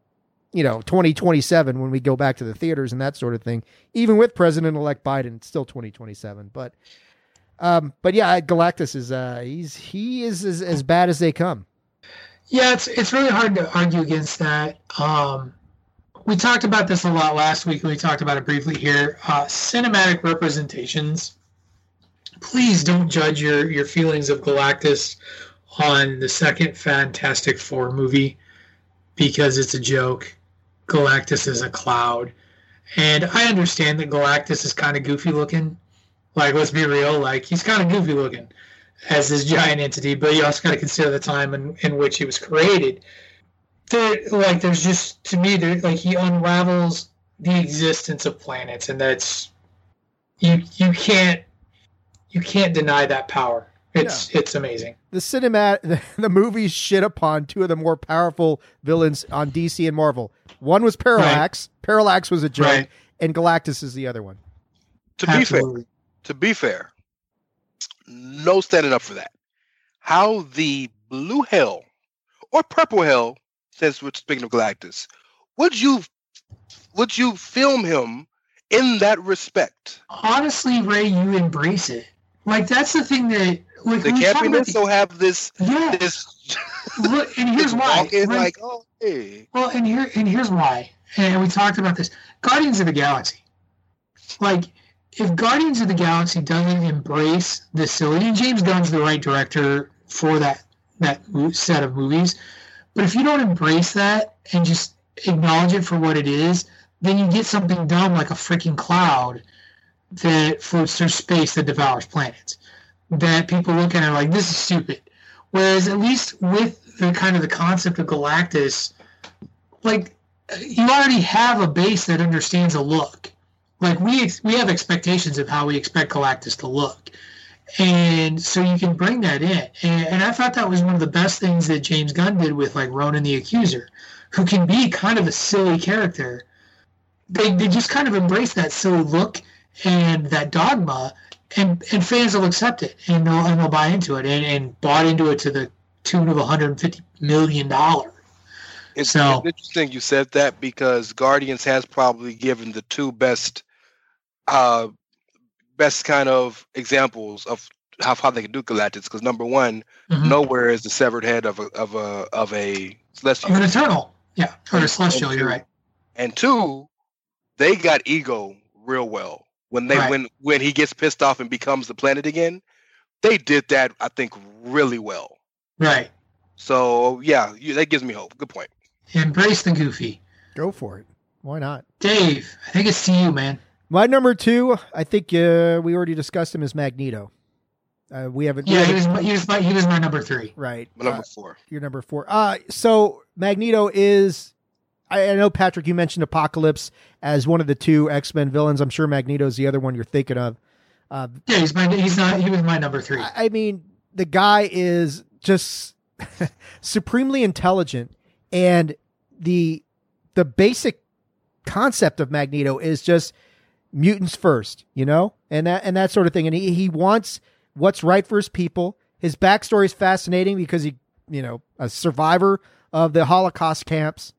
you know 2027 when we go back to the theaters and that sort of thing. Even with President elect Biden, it's still 2027. But um, but yeah, Galactus is uh, he's he is as, as bad as they come. Yeah, it's it's really hard to argue against that. Um, we talked about this a lot last week, and we talked about it briefly here. Uh, cinematic representations. Please don't judge your your feelings of Galactus on the second Fantastic Four movie because it's a joke. Galactus is a cloud, and I understand that Galactus is kind of goofy looking. Like, let's be real, like he's kind of goofy looking as this giant entity, but you also got to consider the time in, in which he was created. There, like, there's just to me, there, like he unravels the existence of planets, and that's you you can't you can't deny that power. It's it's amazing. The cinematic, *laughs* the, the movies shit upon two of the more powerful villains on DC and Marvel. One was Parallax. Parallax was a joke, Right. and Galactus is the other one. To be fair, to be fair, no standing up for that. How the blue hell or purple hell, since we're speaking of Galactus, would you would you film him in that respect? Honestly, Ray, you embrace it. Like that's the thing that like The when we talk about campiness will have this yeah. this Look, and here's *laughs* why. Ray- like oh hey Well, and here and here's why. And we talked about this. Guardians of the Galaxy. Like, if Guardians of the Galaxy doesn't embrace the silly, and James Gunn's the right director for that that set of movies, but if you don't embrace that and just acknowledge it for what it is, then you get something dumb like a freaking cloud that floats through space that devours planets. That people look at it like this is stupid. Whereas at least with the kind of the concept of Galactus, like you already have a base that understands a look. Like we ex- we have expectations of how we expect Galactus to look, and so you can bring that in. And, and I thought that was one of the best things that James Gunn did with like Ronan the Accuser, who can be kind of a silly character. They they just kind of embrace that silly look and that dogma, and and fans will accept it and they'll and they'll buy into it and, and bought into it to the tune of 150 million dollars. It's, So- it's interesting you said that because Guardians has probably given the two best, uh, best kind of examples of how, how they can do Galactus. Because number one, Mhm. nowhere is the severed head of a of a of a celestial, Of an eternal, yeah, or a celestial. You're right. and two, they got ego real well when they Right. when when he gets pissed off and becomes the planet again. They did that, I think, really well. Right. So yeah, you, that gives me hope. Good point. Embrace the goofy. Go for it. Why not? Dave, I think it's to you, man. My number two, I think uh, we already discussed him as Magneto. Uh, we haven't. Yeah, he haven't- was my, he was my, he was my number three. right. My number Uh, four. your number four. Uh, so Magneto is. I, know Patrick. You mentioned Apocalypse as one of the two X Men villains. I'm sure Magneto's the other one you're thinking of. Uh, Yeah, he's my he's not he was my number three. I I mean, the guy is just *laughs* supremely intelligent, and the the basic concept of Magneto is just mutants first, you know, and that and that sort of thing. And he he wants what's right for his people. His backstory is fascinating because he, you know, a survivor of the Holocaust camps,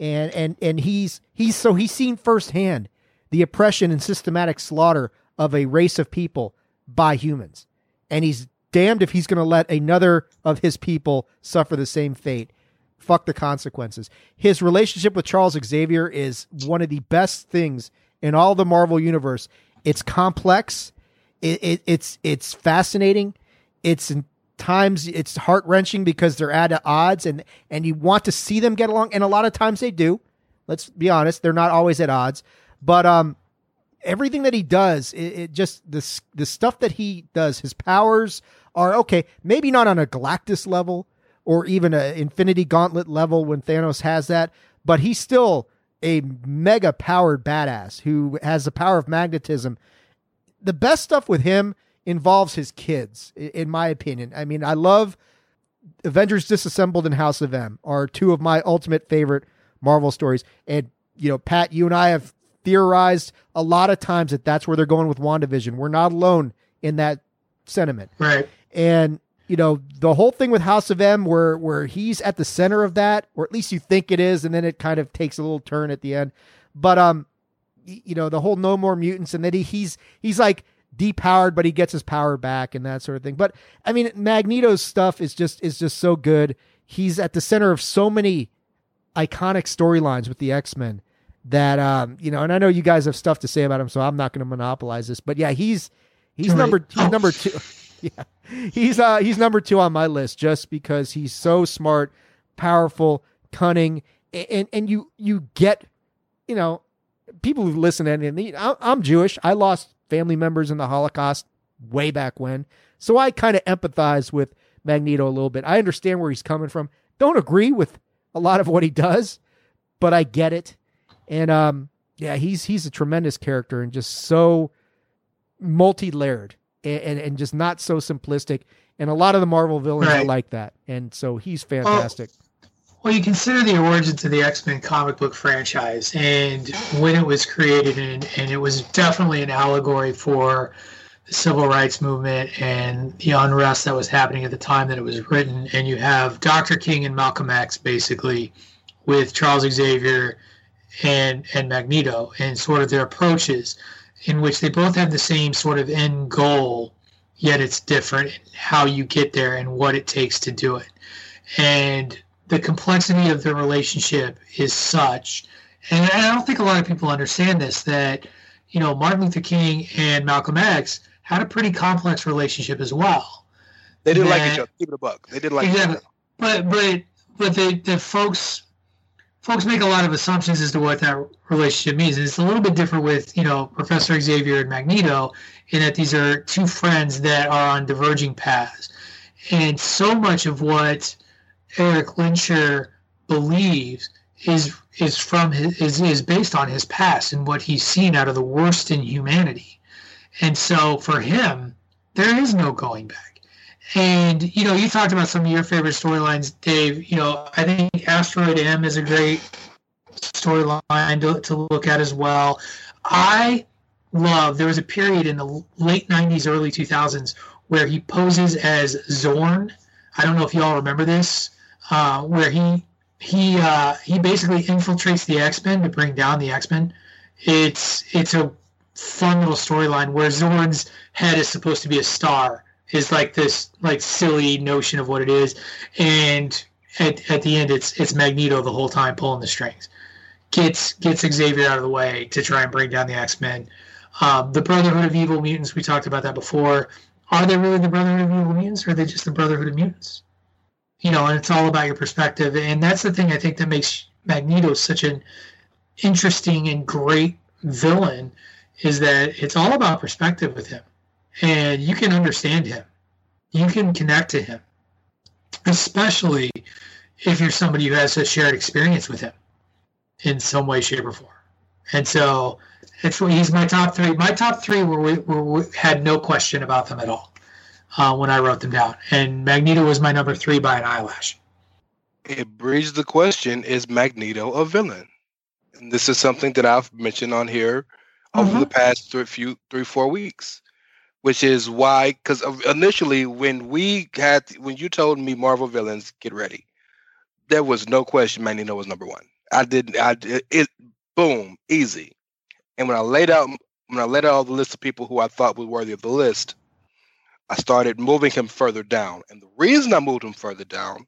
and and and he's he's so he's seen firsthand the oppression and systematic slaughter of a race of people by humans, and he's damned if he's going to let another of his people suffer the same fate. Fuck the consequences. His relationship with Charles Xavier is one of the best things in all the Marvel universe. It's complex. It, it, it's it's fascinating. It's times it's heart wrenching because they're at odds and and you want to see them get along. And a lot of times they do. Let's be honest, they're not always at odds. But um, everything that he does, it, it just the the stuff that he does, his powers are okay. Maybe not on a Galactus level or even a Infinity Gauntlet level when Thanos has that, but he's still a mega powered badass who has the power of magnetism. The best stuff with him involves his kids, in my opinion. I mean, I love Avengers Disassembled and House of M are two of my ultimate favorite Marvel stories. And, you know, Pat, you and I have theorized a lot of times that that's where they're going with WandaVision. We're not alone in that sentiment. Right. And you know the whole thing with House of M, where where he's at the center of that, or at least you think it is, and then it kind of takes a little turn at the end. But um, you know the whole no more mutants, and then he, he's he's like depowered, but he gets his power back and that sort of thing. But I mean, Magneto's stuff is just is just so good. He's at the center of so many iconic storylines with the X Men that um you know, and I know you guys have stuff to say about him, so I'm not going to monopolize this. But yeah, he's he's Right. number he's Oh. number two. *laughs* yeah, he's uh he's number two on my list just because he's so smart, powerful, cunning, and and you you get you know people who listen to anything. I'm Jewish. I lost family members in the Holocaust way back when, so I kind of empathize with Magneto a little bit. I understand where he's coming from. Don't agree with a lot of what he does, but I get it. And um, yeah, he's he's a tremendous character and just so multi-layered and, and, and just not so simplistic. And a lot of the Marvel villains are like that, and so he's fantastic. Well, you consider the origins of the X Men comic book franchise and when it was created, and, and it was definitely an allegory for the civil rights movement and the unrest that was happening at the time that it was written. And you have Dr. King and Malcolm X basically with Charles Xavier and and Magneto and sort of their approaches in which they both have the same sort of end goal, yet it's different how you get there and what it takes to do it. And the complexity of the relationship is such, and I don't think a lot of people understand this, that, you know, Martin Luther King and Malcolm X had a pretty complex relationship as well. They didn't like each other. Keep it a buck. They didn't like Exactly. each other. But but but the the folks folks make a lot of assumptions as to what that relationship means. And it's a little bit different with you know Professor Xavier and Magneto in that these are two friends that are on diverging paths, and so much of what Erik Lehnsherr believes is is from his is, is based on his past and what he's seen out of the worst in humanity. And so for him, there is no going back. And you know, you talked about some of your favorite storylines, Dave. You know, I think Asteroid M is a great storyline to, to look at as well. I love. There was a period in the late '90s, early 2000s where he poses as Xorn. I don't know if y'all remember this, uh, where he he uh, he basically infiltrates the X Men to bring down the X Men. It's it's a fun little storyline where Xorn's head is supposed to be a star is like this like silly notion of what it is. And at, at the end it's it's magneto the whole time pulling the strings. Gets gets xavier out of the way to try and bring down the x-men. Um, the brotherhood of evil mutants we talked about that before. Are they really the brotherhood of evil mutants or are they just the brotherhood of mutants you know and it's all about your perspective. And that's the thing i think that makes magneto such an interesting and great villain is that it's all about perspective with him. And you can understand him. You can connect to him. Especially if you're somebody who has a shared experience with him in some way shape or form. And so it's he's my top three. My top three were, we- were, we had no question about them at all uh, when i wrote them down and magneto was my number three by an eyelash It breeds the question: Is Magneto a villain? And this is something that I've mentioned on here over Mhm. the past three, few three four weeks, which is why because initially when we had when you told me Marvel villains get ready, there was no question Magneto was number one. I didn't. I did it. Boom, easy. And when I laid out when I laid out all the list of people who I thought were worthy of the list, I started moving him further down. And the reason I moved him further down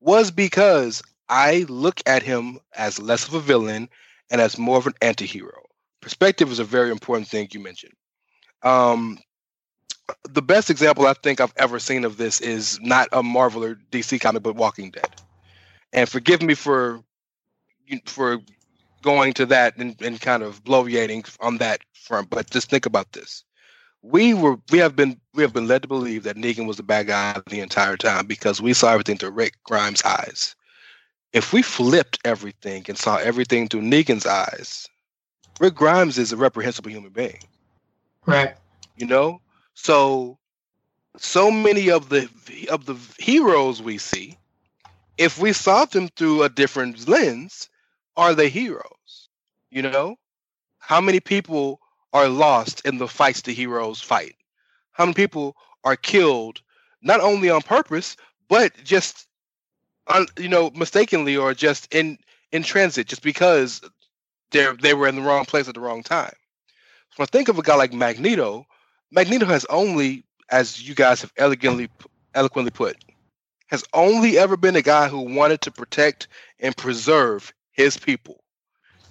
was because I look at him as less of a villain and as more of an anti-hero. Perspective is a very important thing you mentioned. Um, the best example I think I've ever seen of this is not a Marvel or DC comic, but Walking Dead. And forgive me for for going to that and, and kind of bloviating on that front, but just think about this. We were we have been we have been led to believe that Negan was the bad guy the entire time because we saw everything through Rick Grimes' eyes. If we flipped everything and saw everything through Negan's eyes, Rick Grimes is a reprehensible human being. Right. You know? So so many of the of the heroes we see if we saw them through a different lens are they heroes? You know? How many people are lost in the fights the heroes fight how many people are killed not only on purpose, but just, un, you know, mistakenly or just in in transit, just because they they were in the wrong place at the wrong time. So when I think of a guy like Magneto, Magneto has only, as you guys have elegantly eloquently put, has only ever been a guy who wanted to protect and preserve his people.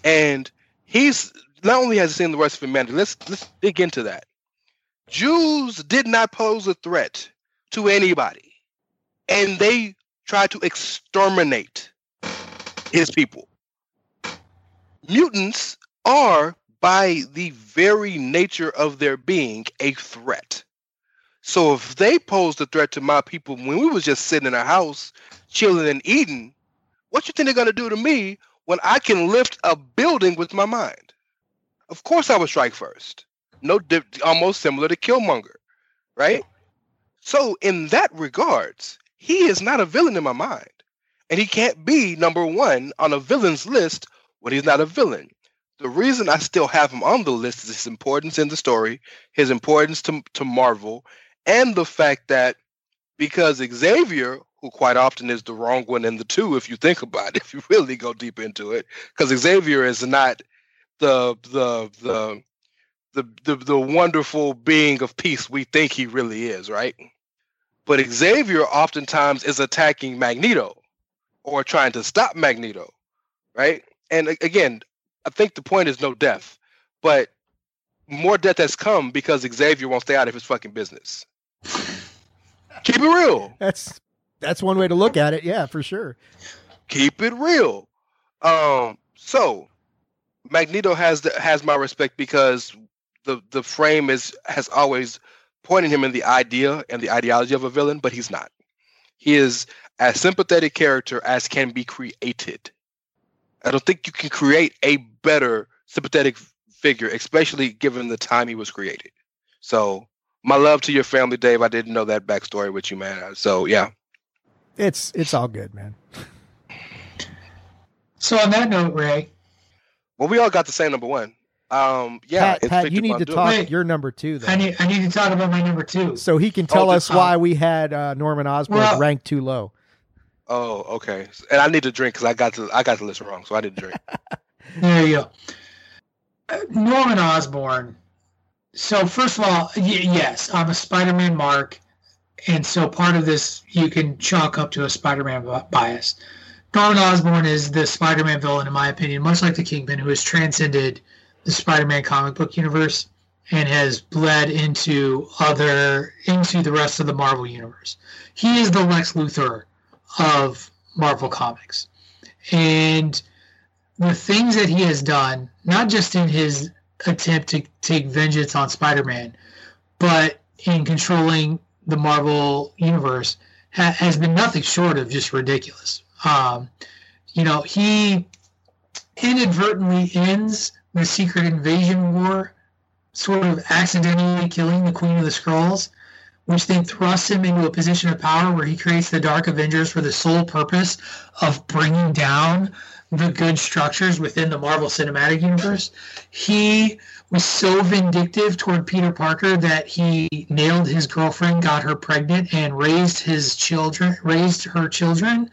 And he's not only has he seen the rest of humanity, let's let's dig into that. Jews did not pose a threat to anybody, and they tried to exterminate his people. Mutants are, by the very nature of their being, a threat. So if they posed a threat to my people when we was just sitting in a house, chilling and eating, what you think they're gonna do to me when I can lift a building with my mind? Of course, I would strike first. No, di- almost similar to Killmonger, right? So in that regards, he is not a villain in my mind, and he can't be number one on a villain's list when he's not a villain. The reason I still have him on the list is his importance in the story, his importance to to Marvel, and the fact that because Xavier, who quite often is the wrong one in the two, if you think about it, *laughs* if you really go deep into it, because Xavier is not the the the the the the wonderful being of peace we think he really is, right? But Xavier oftentimes is attacking Magneto or trying to stop Magneto, right? And again, I think the point is no death, but more death has come because Xavier won't stay out of his fucking business. Keep it real. That's that's one way to look at it. Yeah, for sure. keep it real. Um, so Magneto has the, has my respect because the the frame is has always pointed him in the idea and the ideology of a villain, but he's not. He is as sympathetic character as can be created. I don't think you can create a better sympathetic figure, especially given the time he was created. So my love to your family, Dave. I didn't know that backstory with you, man. So yeah. It's it's all good, man. So on that note, Ray, Well, we all got the same number one. Um, yeah, Pat, it's Pat you need to Doom. talk Wait. your number two, though. I need I need to talk about my number two. so he can tell Oh, us why we had uh, Norman Osborn Well- ranked too low. Oh, okay. And I need to drink because I got to I got the list wrong, so I didn't drink. *laughs* There you go. Uh, Norman Osborn. So first of all, y- yes, I'm a Spider-Man mark, and so part of this you can chalk up to a Spider-Man bias. Norman Osborn is the Spider-Man villain, in my opinion, much like the Kingpin, who has transcended the Spider-Man comic book universe and has bled into other into the rest of the Marvel universe. He is the Lex Luthor of Marvel Comics, and the things that he has done, not just in his attempt to take vengeance on Spider-Man, but in controlling the Marvel universe, ha- has been nothing short of just ridiculous. Um, you know, he inadvertently ends the Secret Invasion War, sort of accidentally killing the Queen of the Skrulls, which then thrusts him into a position of power where he creates the Dark Avengers for the sole purpose of bringing down the good structures within the Marvel Cinematic Universe. He was so vindictive toward Peter Parker that he nailed his girlfriend, got her pregnant, and raised his children, raised her children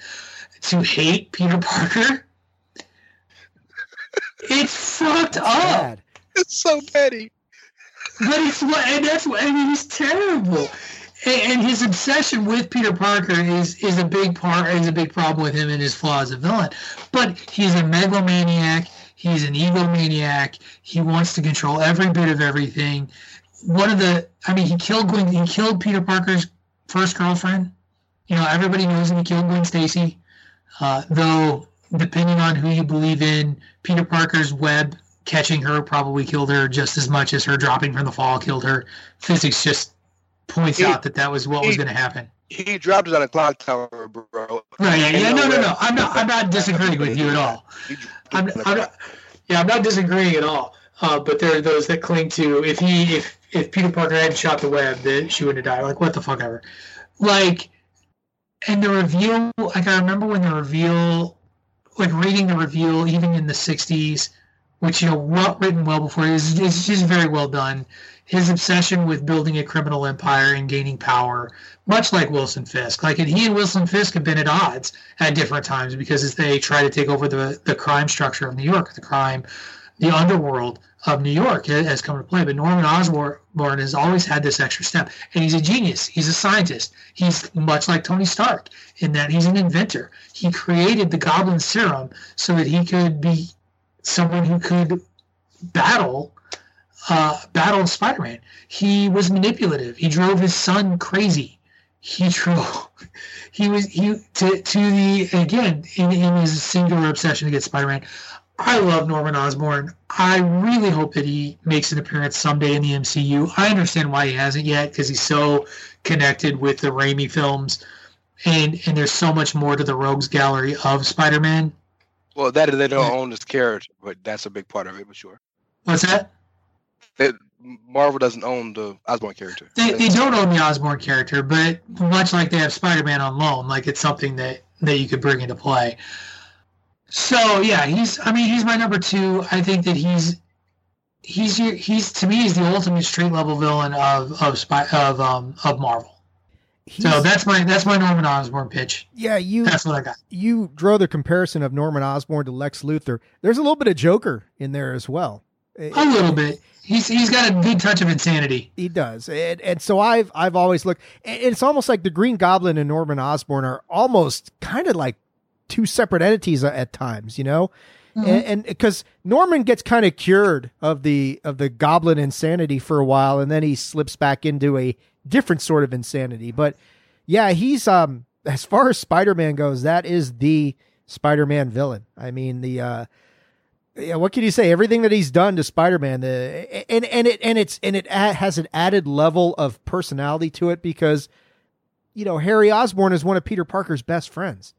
to hate Peter Parker. It's fucked up. Bad. it's so petty. But it's what, and that's what, I mean, he's terrible. And, and his obsession with Peter Parker is is a big part is a big problem with him and his flaw as a villain. But he's a megalomaniac. He's an egomaniac. He wants to control every bit of everything. One of the, I mean, he killed Gwen. He killed Peter Parker's first girlfriend. You know, everybody knows that he killed Gwen Stacy. Uh, though, depending on who you believe in, Peter Parker's web catching her probably killed her just as much as her dropping from the fall killed her. Physics just points He- out that that was what was going to happen. He dropped it on a clock tower, bro. Right? Yeah, yeah. No, no, no. I'm not. I'm not disagreeing with you at all. I'm, it on a I'm not, yeah, I'm not disagreeing at all. Uh, but there are those that cling to if he if if Peter Parker hadn't shot the web, that she wouldn't have died. Like what the fuck ever. Like, and the reveal. Like I remember when the reveal, like reading the reveal, even in the '60s, which you know well written well before is is just very well done. His obsession with building a criminal empire and gaining power, much like Wilson Fisk. Like and he and Wilson Fisk have been at odds at different times because as they try to take over the the crime structure of New York, the crime, the underworld of New York has come to play. But Norman Osborn has always had this extra step, and he's a genius. He's a scientist. He's much like Tony Stark in that he's an inventor. He created the Goblin Serum so that he could be someone who could battle uh, battle Spider-Man. He was manipulative. He drove his son crazy. He *laughs* drove. He was he to to the again in, in his singular obsession against Spider-Man. I love Norman Osborn. I really hope that he makes an appearance someday in the MCU. I understand why he hasn't yet because he's so connected with the Raimi films, and and there's so much more to the Rogues Gallery of Spider-Man. Well, that they don't own this character, but that's a big part of it, for sure. What's that? That Marvel doesn't own the Osborn character. They, they don't own the Osborn character, but much like they have Spider-Man on loan, like it's something that that you could bring into play. So yeah, he's. I mean, he's my number two. I think that he's he's he's to me he's the ultimate street level villain of of spy, of um of Marvel. so that's my that's my Norman Osborn pitch. Yeah, you That's what I got. you draw the comparison of Norman Osborn to Lex Luthor. There's a little bit of Joker in there as well. A little bit. He's he's got a good touch of insanity. He does, and, and so I've I've always looked. It's almost like the Green Goblin and Norman Osborn are almost kind of like two separate entities at- times, you know. And because Norman gets kind of cured of the of the Goblin insanity for a while, and then he slips back into a different sort of insanity. But yeah, he's um as far as Spider Man goes, that is the Spider Man villain. I mean the. uh yeah, what can you say? Everything that he's done to Spider-Man, the and and it and it's and it a- has an added level of personality to it because, you know, Harry Osborn is one of Peter Parker's best friends,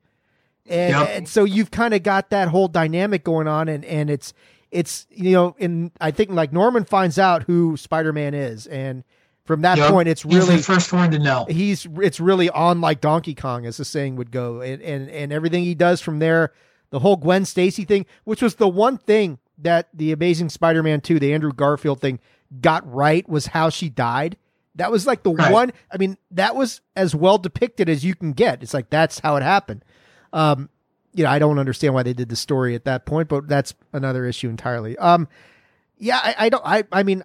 and Yep. and so you've kind of got that whole dynamic going on, and and it's it's you know, in I think like Norman finds out who Spider-Man is, and from that Yep. point, it's He's really the first one to know. he's it's really on like Donkey Kong, as the saying would go, and and and everything he does from there, the whole Gwen Stacy thing, which was the one thing that the Amazing Spider-Man two, the Andrew Garfield thing, got right was how she died. That was like the Right. one. I mean, that was as well depicted as you can get. It's like that's how it happened. Um, you know, I don't understand why they did the story at that point, but that's another issue entirely. Um, yeah, I, I don't. I I mean,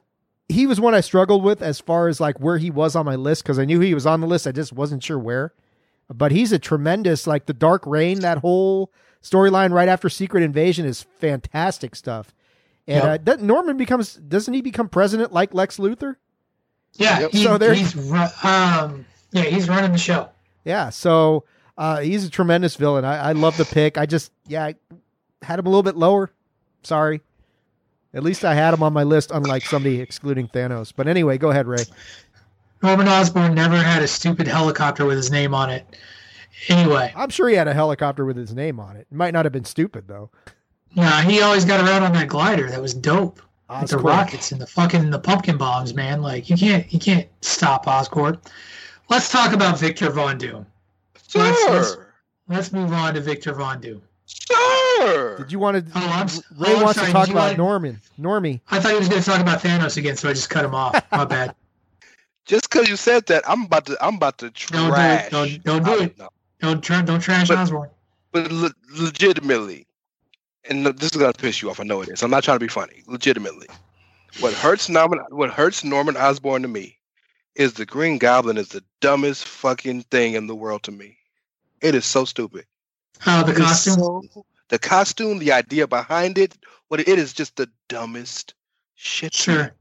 he was one I struggled with as far as like where he was on my list because I knew he was on the list. I just wasn't sure where. But he's a tremendous like the Dark Reign. That whole storyline right after Secret Invasion is fantastic stuff. And Yep. uh, doesn't Norman becomes doesn't he become president like Lex Luthor? Yeah, Yep. he, So there- he's um yeah he's running the show. Yeah, so uh, he's a tremendous villain. I, I love the pick. I just yeah, I had him a little bit lower. Sorry. At least I had him on my list, unlike somebody excluding Thanos. But anyway, go ahead, Ray. Norman Osborn never had a stupid helicopter with his name on it. Anyway, I'm sure he had a helicopter with his name on it. It might not have been stupid though. yeah, he always got around on that glider. That was dope. With the rockets and the fucking the pumpkin bombs, man. Like you can't you can't stop Oscorp. Let's talk about Victor Von Doom. Let's- let's- Let's move on to Victor Von Doom. sir. Did you want to? Oh, I'm s- Ray oh, I'm wants sorry, to talk about want- Norman. Normie. I thought he was going to talk about Thanos again, so I just cut him off. *laughs* My bad. Just because you said that, I'm about to. I'm about to Don't do it. trash. Don't- don't do it. know. Don't try, don't trash But- Osborn. But le- legitimately, and this is gonna piss you off. I know it is. I'm not trying to be funny. Legitimately, what hurts Norman, what hurts Norman Osborn to me, is the Green Goblin is the dumbest fucking thing in the world to me. It is so stupid. Oh, the It costume. so- the costume, the idea behind it, what it is just the dumbest shit. Sure.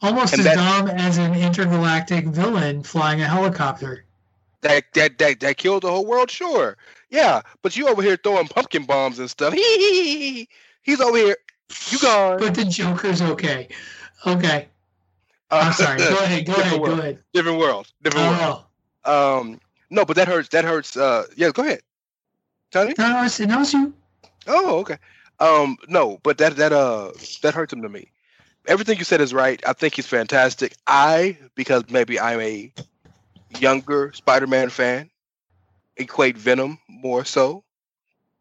Almost And as that- dumb as an intergalactic villain flying a helicopter. That that that that killed the whole world, sure. Yeah, but you over here throwing pumpkin bombs and stuff. *laughs* He's over here. You gone. But the Joker's okay. Okay. Uh, I'm sorry. Go *laughs* ahead. Go ahead. Go ahead. Different world. Different world. Oh, Um, no, but that hurts. That hurts. Uh, yeah, go ahead. Tony. no, no, it's- it knows you. Oh, okay. Um, no, but that that uh that hurts him to me. Everything you said is right. I think he's fantastic. I because maybe I'm a younger Spider-Man fan, equate Venom more so,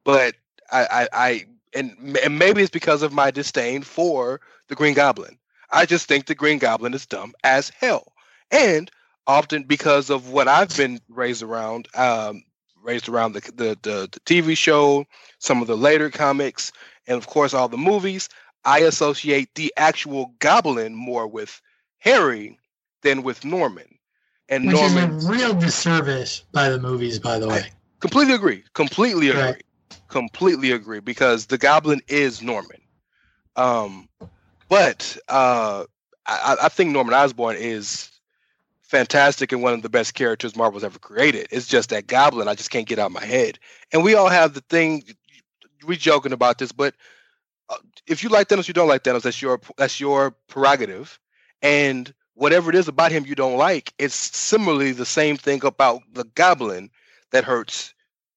but I I I, and, and maybe it's because of my disdain for the Green Goblin. I just think the Green Goblin is dumb as hell, and often because of what I've been raised around, um, raised around the, the the the TV show, some of the later comics, and of course all the movies. I associate the actual Goblin more with Harry than with Norman, and Which Norman is a real disservice by the movies, by the way. completely agree. Completely agree. Right. Completely agree because the Goblin is Norman. Um, but uh, I, I think Norman Osborn is fantastic and one of the best characters Marvel's ever created. It's just that Goblin I just can't get out of my head. And we all have the thing. We joking about this, but uh, if you like Thanos, you don't like Thanos. That's your that's your prerogative. And whatever it is about him you don't like, it's similarly the same thing about the Goblin that hurts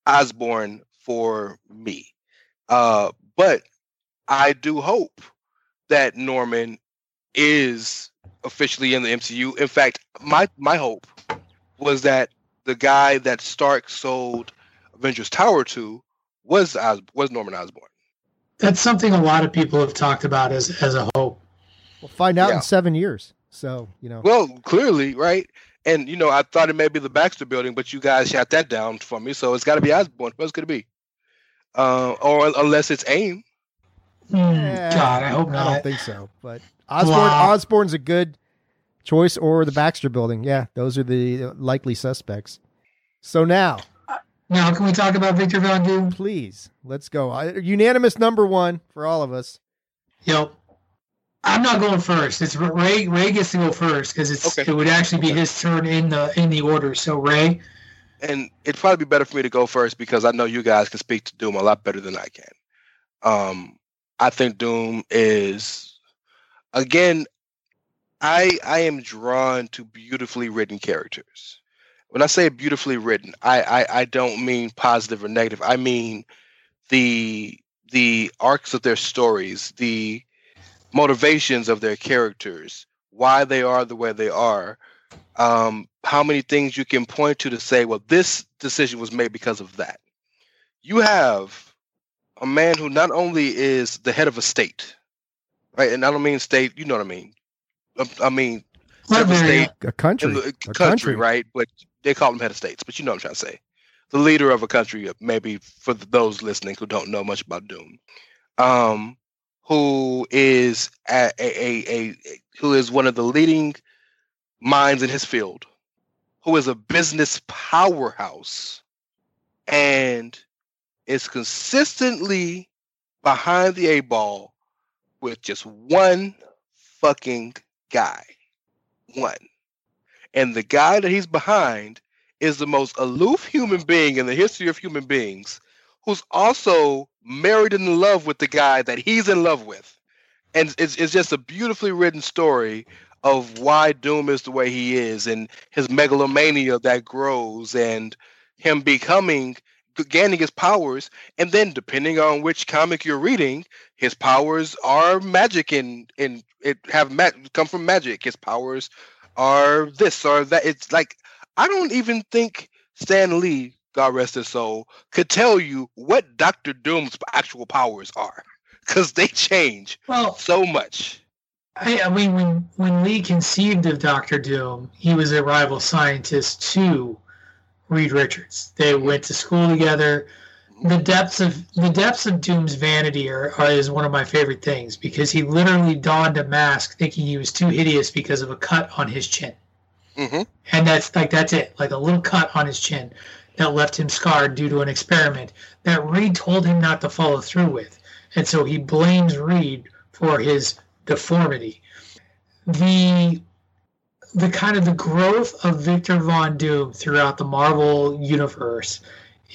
Osborn for me. Uh, but I do hope that Norman is officially in the MCU. In fact, my my hope was that the guy that Stark sold Avengers Tower to was Os- was Norman Osborn. That's something a lot of people have talked about as as a hope. We'll find out Yeah. in seven years. So you know, Well, clearly, right? And you know, I thought it may be the Baxter Building, but you guys shot that down for me, so it's got to be Osborn. What's going to be? Uh, or unless it's AIM. Eh, God, I hope I don't think so. But Osborn, Wow. Osborn's a good choice, or the Baxter Building. Yeah, those are the likely suspects. So now, Now, can we talk about Victor Von Doom? please, let's go. I, unanimous number one for all of us. Yep. I'm not going first. It's Ray. Ray gets to go first because it's Okay. it would actually be his turn in the in the order. So Ray, and it'd probably be better for me to go first because I know you guys can speak to Doom a lot better than I can. Um, I think Doom is, again, I I am drawn to beautifully written characters. When I say beautifully written, I I, I don't mean positive or negative. I mean the the arcs of their stories, the motivations of their characters, why they are the way they are, um, how many things you can point to to say, well, this decision was made because of that. You have a man who not only is the head of a state, right? And I don't mean state, you know what I mean. I, I mean head of a state A country, a country, country. right? But they call them head of states, but you know what I'm trying to say. The leader of a country, uh, maybe for those listening who don't know much about Doom, um, who is a, a, a, a who is one of the leading minds in his field, who is a business powerhouse, and is consistently behind the A ball with just one fucking guy. One. And the guy that he's behind is the most aloof human being in the history of human beings who's also married and in love with the guy that he's in love with. And it's, it's just a beautifully written story of why Doom is the way he is and his megalomania that grows and him becoming gaining his powers and then depending on which comic you're reading his powers are magic and and it have ma- come from magic. His powers are this or that. It's like i don't even think stan lee god rest his soul could tell you what dr doom's actual powers are because they change Well, so much. I, I mean, when when Lee conceived of Doctor Doom, he was a rival scientist to Reed Richards. They went to school together. The depths of the depths of Doom's vanity are, are is one of my favorite things because he literally donned a mask thinking he was too hideous because of a cut on his chin, hmm and that's like that's it, like a little cut on his chin that left him scarred due to an experiment that Reed told him not to follow through with, and so he blames Reed for his deformity. The the kind of the growth of Victor Von Doom throughout the Marvel universe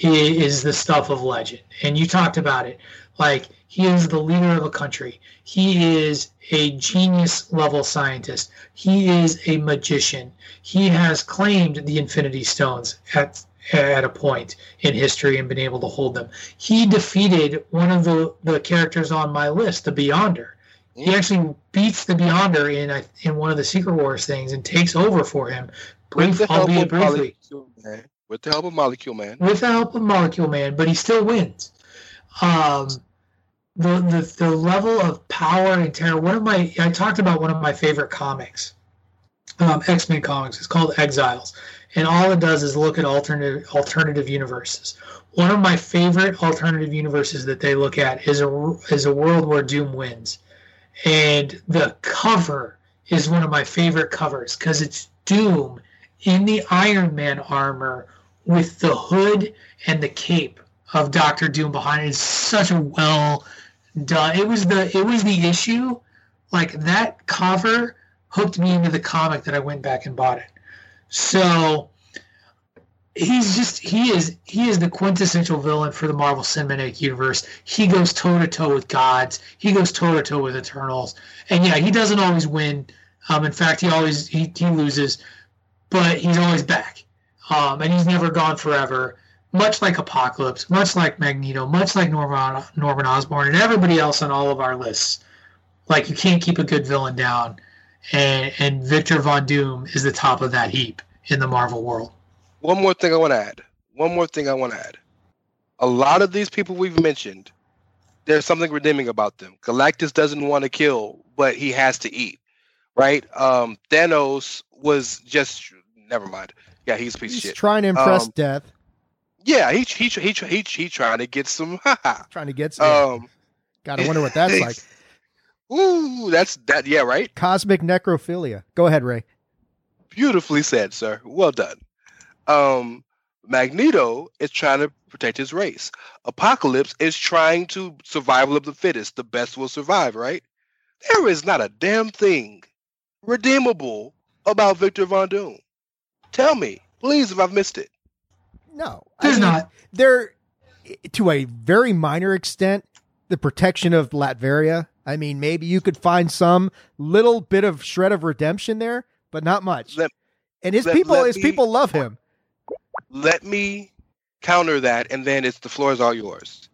is the stuff of legend. And you talked about it. Like he is the leader of a country. He is a genius level scientist. He is a magician. He has claimed the Infinity Stones at at a point in history and been able to hold them. He defeated one of the, the characters on my list, the Beyonder. He actually beats the Beyonder in a, in one of the Secret Wars things and takes over for him, with the help albeit of briefly, molecule man with the help of molecule man with the help of Molecule Man, but he still wins. Um, the, the the level of power and terror. One of my I talked about one of my favorite comics, um, X Men comics. It's called Exiles, and all it does is look at alternative alternative universes. One of my favorite alternative universes that they look at is a is a world where Doom wins, and the cover is one of my favorite covers because it's Doom in the Iron Man armor with the hood and the cape of Doctor Doom behind it. It's such a well done. It was the it was the issue, like that cover hooked me into the comic that I went back and bought it. So he's just he is he is the quintessential villain for the Marvel Cinematic Universe. He goes toe to toe with gods. He goes toe to toe with Eternals. And yeah, he doesn't always win. Um, in fact, he always he, he loses, but he's always back. Um, and he's never gone forever. Much like Apocalypse, much like Magneto, much like Norman Norman Osborn, and everybody else on all of our lists. Like you can't keep a good villain down, and and Victor Von Doom is the top of that heap in the Marvel world. One more thing I want to add. One more thing I want to add. A lot of these people we've mentioned, there's something redeeming about them. Galactus doesn't want to kill, but he has to eat, right? Um, Thanos was just never mind. Yeah, he's a piece He's of shit. trying to impress Um, death, Yeah, he he he he he, he trying to get some. *laughs* trying to get some. um, Gotta wonder what that's like. *laughs* Ooh, that's that. Yeah, right. Cosmic necrophilia. Go ahead, Ray. Beautifully said, sir. Well done. Um, Magneto is trying to protect his race. Apocalypse is trying to survival of the fittest. The best will survive, right? There is not a damn thing redeemable about Victor Von Doom. Tell me, please, if I've missed it. No, There's I mean, not. There, to a very minor extent, the protection of Latveria. I mean, maybe you could find some little bit of shred of redemption there, but not much. Let- and his let- people, let his me- people love him. Let me counter that, and then it's the floor is all yours.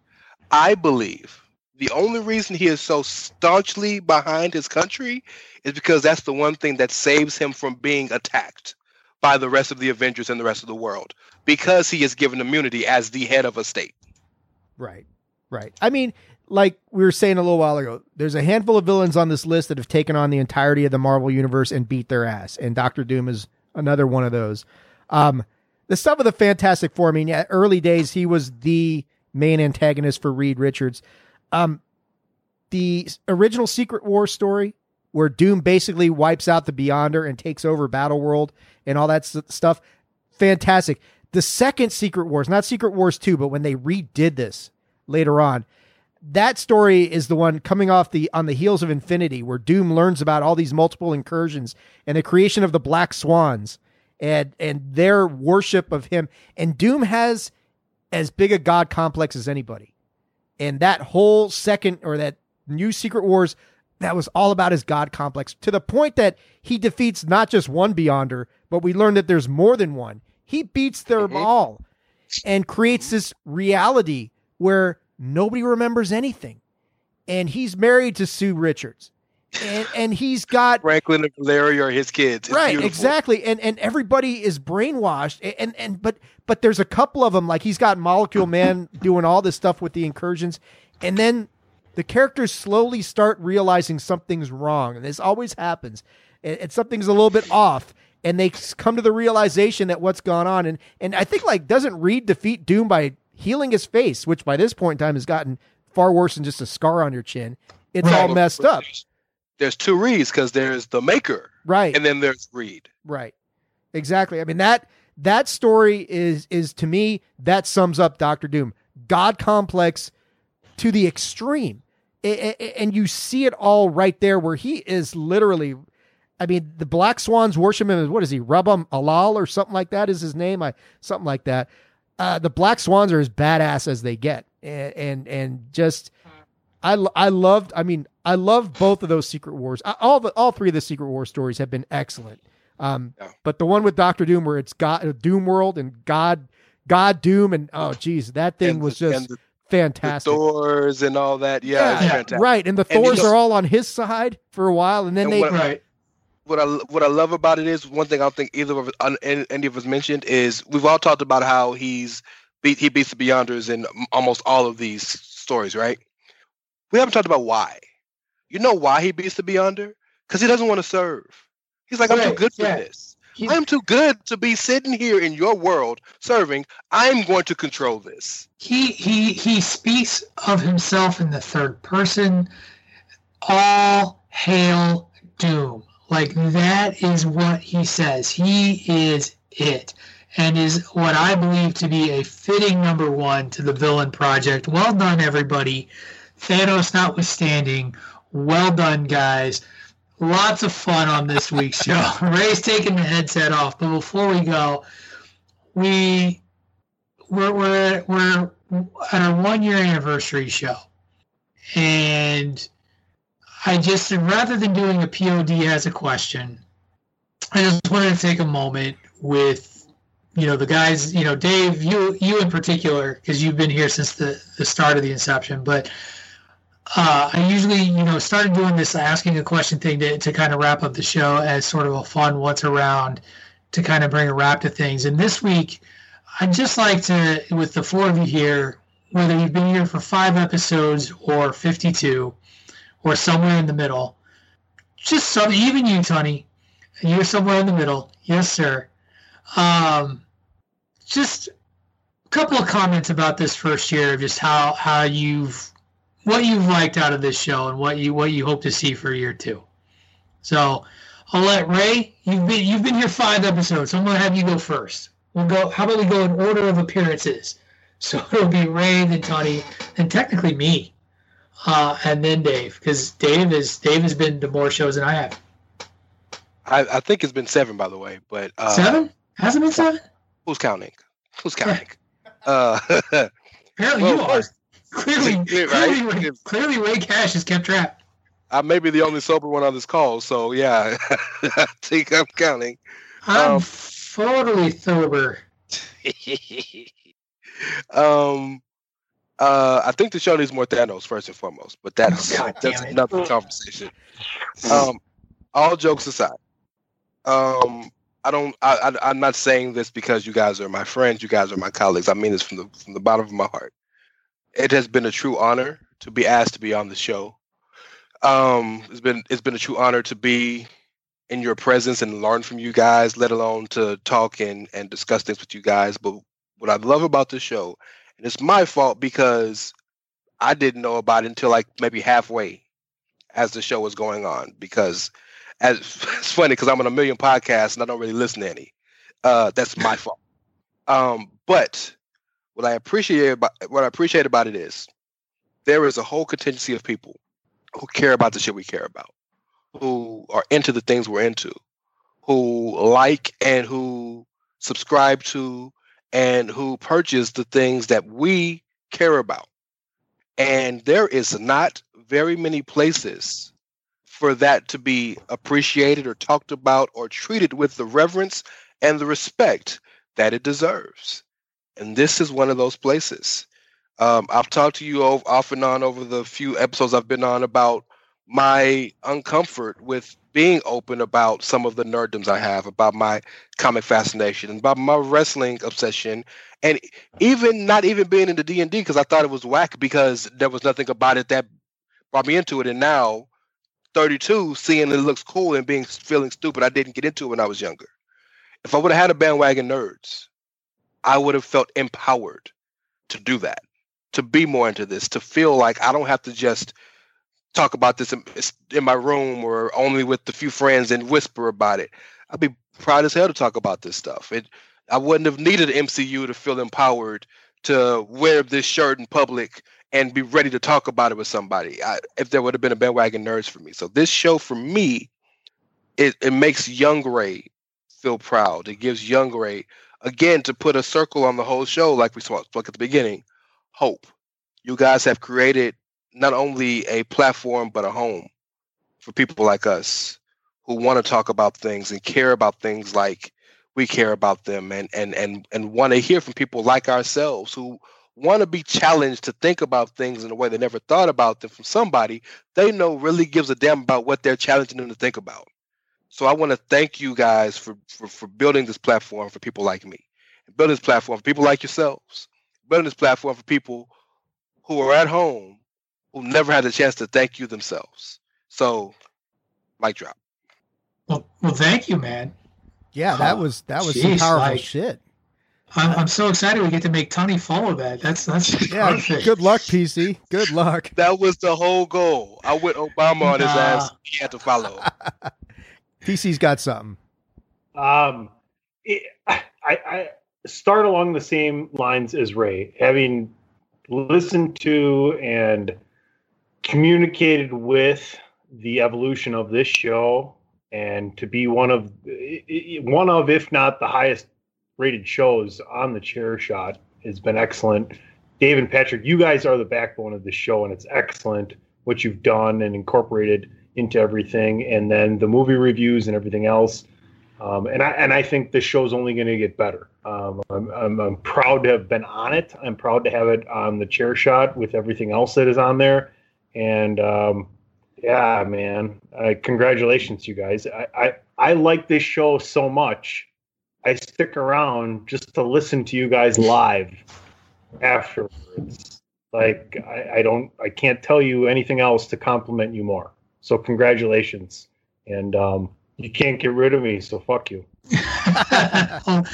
I believe the only reason he is so staunchly behind his country is because that's the one thing that saves him from being attacked by the rest of the Avengers and the rest of the world because he is given immunity as the head of a state. Right, right. I mean, like we were saying a little while ago, there's a handful of villains on this list that have taken on the entirety of the Marvel universe and beat their ass, and Doctor Doom is another one of those. Um, the stuff of the Fantastic Four. I mean, yeah, early days he was the main antagonist for Reed Richards. Um, the original Secret War story, where Doom basically wipes out the Beyonder and takes over Battle World and all that stuff, fantastic. The second Secret Wars, not Secret Wars 2, but when they redid this later on, that story is the one coming off the on the heels of Infinity, where Doom learns about all these multiple incursions and the creation of the Black Swans and and their worship of him. And Doom has as big a god complex as anybody. And that whole second or that new Secret Wars, that was all about his god complex to the point that he defeats not just one Beyonder, but we learn that there's more than one. He beats them Mhm. all and creates this reality where nobody remembers anything. And he's married to Sue Richards. And and he's got Franklin and Valeria are his kids. It's right beautiful. exactly. And and everybody is brainwashed. And, and and but but there's a couple of them like he's got molecule man doing all this stuff with the incursions. And then the characters slowly start realizing something's wrong. And this always happens. And, and something's a little bit off. And they come to the realization that what's gone on. And and i think like doesn't reed defeat doom by healing his face which by this point in time has gotten far worse than just a scar on your chin? It's Right. all messed up There's two Reeds because there's the maker right and then there's Reed. Right. Exactly. I mean that that story is is to me that sums up Doctor Doom. God complex to the extreme. And you see it all right there where he is literally I mean, the Black Swans worship him as what is he, Rabum Alal or something like that is his name. I something like that. Uh, the Black Swans are as badass as they get, and and, and just I I loved. I mean, I love both of those Secret Wars. Uh, All the all three of the Secret War stories have been excellent. Um, Yeah. but the one with Doctor Doom, where it's God Doom World and God God Doom, and oh geez, that thing And was the- just and the, the fantastic. Thors and all that. Yeah, it's Yeah, right. And the And Thors you know- are all on his side for a while, and then And they what- Right. what I what I love about it is one thing I don't think either of us- any any of us mentioned is we've all talked about how he's beat he beats the Beyonders in almost all of these stories, right? We haven't talked about why. You know why he beats the Beyonder? Because he doesn't want to serve. He's like, I'm too good for yeah. this. He's- I'm too good to be sitting here in your world serving. I'm going to control this. he he he speaks of himself in the third person all hail doom like that is what he says he is it and is what i believe to be a fitting number one to the villain project well done everybody thanos notwithstanding well done guys lots of fun on this week's show *laughs* ray's taking the headset off but before we go we we're we're we're at our one year anniversary show, and I just rather than doing a POD as a question, I just wanted to take a moment with you know the guys, you know Dave, you you in particular because you've been here since the the start of the inception, but. Uh, I usually, you know, started doing this asking a question thing to, to kind of wrap up the show as sort of a fun what's around to kind of bring a wrap to things. And this week, I'd just like to, with the four of you here, whether you've been here for five episodes or 52 or somewhere in the middle, just some, even you, Tony, you're somewhere in the middle. Yes, sir. Um, just a couple of comments about this first year, of just how, how you've, what you've liked out of this show and what you, what you hope to see for year two. So I'll let Ray, you've been, you've been here five episodes. So I'm going to have you go first. We'll go. How about we go in order of appearances? *laughs* So it'll be Ray, then Tony, and technically me, uh, and then Dave, because Dave is Dave has been to more shows than I have. I, I think it's been seven, by the way, but uh, seven? Has it been seven? Who's counting? Who's counting? Uh, *laughs* Apparently well, you are. first, *laughs* Clearly, clearly, right? Ray, clearly, Ray Cash is kept track. I may be the only sober one on this call, so yeah, *laughs* I think I'm counting. I'm Um, totally sober. *laughs* um, uh, I think the show needs more Thanos first and foremost, but that's God that's it. another conversation. Um, all jokes aside, um, I don't. I, I, I'm not saying this because you guys are my friends. You guys are my colleagues. I mean this from the from the bottom of my heart. It has been a true honor to be asked to be on the show. Um, it's been it's been a true honor to be in your presence and learn from you guys, let alone to talk and and discuss things with you guys. But what I love about the show, and it's my fault because I didn't know about it until like maybe halfway as the show was going on. Because as *laughs* it's funny because I'm on a million podcasts and I don't really listen to any. Uh, that's my fault. Um, but what I appreciate about what I appreciate about it is there is a whole contingency of people who care about the shit we care about, who are into the things we're into, who like and who subscribe to and who purchase the things that we care about. And there is not very many places for that to be appreciated or talked about or treated with the reverence and the respect that it deserves. And this is one of those places. Um, I've talked to you off and on over the few episodes I've been on about my uncomfort with being open about some of the nerddoms I have, about my comic fascination, and about my wrestling obsession, and even not even being into D and D because I thought it was whack because there was nothing about it that brought me into it. And now, 32, seeing it looks cool and being feeling stupid, I didn't get into it when I was younger. If I would have had a bandwagon nerds, I would have felt empowered to do that, to be more into this, to feel like I don't have to just talk about this in, my room or only with the few friends and whisper about it. I'd be proud as hell to talk about this stuff. It, I wouldn't have needed MCU to feel empowered to wear this shirt in public and be ready to talk about it with somebody. I, if there would have been a bandwagon nerds for me, so this show for me, it it makes young Ray feel proud. It gives young Ray again to put a circle on the whole show, like we spoke at the beginning. Hope. You guys have created not only a platform but a home for people like us who want to talk about things and care about things like we care about them and and and and want to hear from people like ourselves who want to be challenged to think about things in a way they never thought about them from somebody they know really gives a damn about what they're challenging them to think about. So I want to thank you guys for, for for building this platform for people like me, building this platform for people like yourselves, building this platform for people who are at home who never had a chance to thank you themselves. So, mic drop. Well, well, thank you, man. Yeah, that Oh, was that was some powerful like- shit. I'm, I'm so excited we get to make Tony follow that. That's that's Yeah, *laughs* perfect. good luck, PC. Good luck. That was the whole goal. I went Obama on his Nah. ass. He had to follow. *laughs* PC's got something. Um, it, I, I start along the same lines as Ray, having listened to and communicated with the evolution of this show, and to be one of one of, if not the highest rated shows on the chair shot, has been excellent. Dave and Patrick, you guys are the backbone of the show, and it's excellent what you've done and incorporated into everything. And then the movie reviews and everything else. Um, and I and I think this show's only going to get better. Um, I'm, I'm I'm proud to have been on it. I'm proud to have it on the chair shot with everything else that is on there. And um, yeah, man, uh, congratulations, you guys. I, I I like this show so much. I stick around just to listen to you guys live afterwards. Like I, I don't I can't tell you anything else to compliment you more. So congratulations. And um, you can't get rid of me, so fuck you. *laughs* well,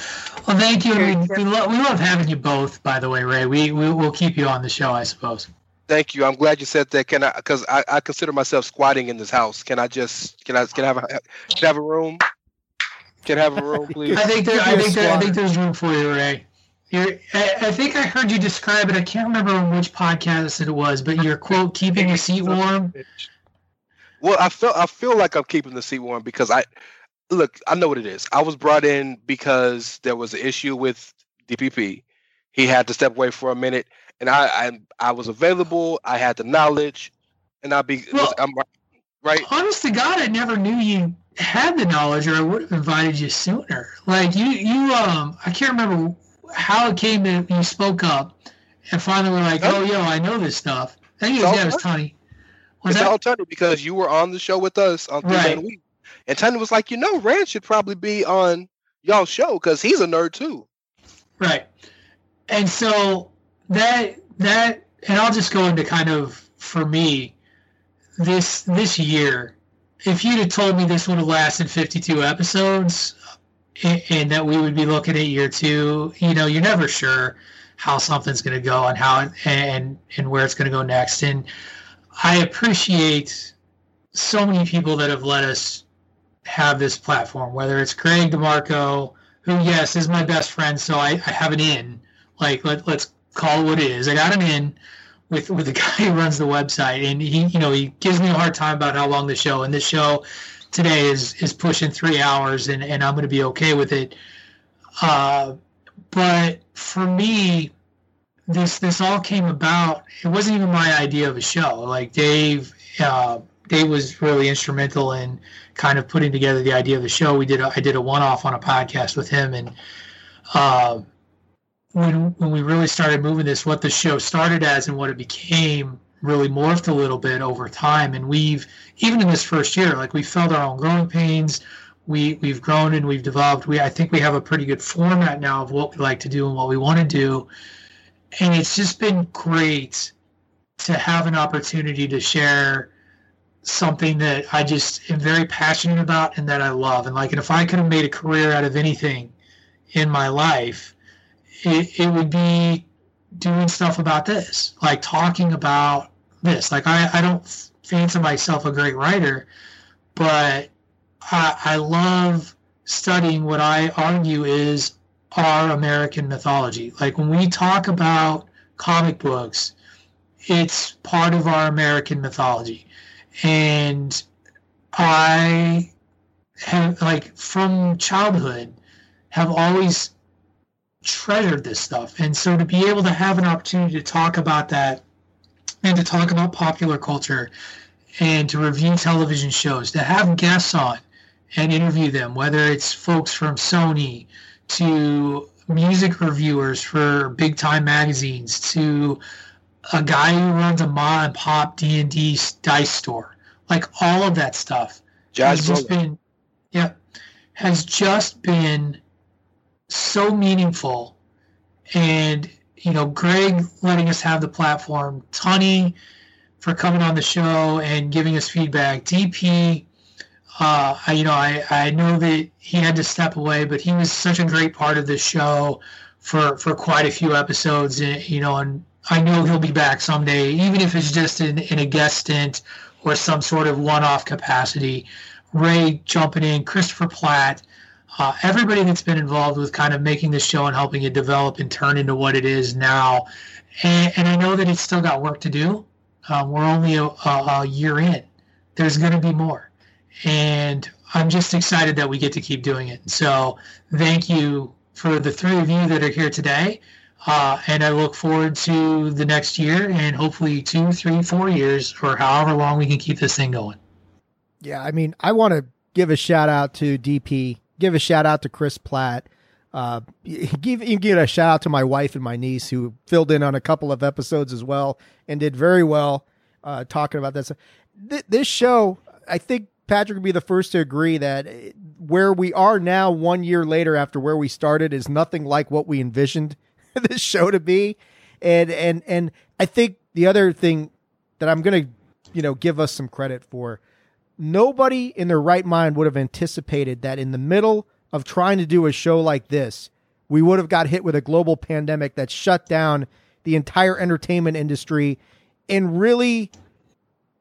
well, thank you. We, we, lo- we love having you both. By the way, Ray, we, we will keep you on the show, I suppose. Thank you. I'm glad you said that. Can I? Because I, I consider myself squatting in this house. Can I just? Can I? Can I have a? Can I have a room? Can I have a room, *laughs* please? I think there, I think there, I think there's room for you, Ray. You're, I, I think I heard you describe it. I can't remember on which podcast it was, but your quote, "keeping the seat warm." Well, I feel I feel like I'm keeping the seat warm because I look. I know what it is. I was brought in because there was an issue with DPP. He had to step away for a minute, and I I, I was available. I had the knowledge, and I be Well- I'm right. Honest to God, I never knew you had the knowledge, or I would have invited you sooner. Like you, you, um, I can't remember how it came that you spoke up, and finally were like, "Oh, yo, I know this stuff." I think it was, yeah, it was Tony. Was it's that? all Tony because you were on the show with us on Three Right. Week, and Tony was like, you know, Rand should probably be on y'all show because he's a nerd too. Right. And so that that and I'll just go into kind of for me this this year if you'd have told me this would have lasted 52 episodes and, and that we would be looking at year 2 you know you're never sure how something's going to go and how and and where it's going to go next and I appreciate so many people that have let us have this platform whether it's Greg DeMarco who yes is my best friend so i, I have an in. Like let, let's call it what it is. I got an in with with the *laughs* guy who runs the website and he you know he gives me a hard time about how long the show and this show today is is pushing three hours and, and i'm going to be okay with it. Uh, but for me this this all came about it wasn't even my idea of a show like dave uh, dave was really instrumental in kind of putting together the idea of the show. We did a, I did a one off on a podcast with him, and uh, when when we really started moving this, what the show started as and what it became really morphed a little bit over time. And we've even in this first year, like we felt our own growing pains. We we've grown and we've developed. We I think we have a pretty good format now of what we like to do and what we want to do, and it's just been great to have an opportunity to share something that I just am very passionate about and that I love. And like, and if I could have made a career out of anything in my life, it, it would be doing stuff about this, like talking about this. Like, I, I don't fancy myself a great writer, but I, I love studying what I argue is our American mythology. Like, when we talk about comic books, it's part of our American mythology and I have like from childhood have always treasured this stuff, and so to be able to have an opportunity to talk about that and to talk about popular culture and to review television shows, to have guests on and interview them, whether it's folks from Sony to music reviewers for big time magazines to a guy who runs a mom and pop D and D dice store, like all of that stuff Josh has just been, yeah, has just been so meaningful, and you know, Greg letting us have the platform, Tony for coming on the show and giving us feedback. DP, uh, I, you know, I, I know that he had to step away, but he was such a great part of the show for for quite a few episodes. And, you know, and I know he'll be back someday, even if it's just in, in a guest stint or some sort of one-off capacity. Ray jumping in, Christopher Platt, uh, everybody that's been involved with kind of making this show and helping it develop and turn into what it is now. And, and I know that it's still got work to do. Um, we're only a, a, a year in. There's going to be more. And I'm just excited that we get to keep doing it. So thank you for the three of you that are here today. Uh, and I look forward to the next year and hopefully two, three, four years or however long we can keep this thing going. Yeah, I mean, I want to give a shout out to DP, give a shout out to Chris Platt, uh, give a shout out to my wife and my niece who filled in on a couple of episodes as well and did very well uh, talking about this. Th- this show, I think Patrick would be the first to agree that eh, where we are now, one year later after where we started, is nothing like what we envisioned *laughs* this show to be. And and and I think the other thing that I'm gonna, you know, give us some credit for nobody in their right mind would have anticipated that in the middle of trying to do a show like this, we would have got hit with a global pandemic that shut down the entire entertainment industry and really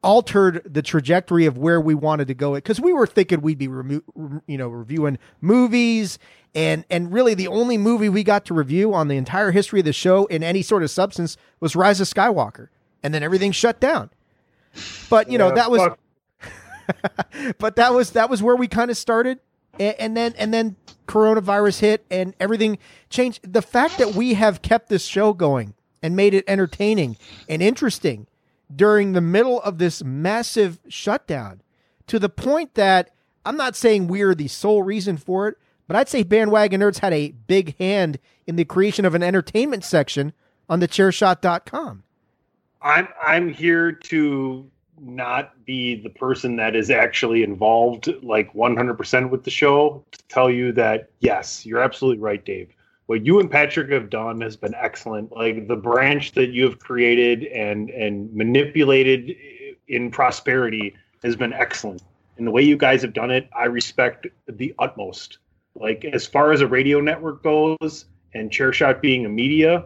altered the trajectory of where we wanted to go It because we were thinking we'd be remo- you know reviewing movies and and really the only movie we got to review on the entire history of the show in any sort of substance was Rise of Skywalker and then everything shut down. But you know Yeah, that was *laughs* but that was that was where we kind of started and, and then and then coronavirus hit and everything changed. The fact that we have kept this show going and made it entertaining and interesting during the middle of this massive shutdown to the point that I'm not saying we're the sole reason for it, but I'd say Bandwagon Nerds had a big hand in the creation of an entertainment section on the chairshot.com. I'm I'm here to not be the person that is actually involved like 100% with the show to tell you that yes, you're absolutely right, Dave. What you and Patrick have done has been excellent. Like the branch that you have created and and manipulated in prosperity has been excellent. And the way you guys have done it, I respect the utmost. Like as far as a radio network goes and Chairshot being a media,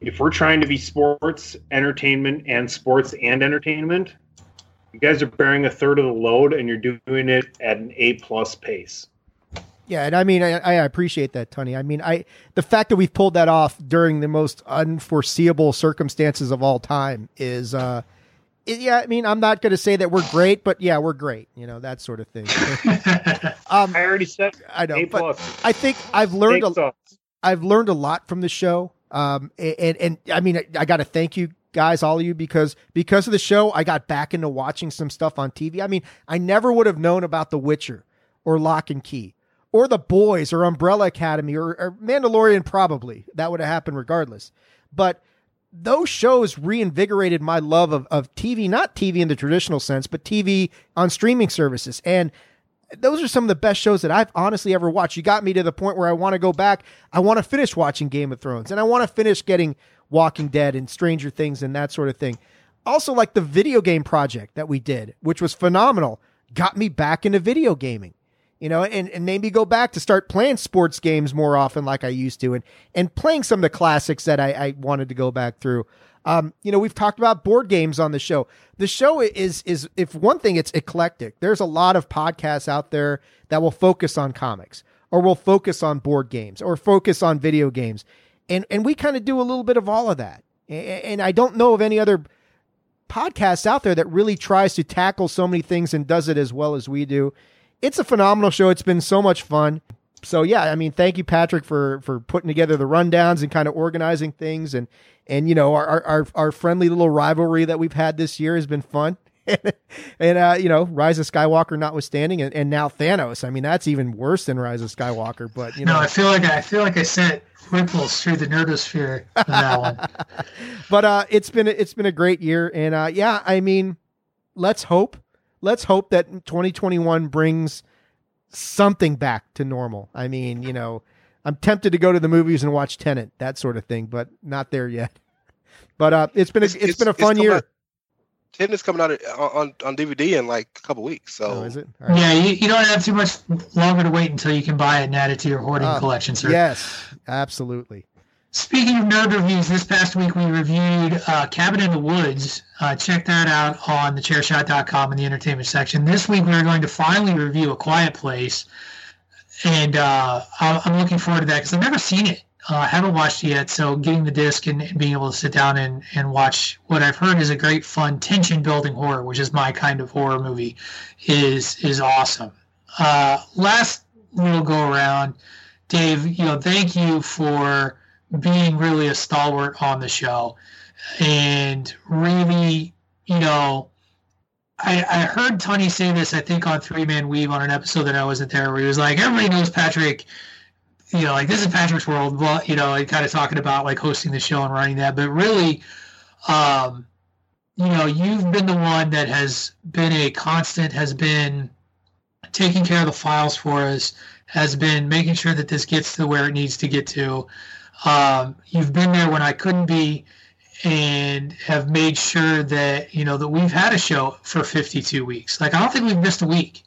if we're trying to be sports, entertainment, and sports and entertainment, you guys are bearing a third of the load, and you're doing it at an A plus pace. Yeah, and I mean, I, I appreciate that, Tony. I mean, I the fact that we've pulled that off during the most unforeseeable circumstances of all time is, uh, it- yeah. I mean, I'm not going to say that we're great, but yeah, we're great. You know, that sort of thing. *laughs* um, I already said I know, but. I think I've learned Thanks, a, I've learned a lot from the show. Um, and, and I mean, I, I got to thank you guys, all of you, because, because of the show, I got back into watching some stuff on TV. I mean, I never would have known about The Witcher or Locke and Key or The Boys or Umbrella Academy or, or Mandalorian, probably that would have happened regardless. But those shows reinvigorated my love of, of TV, not TV in the traditional sense, but TV on streaming services. And those are some of the best shows that I've honestly ever watched. You got me to the point where I want to go back. I want to finish watching Game of Thrones and I want to finish getting Walking Dead and Stranger Things and that sort of thing. Also, like the video game project that we did, which was phenomenal, got me back into video gaming. You know, and, and made me go back to start playing sports games more often like I used to and and playing some of the classics that I, I wanted to go back through. Um, you know, we've talked about board games on the show. The show is is if one thing, it's eclectic. There's a lot of podcasts out there that will focus on comics or will focus on board games or focus on video games, and and we kind of do a little bit of all of that. A- And I don't know of any other podcasts out there that really tries to tackle so many things and does it as well as we do. It's a phenomenal show. It's been so much fun. So yeah, I mean, thank you, Patrick, for for putting together the rundowns and kind of organizing things, and and you know our our our friendly little rivalry that we've had this year has been fun. *laughs* and uh, you know, Rise of Skywalker notwithstanding, and, and now Thanos. I mean, that's even worse than Rise of Skywalker. But you know, no, I feel like I feel like I sent ripples through the nerdosphere on that one. *laughs* but uh, it's been it's been a great year, and uh, yeah, I mean, let's hope let's hope that 2021 brings something back to normal. I mean, you know, I'm tempted to go to the movies and watch Tenet, that sort of thing, but not there yet. *laughs* But uh, it's been a, It's- it's been a fun year. coming- Ten is coming out on on DVD in like a couple weeks. So Oh, is it? All right. Yeah, you, you don't have too much longer to wait until you can buy it and add it to your hoarding Oh, collection, sir. Yes, absolutely. Speaking of nerd reviews, this past week we reviewed uh, Cabin in the Woods. Uh, check that out on thechairshot.com in the entertainment section. This week we are going to finally review A Quiet Place, and uh, I'm looking forward to that because I've never seen it. Uh, I haven't watched it yet, so getting the disc and, and being able to sit down and, and watch what I've heard is a great, fun, tension-building horror, which is my kind of horror movie, is is awesome. Uh, last little go around, Dave. You know, thank you for being really a stalwart on the show and really, you know, I, I heard Tony say this, I think, on Three Man Weave on an episode that I wasn't there, where he was like, everybody knows Patrick, you know, like this is Patrick's world. Well, you know, and kind of talking about like hosting the show and running that. But really, um, you know, you've been the one that has been a constant, has been taking care of the files for us, has been making sure that this gets to where it needs to get to. Um, you've been there when I couldn't be, and have made sure that you know that we've had a show for 52 weeks. Like I don't think we've missed a week.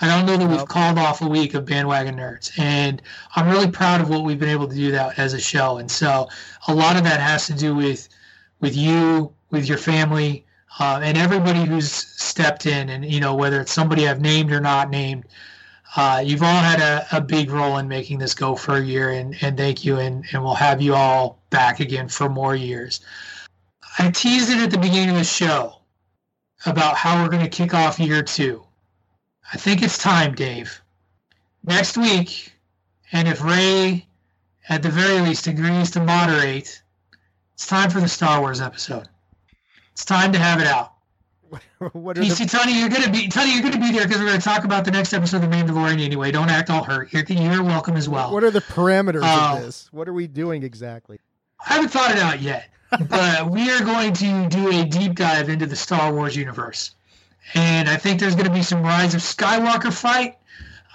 I don't know that we've called off a week of bandwagon nerds, and I'm really proud of what we've been able to do that as a show. And so a lot of that has to do with with you, with your family, uh, and everybody who's stepped in. And you know whether it's somebody I've named or not named, uh, you've all had a, a big role in making this go for a year, and, and thank you. And, and we'll have you all back again for more years. I teased it at the beginning of the show about how we're going to kick off year two. I think it's time, Dave. Next week, and if Ray, at the very least, agrees to moderate, it's time for the Star Wars episode. It's time to have it out. *laughs* what are the, PC Tony, you're gonna be Tony, you're gonna be there because we're gonna talk about the next episode of The Mandalorian anyway. Don't act all hurt. You're, you're welcome as well. what are the parameters Oh. of this? What are we doing exactly? I haven't thought it out yet, *laughs* but we are going to do a deep dive into the Star Wars universe, and I think there's going to be some Rise of Skywalker fight.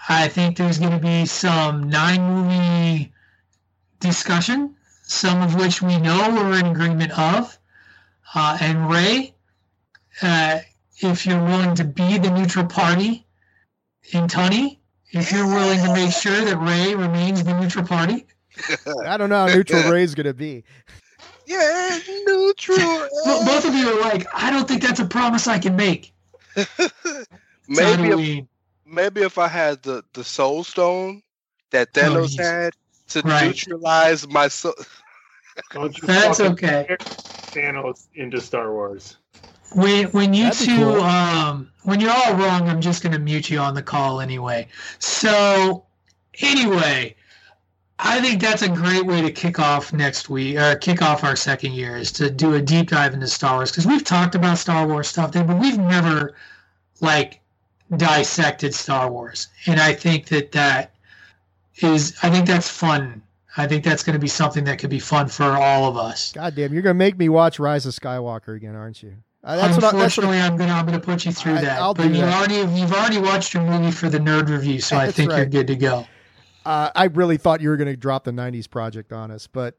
I think there's going to be some nine movie discussion, some of which we know we're in agreement of. Uh, and Ray, uh, if you're willing to be the neutral party, in Tony, if you're willing to make sure that Ray remains the neutral party. I don't know how neutral *laughs* Ray's going to be. yeah, neutral. *laughs* Well, both of you are like, I don't think that's a promise I can make. *laughs* maybe if, maybe if I had the the Soul Stone that Thanos geez. had to Right. neutralize my soul. Don't you That's okay. Thanos into Star Wars. When when you That'd two cool. um, when you're all wrong, I'm just gonna mute you on the call anyway. So anyway, I think that's a great way to kick off next week or kick off our second year is to do a deep dive into Star Wars because we've talked about Star Wars stuff there, but we've never like dissected Star Wars, and I think that that is I think that's fun. I think that's going to be something that could be fun for all of us. God damn, you're going to make me watch Rise of Skywalker again, aren't you? Uh, that's what I, that's what Unfortunately, I'm gonna I'm gonna put you through I- that. I'll but you already you've already watched your movie for the nerd review, so I think you're good to go. uh, I really thought you were going to drop the 90s project on us, but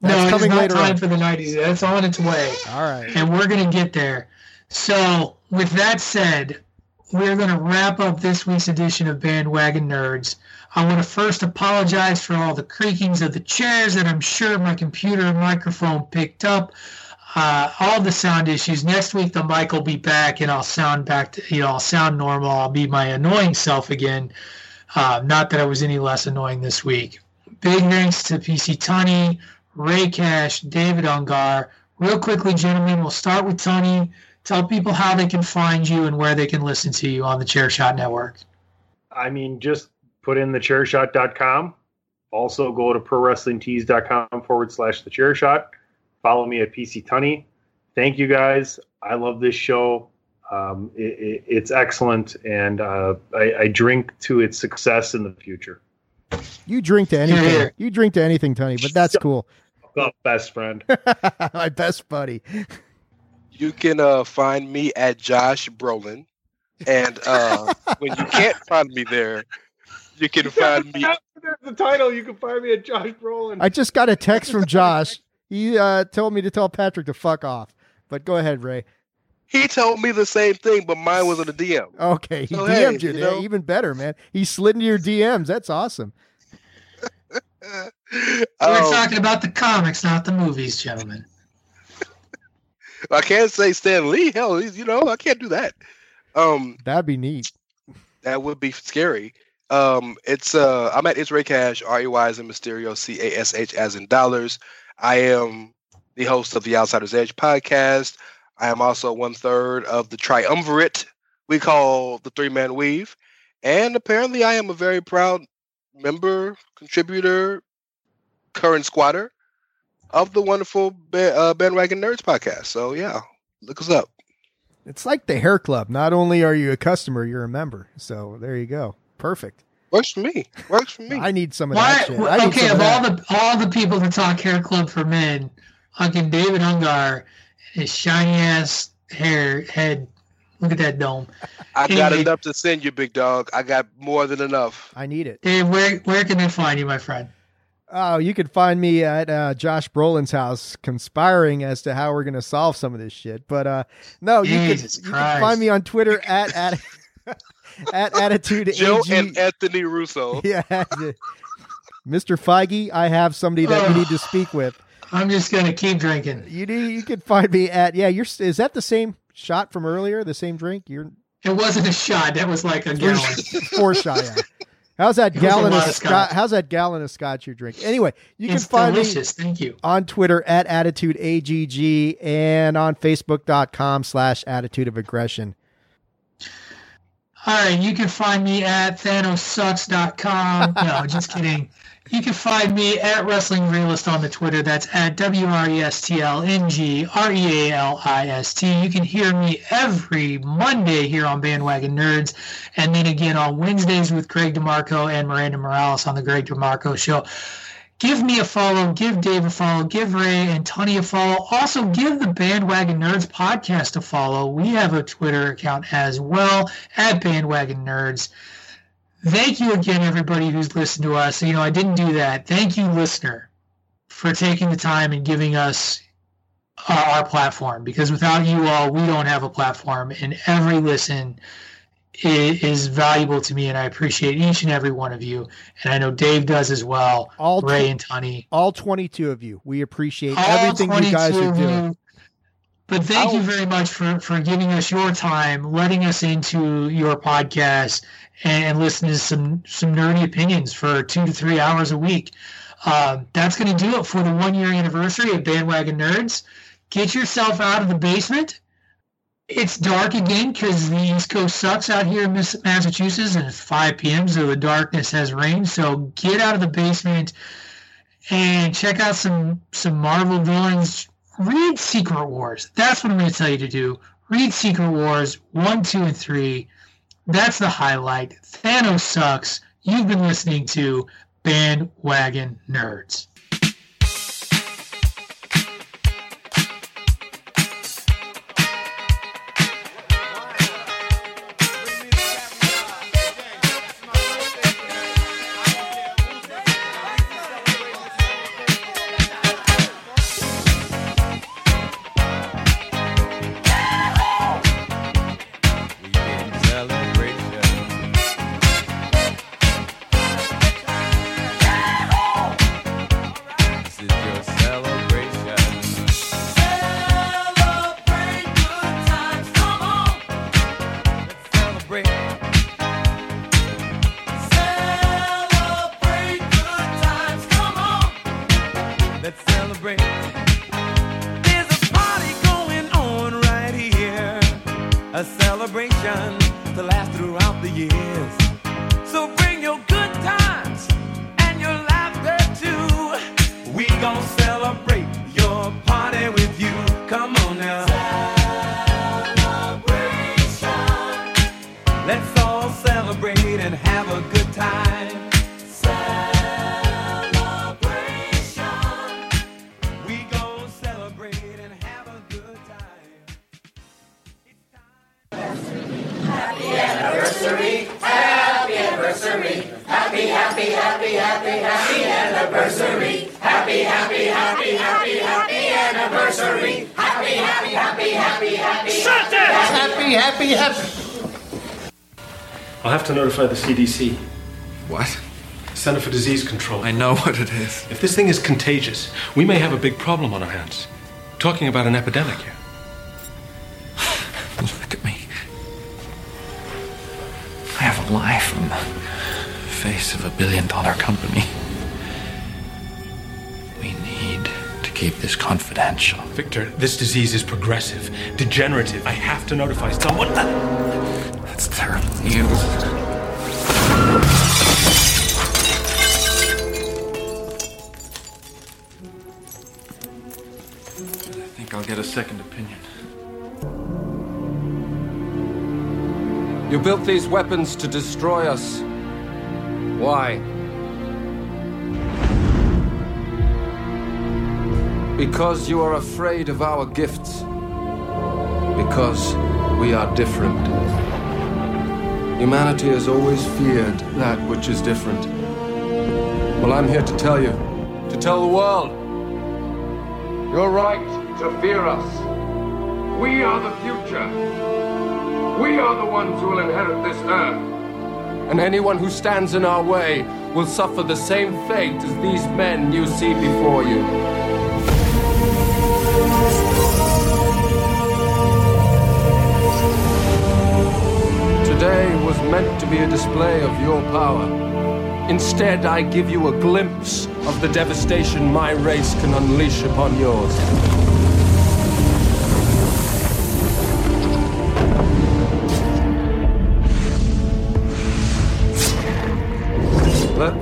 no, it's coming not later time on. for the '90s. That's on its way, All right. and we're gonna get there. So, with that said, we're gonna wrap up this week's edition of Bandwagon Nerds. I want to first apologize for all the creakings of the chairs that I'm sure my computer and microphone picked up. Uh, all the sound issues. Next week the mic will be back, and I'll sound back to you know I'll sound normal. I'll be my annoying self again. Uh, not that I was any less annoying this week. Big thanks to PC Tony, Rey Cash, David Ungar. Real quickly, gentlemen, we'll start with Tony. Tell people how they can find you and where they can listen to you on the Chairshot Network. I mean, just put in the chairshot.com. Also, go to prowrestlingtees.com forward slash the chairshot. Follow me at PC Tunney. Thank you guys. I love this show. Um, it, it, it's excellent, and uh, I, I drink to its success in the future. You drink to anything. You drink to anything, Tony, but that's cool. The best friend. *laughs* My best buddy. You can uh, find me at Josh Brolin, and uh, *laughs* when you can't find me there, you can find me. There's the title. You can find me at Josh Brolin. I just got a text from *laughs* Josh. He uh, told me to tell Patrick to fuck off. But go ahead, Ray. He told me the same thing, but mine was in a DM. Okay, he So, DM'd hey, you. you Yeah, know. even better, man. He slid into your DMs. That's awesome. *laughs* We're Um, talking about the comics, not the movies, gentlemen. I can't say Stan Lee. Hell, he's, you know, I can't do that. Um, That'd be neat. that would be scary. Um, it's uh, I'm at It's Rey Cash, R E Y as in Mysterio, C A S H as in dollars. I am the host of the Outsiders Edge podcast. I am also one third of the triumvirate we call the Three Man Weave, and apparently I am a very proud member, contributor, current squatter of the wonderful uh, Bandwagon Nerds podcast. So yeah, look us up. It's like the hair club. Not only are you a customer, you're a member. So there you go. Perfect. Works for me. Works for me. I need some of Why? that shit. I need Okay, some of of all the all the people to talk hair club for men, fucking David Ungar, his shiny ass hair head. Look at that dome. I got Hey. enough to send you, big dog. I got more than enough. I need it. Dave, where where can they find you, my friend? Oh, you can find me at uh, Josh Brolin's house conspiring as to how we're going to solve some of this shit. But uh, no, you can, Jesus you can find me on Twitter at at, *laughs* at attitude Joe AG. and Anthony Russo. *laughs* yeah, Mr. Feige, I have somebody that you need to speak with. I'm just gonna keep drinking. You need, you can find me at yeah. You're is that the same shot from earlier? The same drink? You're It wasn't a shot. That was like a gallon. four shot. Yeah. How's that It gallon of of scotch? scotch. How's that gallon of scotch you're drinking? Anyway, you it's can find me. Thank you. on Twitter at attitude agg and on facebook.com slash attitude of aggression. All right, you can find me at thanossucks.com. No, *laughs* just kidding. You can find me at Wrestling Realist on the Twitter. That's at W R E S T L N G R E A L I S T. You can hear me every Monday here on Bandwagon Nerds, and then again on Wednesdays with Greg DeMarco and Miranda Morales on the Greg DeMarco Show. Give me a follow, give Dave a follow, give Ray and Tony a follow. Also, give the Bandwagon Nerds podcast a follow. We have a Twitter account as well at Bandwagon Nerds. Thank you again, everybody who's listened to us. You know, I didn't do that. Thank you, listener, for taking the time and giving us uh, our platform because without you all, we don't have a platform. And every listen is, is valuable to me, and I appreciate each and every one of you. And I know Dave does as well. All Ray tw- and Tony. all 22 of you. We appreciate All everything you guys 22 are doing. But thank you very much for, for giving us your time, letting us into your podcast, and, listening to some some nerdy opinions for two to three hours a week. Um, that's going to do it for the one year anniversary of Bandwagon Nerds. Get yourself out of the basement. It's dark again because the East Coast sucks out here in Massachusetts, and it's 5 p.m., so the darkness has reigned. So get out of the basement and check out some some Marvel villains. Read Secret Wars. That's what I'm going to tell you to do. Read Secret Wars 1, 2, and 3. That's the highlight. Thanos sucks. You've been listening to Bandwagon Nerds. I know *laughs* what it is. If this thing is contagious, we may have a big problem on our hands. Talking about an epidemic here. *sighs* Look at me. I have a life. I'm the face of a billion dollar company. We need to keep this confidential. Victor, this disease is progressive, degenerative. I have to notify someone. That's terrible news. Get a second opinion. You built these weapons to destroy us. Why? Because you are afraid of our gifts. Because we are different. Humanity has always feared that which is different. Well, I'm here to tell you, to tell the world, you're right to fear us. We are the future. We are the ones who will inherit this earth. And anyone who stands in our way will suffer the same fate as these men you see before you. Today was meant to be a display of your power. Instead, I give you a glimpse of the devastation my race can unleash upon yours.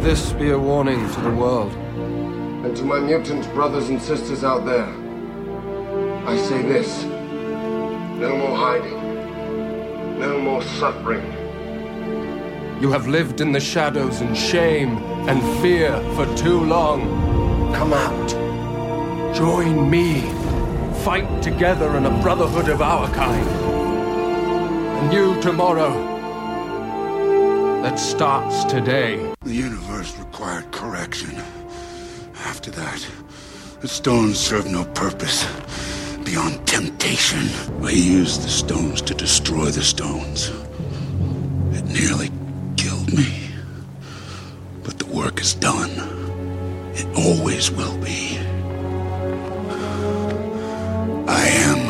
This be a warning to the world. And to my mutant brothers and sisters out there, I say this no more hiding, no more suffering. You have lived in the shadows in shame and fear for too long. Come out. Join me. Fight together in a brotherhood of our kind. And you tomorrow that starts today. The universe required correction. After that, the stones served no purpose beyond temptation. I used the stones to destroy the stones. It nearly killed me. But the work is done. It always will be. I am